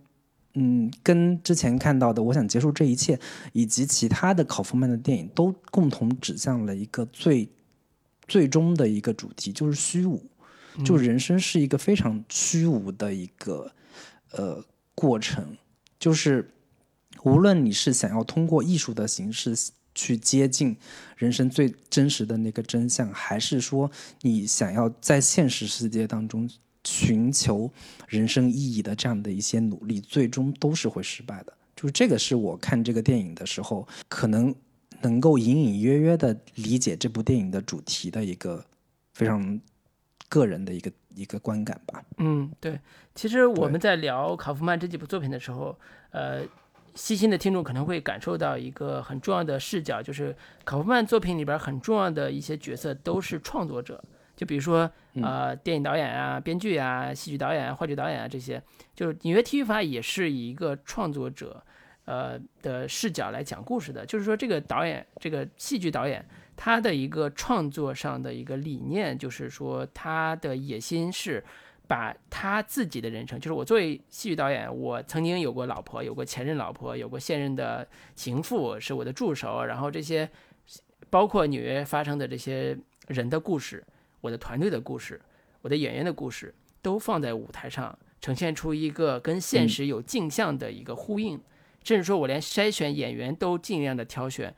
嗯，跟之前看到的《我想结束这一切》以及其他的考夫曼的电影都共同指向了一个最。最终的一个主题就是虚无，就人生是一个非常虚无的一个呃过程，就是无论你是想要通过艺术的形式去接近人生最真实的那个真相，还是说你想要在现实世界当中寻求人生意义的这样的一些努力，最终都是会失败的。就是这个是我看这个电影的时候可能。能够隐隐约约的理解这部电影的主题的一个非常个人的一个一个观感吧。嗯，对。其实我们在聊卡夫曼这几部作品的时候，呃，细心的听众可能会感受到一个很重要的视角，就是考夫曼作品里边很重要的一些角色都是创作者，就比如说呃电影导演啊、编剧啊、戏剧导演啊、话剧导演啊这些，就是纽约体育法也是以一个创作者呃的视角来讲故事的，就是说这个导演这个戏剧导演他的一个创作上的一个理念，就是说他的野心是。把他自己的人生，就是我作为戏剧导演，我曾经有过老婆，有过前任老婆，有过现任的情妇是我的助手，然后这些包括纽约发生的这些人的故事，我的团队的故事，我的演员的故事，都放在舞台上，呈现出一个跟现实有镜像的一个呼应，甚至说我连筛选演员都尽量的挑选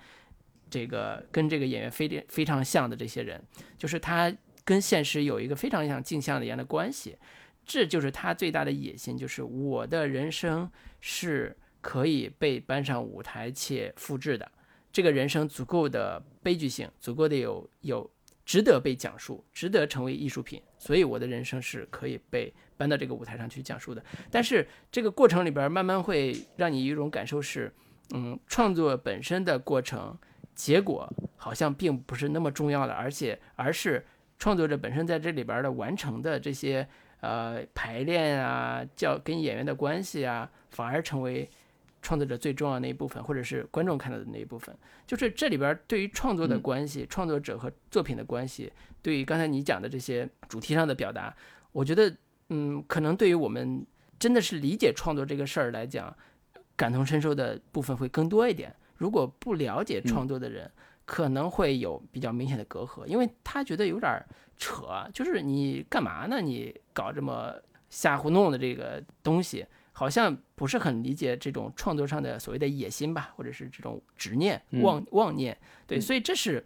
这个跟这个演员非非常像的这些人，就是他。跟现实有一个非常像镜像一样的关系，这就是他最大的野心，就是我的人生是可以被搬上舞台且复制的，这个人生足够的悲剧性，足够的有有值得被讲述，值得成为艺术品，所以我的人生是可以被搬到这个舞台上去讲述的。但是这个过程里边慢慢会让你有一种感受是，嗯，创作本身的过程结果好像并不是那么重要的，而且而是。创作者本身在这里边的完成的这些呃排练啊，叫跟演员的关系啊，反而成为创作者最重要的那一部分，或者是观众看到的那一部分。就是这里边对于创作的关系，创作者和作品的关系，对于刚才你讲的这些主题上的表达，我觉得嗯，可能对于我们真的是理解创作这个事儿来讲，感同身受的部分会更多一点。如果不了解创作的人，可能会有比较明显的隔阂，因为他觉得有点扯，就是你干嘛呢？你搞这么瞎胡弄的这个东西，好像不是很理解这种创作上的所谓的野心吧，或者是这种执念、妄妄念。对，所以这是，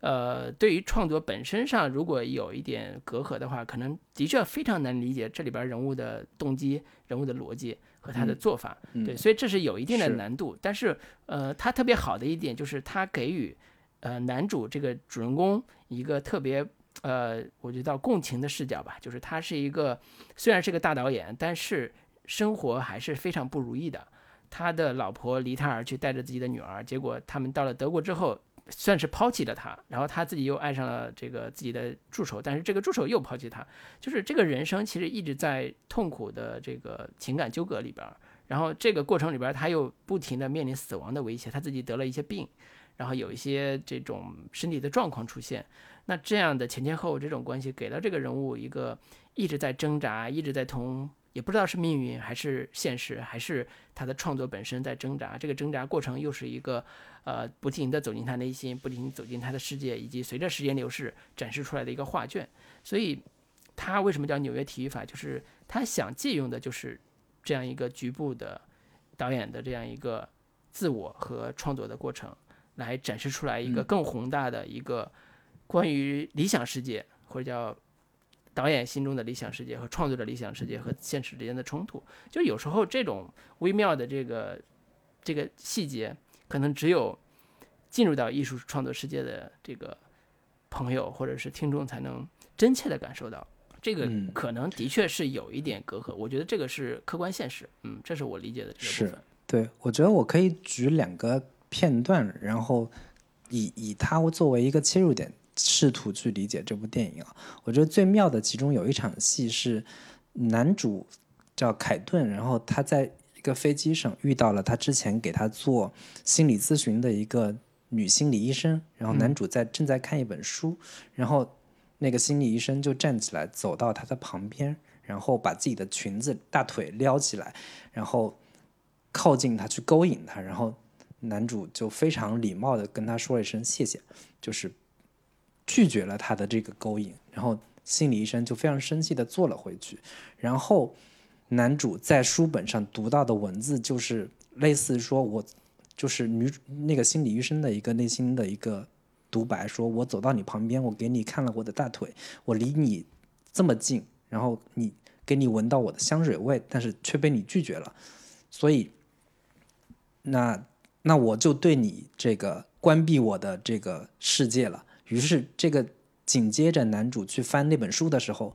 呃，对于创作本身上，如果有一点隔阂的话，可能的确非常难理解这里边人物的动机、人物的逻辑。和他的做法，对，所以这是有一定的难度。但是，呃，他特别好的一点就是他给予，呃，男主这个主人公一个特别，呃，我觉得共情的视角吧。就是他是一个虽然是个大导演，但是生活还是非常不如意的。他的老婆离他而去，带着自己的女儿，结果他们到了德国之后。算是抛弃了他，然后他自己又爱上了这个自己的助手，但是这个助手又抛弃他，就是这个人生其实一直在痛苦的这个情感纠葛里边。然后这个过程里边，他又不停的面临死亡的威胁，他自己得了一些病，然后有一些这种身体的状况出现。那这样的前前后后这种关系，给了这个人物一个一直在挣扎，一直在同。也不知道是命运还是现实，还是他的创作本身在挣扎。这个挣扎过程又是一个，呃，不停地走进他内心，不停走进他的世界，以及随着时间流逝展示出来的一个画卷。所以，他为什么叫纽约体育法？就是他想借用的就是这样一个局部的导演的这样一个自我和创作的过程，来展示出来一个更宏大的一个关于理想世界，或者叫。导演心中的理想世界和创作者理想世界和现实之间的冲突，就有时候这种微妙的这个这个细节，可能只有进入到艺术创作世界的这个朋友或者是听众才能真切的感受到。这个可能的确是有一点隔阂，我觉得这个是客观现实。嗯，这是我理解的这个部分。对，我觉得我可以举两个片段，然后以以它作为一个切入点。试图去理解这部电影啊，我觉得最妙的其中有一场戏是男主叫凯顿，然后他在一个飞机上遇到了他之前给他做心理咨询的一个女心理医生，然后男主在正在看一本书，然后那个心理医生就站起来走到他的旁边，然后把自己的裙子大腿撩起来，然后靠近他去勾引他，然后男主就非常礼貌的跟他说了一声谢谢，就是。拒绝了他的这个勾引，然后心理医生就非常生气的坐了回去。然后男主在书本上读到的文字就是类似说：“我就是女那个心理医生的一个内心的一个独白，说我走到你旁边，我给你看了我的大腿，我离你这么近，然后你给你闻到我的香水味，但是却被你拒绝了，所以那那我就对你这个关闭我的这个世界了。”于是，这个紧接着男主去翻那本书的时候，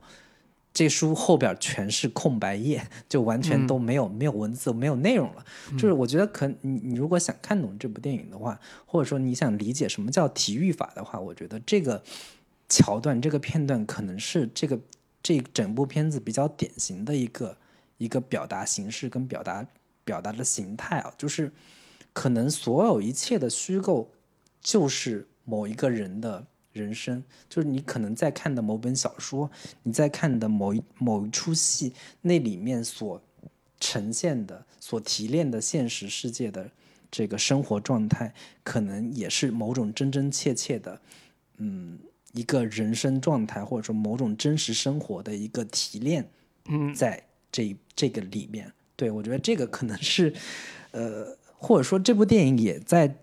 这书后边全是空白页，就完全都没有没有文字，没有内容了。就是我觉得，可你你如果想看懂这部电影的话，或者说你想理解什么叫体育法的话，我觉得这个桥段、这个片段可能是这个这整部片子比较典型的一个一个表达形式跟表达表达的形态啊，就是可能所有一切的虚构就是某一个人的。人生就是你可能在看的某本小说，你在看的某一某一出戏，那里面所呈现的、所提炼的现实世界的这个生活状态，可能也是某种真真切切的，嗯，一个人生状态，或者说某种真实生活的一个提炼，嗯，在这这个里面，对我觉得这个可能是，呃，或者说这部电影也在。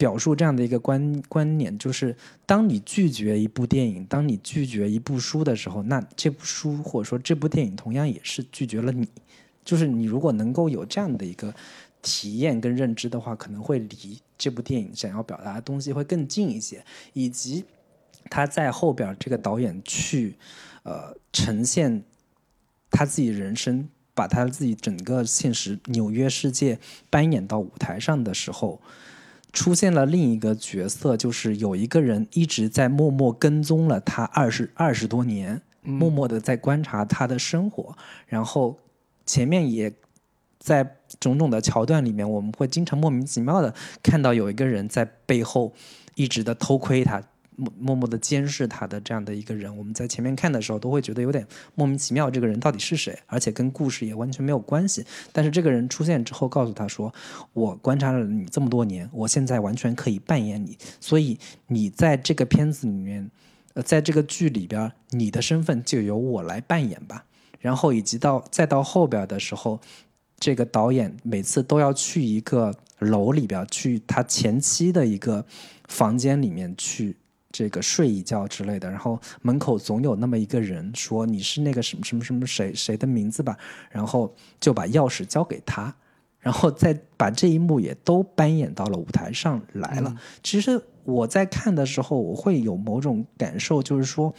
表述这样的一个观观念，就是当你拒绝一部电影，当你拒绝一部书的时候，那这部书或者说这部电影同样也是拒绝了你。就是你如果能够有这样的一个体验跟认知的话，可能会离这部电影想要表达的东西会更近一些。以及他在后边这个导演去呃呈现他自己人生，把他自己整个现实纽约世界搬演到舞台上的时候。出现了另一个角色，就是有一个人一直在默默跟踪了他二十二十多年，默默的在观察他的生活。然后前面也在种种的桥段里面，我们会经常莫名其妙的看到有一个人在背后一直的偷窥他。默默默的监视他的这样的一个人，我们在前面看的时候都会觉得有点莫名其妙，这个人到底是谁？而且跟故事也完全没有关系。但是这个人出现之后，告诉他说：“我观察了你这么多年，我现在完全可以扮演你。所以你在这个片子里面，呃，在这个剧里边，你的身份就由我来扮演吧。”然后以及到再到后边的时候，这个导演每次都要去一个楼里边，去他前妻的一个房间里面去。这个睡一觉之类的，然后门口总有那么一个人说你是那个什么什么什么谁谁的名字吧，然后就把钥匙交给他，然后再把这一幕也都搬演到了舞台上来了。其实我在看的时候，我会有某种感受，就是说，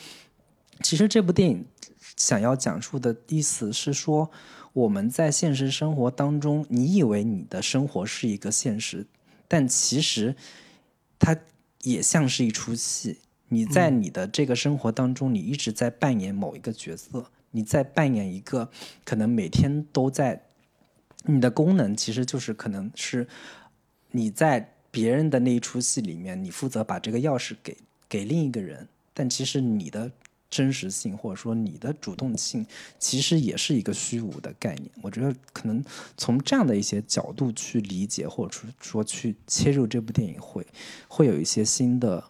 其实这部电影想要讲述的意思是说，我们在现实生活当中，你以为你的生活是一个现实，但其实它。也像是一出戏，你在你的这个生活当中，你一直在扮演某一个角色，你在扮演一个可能每天都在，你的功能其实就是可能是你在别人的那一出戏里面，你负责把这个钥匙给给另一个人，但其实你的。真实性，或者说你的主动性，其实也是一个虚无的概念。我觉得可能从这样的一些角度去理解，或者说去切入这部电影，会会有一些新的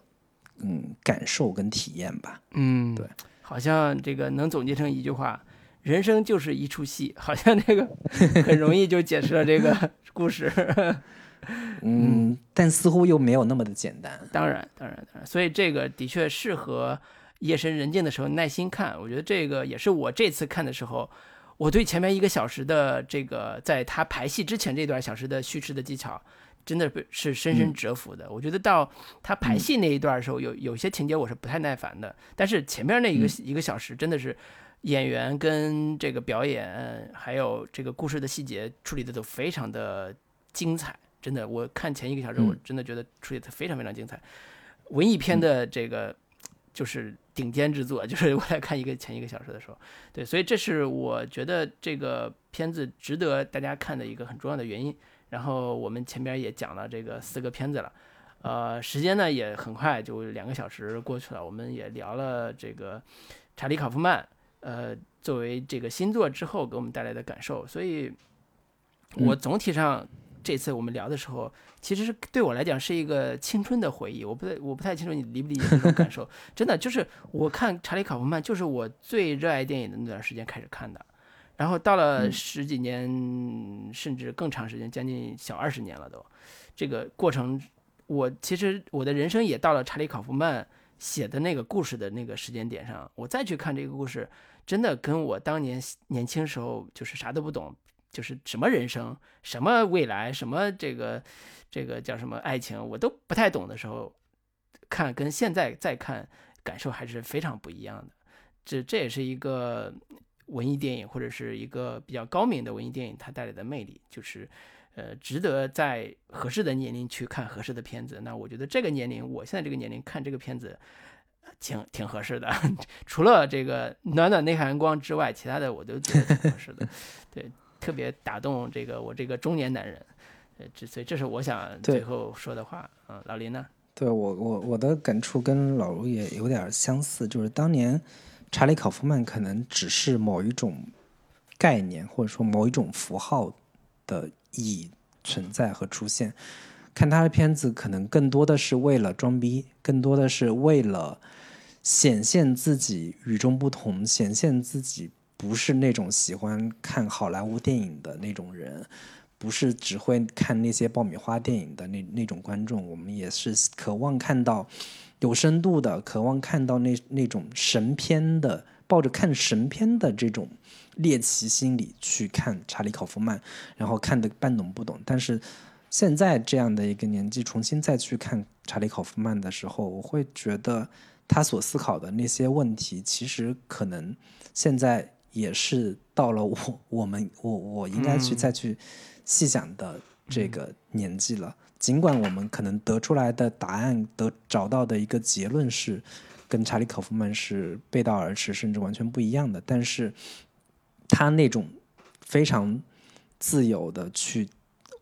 嗯感受跟体验吧。嗯，对，好像这个能总结成一句话：人生就是一出戏。好像这个很容易就解释了这个 故事。嗯，但似乎又没有那么的简单。当然，当然，当然。所以这个的确适合。夜深人静的时候耐心看，我觉得这个也是我这次看的时候，我对前面一个小时的这个在他排戏之前这段小时的叙事的技巧，真的是深深折服的。我觉得到他排戏那一段的时候，有有些情节我是不太耐烦的，但是前面那一个一个小时真的是演员跟这个表演还有这个故事的细节处理的都非常的精彩，真的，我看前一个小时我真的觉得处理的非常非常精彩，文艺片的这个。就是顶尖之作，就是我在看一个前一个小时的时候，对，所以这是我觉得这个片子值得大家看的一个很重要的原因。然后我们前边也讲了这个四个片子了，呃，时间呢也很快就两个小时过去了，我们也聊了这个查理·考夫曼，呃，作为这个新作之后给我们带来的感受。所以，我总体上。这次我们聊的时候，其实是对我来讲是一个青春的回忆。我不太我不太清楚你理不理解这种感受。真的就是我看查理·考夫曼，就是我最热爱电影的那段时间开始看的，然后到了十几年甚至更长时间，将近小二十年了都。这个过程，我其实我的人生也到了查理·考夫曼写的那个故事的那个时间点上，我再去看这个故事，真的跟我当年年轻时候就是啥都不懂。就是什么人生，什么未来，什么这个，这个叫什么爱情，我都不太懂的时候，看跟现在再看感受还是非常不一样的。这这也是一个文艺电影或者是一个比较高明的文艺电影它带来的魅力，就是呃值得在合适的年龄去看合适的片子。那我觉得这个年龄，我现在这个年龄看这个片子。挺挺合适的，除了这个暖暖内涵光之外，其他的我都觉得挺合适的。对，特别打动这个我这个中年男人。呃，这所以这是我想最后说的话。嗯，老林呢？对我我我的感触跟老卢也有点相似，就是当年查理考夫曼可能只是某一种概念或者说某一种符号的意义存在和出现，看他的片子可能更多的是为了装逼，更多的是为了。显现自己与众不同，显现自己不是那种喜欢看好莱坞电影的那种人，不是只会看那些爆米花电影的那那种观众。我们也是渴望看到有深度的，渴望看到那那种神片的，抱着看神片的这种猎奇心理去看查理考夫曼，然后看得半懂不懂。但是现在这样的一个年纪，重新再去看查理考夫曼的时候，我会觉得。他所思考的那些问题，其实可能现在也是到了我 我们我我应该去再去细想的这个年纪了。尽管我们可能得出来的答案得找到的一个结论是跟查理考夫曼是背道而驰，甚至完全不一样的，但是他那种非常自由的去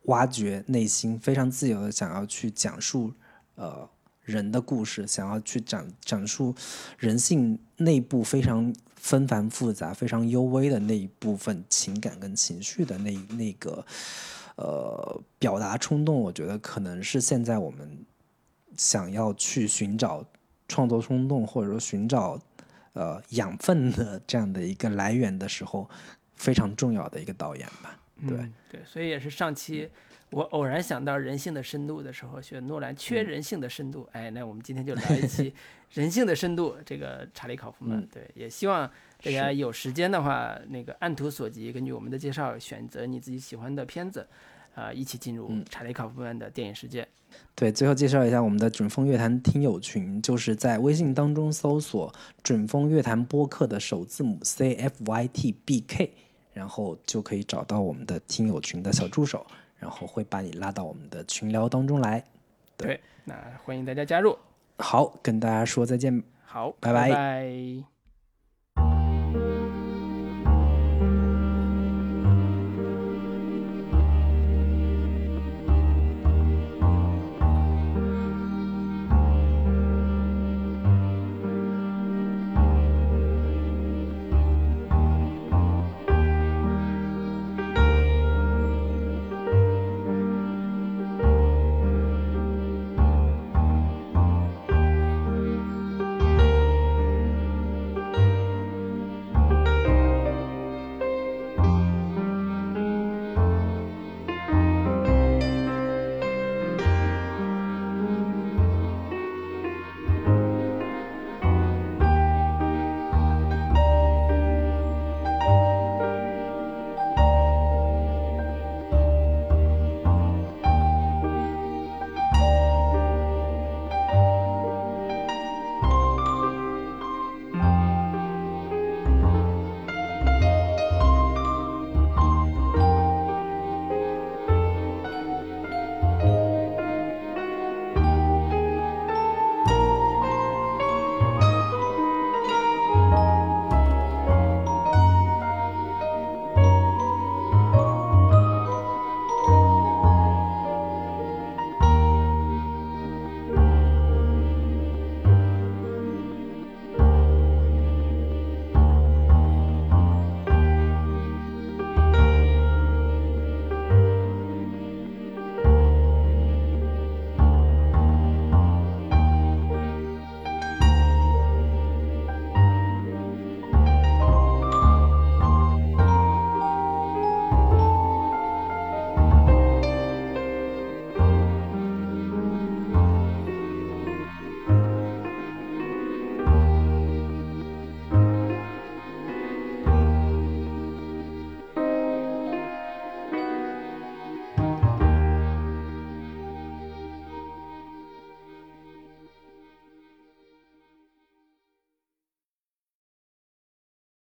挖掘内心，非常自由的想要去讲述呃。人的故事，想要去讲讲述人性内部非常纷繁复杂、非常幽微的那一部分情感跟情绪的那那个呃表达冲动，我觉得可能是现在我们想要去寻找创作冲动或者说寻找呃养分的这样的一个来源的时候，非常重要的一个导演吧。对对，所以也是上期。我偶然想到人性的深度的时候，选诺兰缺人性的深度，哎，那我们今天就聊一期 人性的深度。这个查理考夫曼，对，也希望大家有时间的话，那个按图索骥，根据我们的介绍，选择你自己喜欢的片子，啊，一起进入查理考夫曼的电影世界。对，最后介绍一下我们的准风乐坛听友群，就是在微信当中搜索“准风乐坛播客”的首字母 C F Y T B K，然后就可以找到我们的听友群的小助手。然后会把你拉到我们的群聊当中来，对，那欢迎大家加入。好，跟大家说再见。好，拜拜。